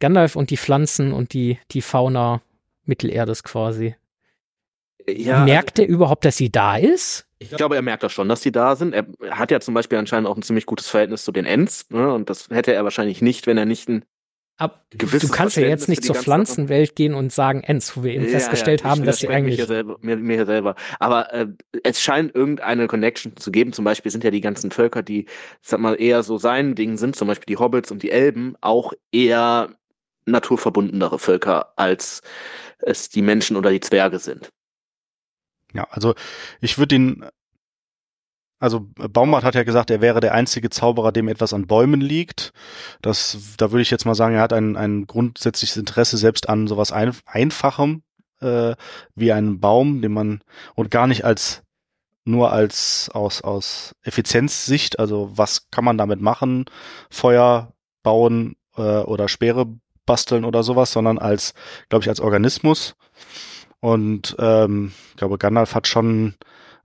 Gandalf und die Pflanzen und die die Fauna Mittelerdes quasi. Ja, Merkt er überhaupt, dass sie da ist? Ich glaube, er merkt das schon, dass die da sind. Er hat ja zum Beispiel anscheinend auch ein ziemlich gutes Verhältnis zu den Ents. Ne? Und das hätte er wahrscheinlich nicht, wenn er nicht ein Ab, du kannst ja jetzt nicht zur Pflanzenwelt gehen und sagen Ents, wo wir eben Ja, festgestellt ja, haben, dass sie eigentlich Mich hier selber, mir, mir selber. Aber äh, es scheint irgendeine Connection zu geben. Zum Beispiel sind ja die ganzen Völker, die, sag mal, eher so sein Ding sind, zum Beispiel die Hobbits und die Elben, auch eher naturverbundenere Völker, als es die Menschen oder die Zwerge sind. Ja, also ich würde ihn, also Baumart hat ja gesagt, er wäre der einzige Zauberer, dem etwas an Bäumen liegt. Das, da würde ich jetzt mal sagen, er hat ein, ein grundsätzliches Interesse selbst an sowas ein, Einfachem äh, wie einen Baum, den man und gar nicht als nur als aus aus Effizienzsicht, also was kann man damit machen, Feuer bauen äh, oder Speere basteln oder sowas, sondern als, glaube ich, als Organismus. Und ähm, ich glaube, Gandalf hat schon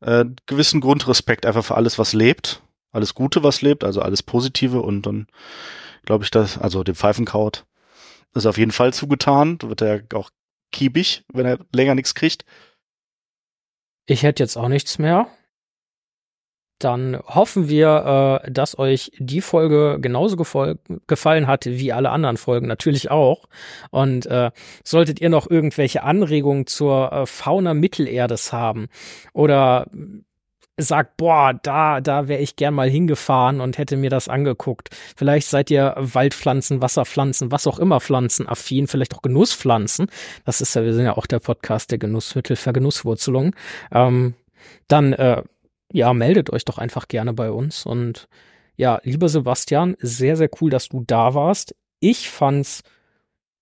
äh, gewissen Grundrespekt einfach für alles, was lebt, alles Gute, was lebt, also alles Positive und dann glaube ich, dass, also dem Pfeifenkraut ist auf jeden Fall zugetan. Da wird er auch kiebig, wenn er länger nichts kriegt. Ich hätte jetzt auch nichts mehr. Dann hoffen wir, äh, dass euch die Folge genauso gefallen hat wie alle anderen Folgen, natürlich auch. Und äh, solltet ihr noch irgendwelche Anregungen zur äh, Fauna Mittelerdes haben oder sagt, boah, da, da wäre ich gern mal hingefahren und hätte mir das angeguckt. Vielleicht seid ihr Waldpflanzen, Wasserpflanzen, was auch immer Pflanzen affin, vielleicht auch Genusspflanzen. Das ist ja, wir sind ja auch der Podcast der Genussmittel, Vergenusswurzelung. Ähm, dann, äh, ja, meldet euch doch einfach gerne bei uns. Und ja, lieber Sebastian, sehr, sehr cool, dass du da warst. Ich fand's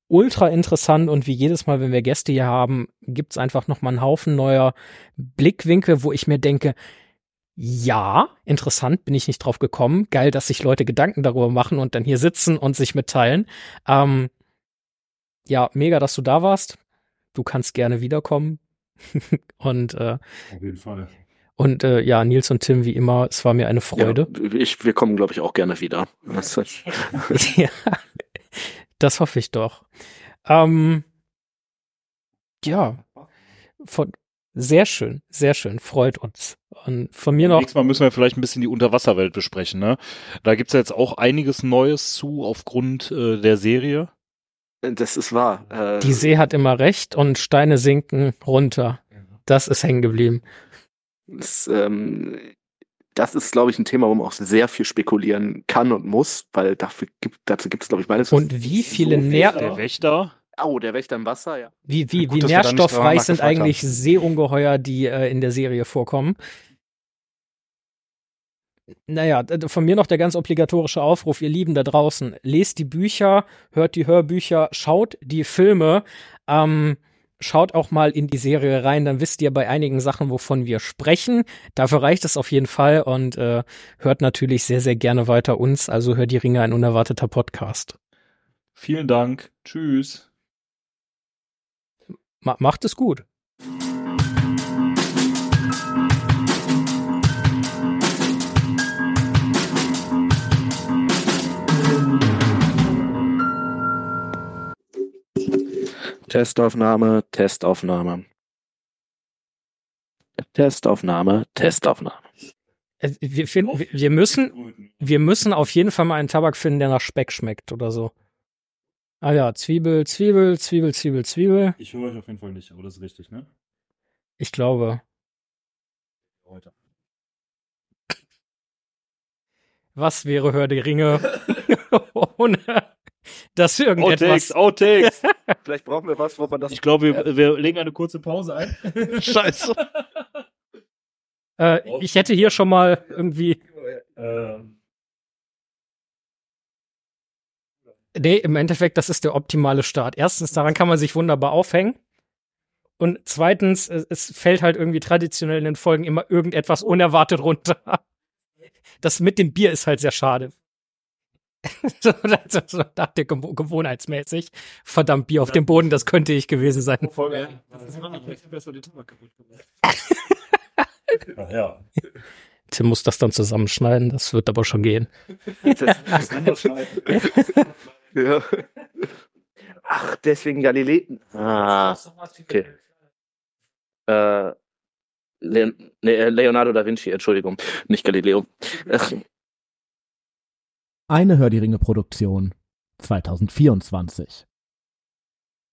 ultra interessant und wie jedes Mal, wenn wir Gäste hier haben, gibt's einfach noch mal einen Haufen neuer Blickwinkel, wo ich mir denke, ja, interessant, bin ich nicht drauf gekommen. Geil, dass sich Leute Gedanken darüber machen und dann hier sitzen und sich mitteilen. Ähm, ja, mega, dass du da warst. Du kannst gerne wiederkommen. und äh, Auf jeden Fall. Und äh, ja, Nils und Tim, wie immer, es war mir eine Freude. Ja, ich, wir kommen, glaube ich, auch gerne wieder. Ja, das hoffe ich doch. Ähm, ja, von, sehr schön, sehr schön, freut uns. Und von mir noch, Nächstes Mal müssen wir vielleicht ein bisschen die Unterwasserwelt besprechen. Ne? Da gibt's ja jetzt auch einiges Neues zu aufgrund äh, der Serie. Das ist wahr. Äh, die See hat immer recht und Steine sinken runter. Das ist hängen geblieben. Das, ähm, das ist, glaube ich, ein Thema, wo man auch sehr viel spekulieren kann und muss, weil dafür gibt, dazu gibt es, glaube ich, meines Und wie viele Nähr Der Wächter. Oh, der Wächter im Wasser, ja. wie, wie, Gut, wie nährstoffreich sind eigentlich Seeungeheuer, die äh, in der Serie vorkommen. Naja, von mir noch der ganz obligatorische Aufruf, ihr Lieben da draußen, lest die Bücher, hört die Hörbücher, schaut die Filme, ähm, schaut auch mal in die Serie rein, dann wisst ihr bei einigen Sachen, wovon wir sprechen. Dafür reicht es auf jeden Fall und äh, hört natürlich sehr, sehr gerne weiter uns, also hört die Ringe, ein unerwarteter Podcast. Vielen Dank. Tschüss. Ma macht es gut. Testaufnahme, Testaufnahme. Testaufnahme, Testaufnahme. Äh, Wir, finden, wir- wir müssen, wir müssen auf jeden Fall mal einen Tabak finden, der nach Speck schmeckt oder so. Ah ja, Zwiebel, Zwiebel, Zwiebel, Zwiebel, Zwiebel. Ich höre euch auf jeden Fall nicht, aber das ist richtig, ne? Ich glaube. Heute. Was wäre Hör die Ringe ohne dass irgendetwas. Outtakes. Vielleicht brauchen wir was, wo man das. Ich glaube, wir, wir legen eine kurze Pause ein. Scheiße. Äh, ich hätte hier schon mal irgendwie. Ähm, Nee, im Endeffekt, das ist der optimale Start. Erstens, daran kann man sich wunderbar aufhängen. Und zweitens, es, es fällt halt irgendwie traditionell in den Folgen immer irgendetwas unerwartet runter. Das mit dem Bier ist halt sehr schade. so, so, so dachte ich gewo- gewohnheitsmäßig. Verdammt, Bier auf dem Boden, das könnte ich gewesen sein. Ach ja. Tim muss das dann zusammenschneiden, das wird aber schon gehen. ja. Ach, deswegen Galilei. Ah, okay. Äh, äh, Leonardo da Vinci, Entschuldigung, nicht Galileo. Eine Hör die Ringe Produktion 2024.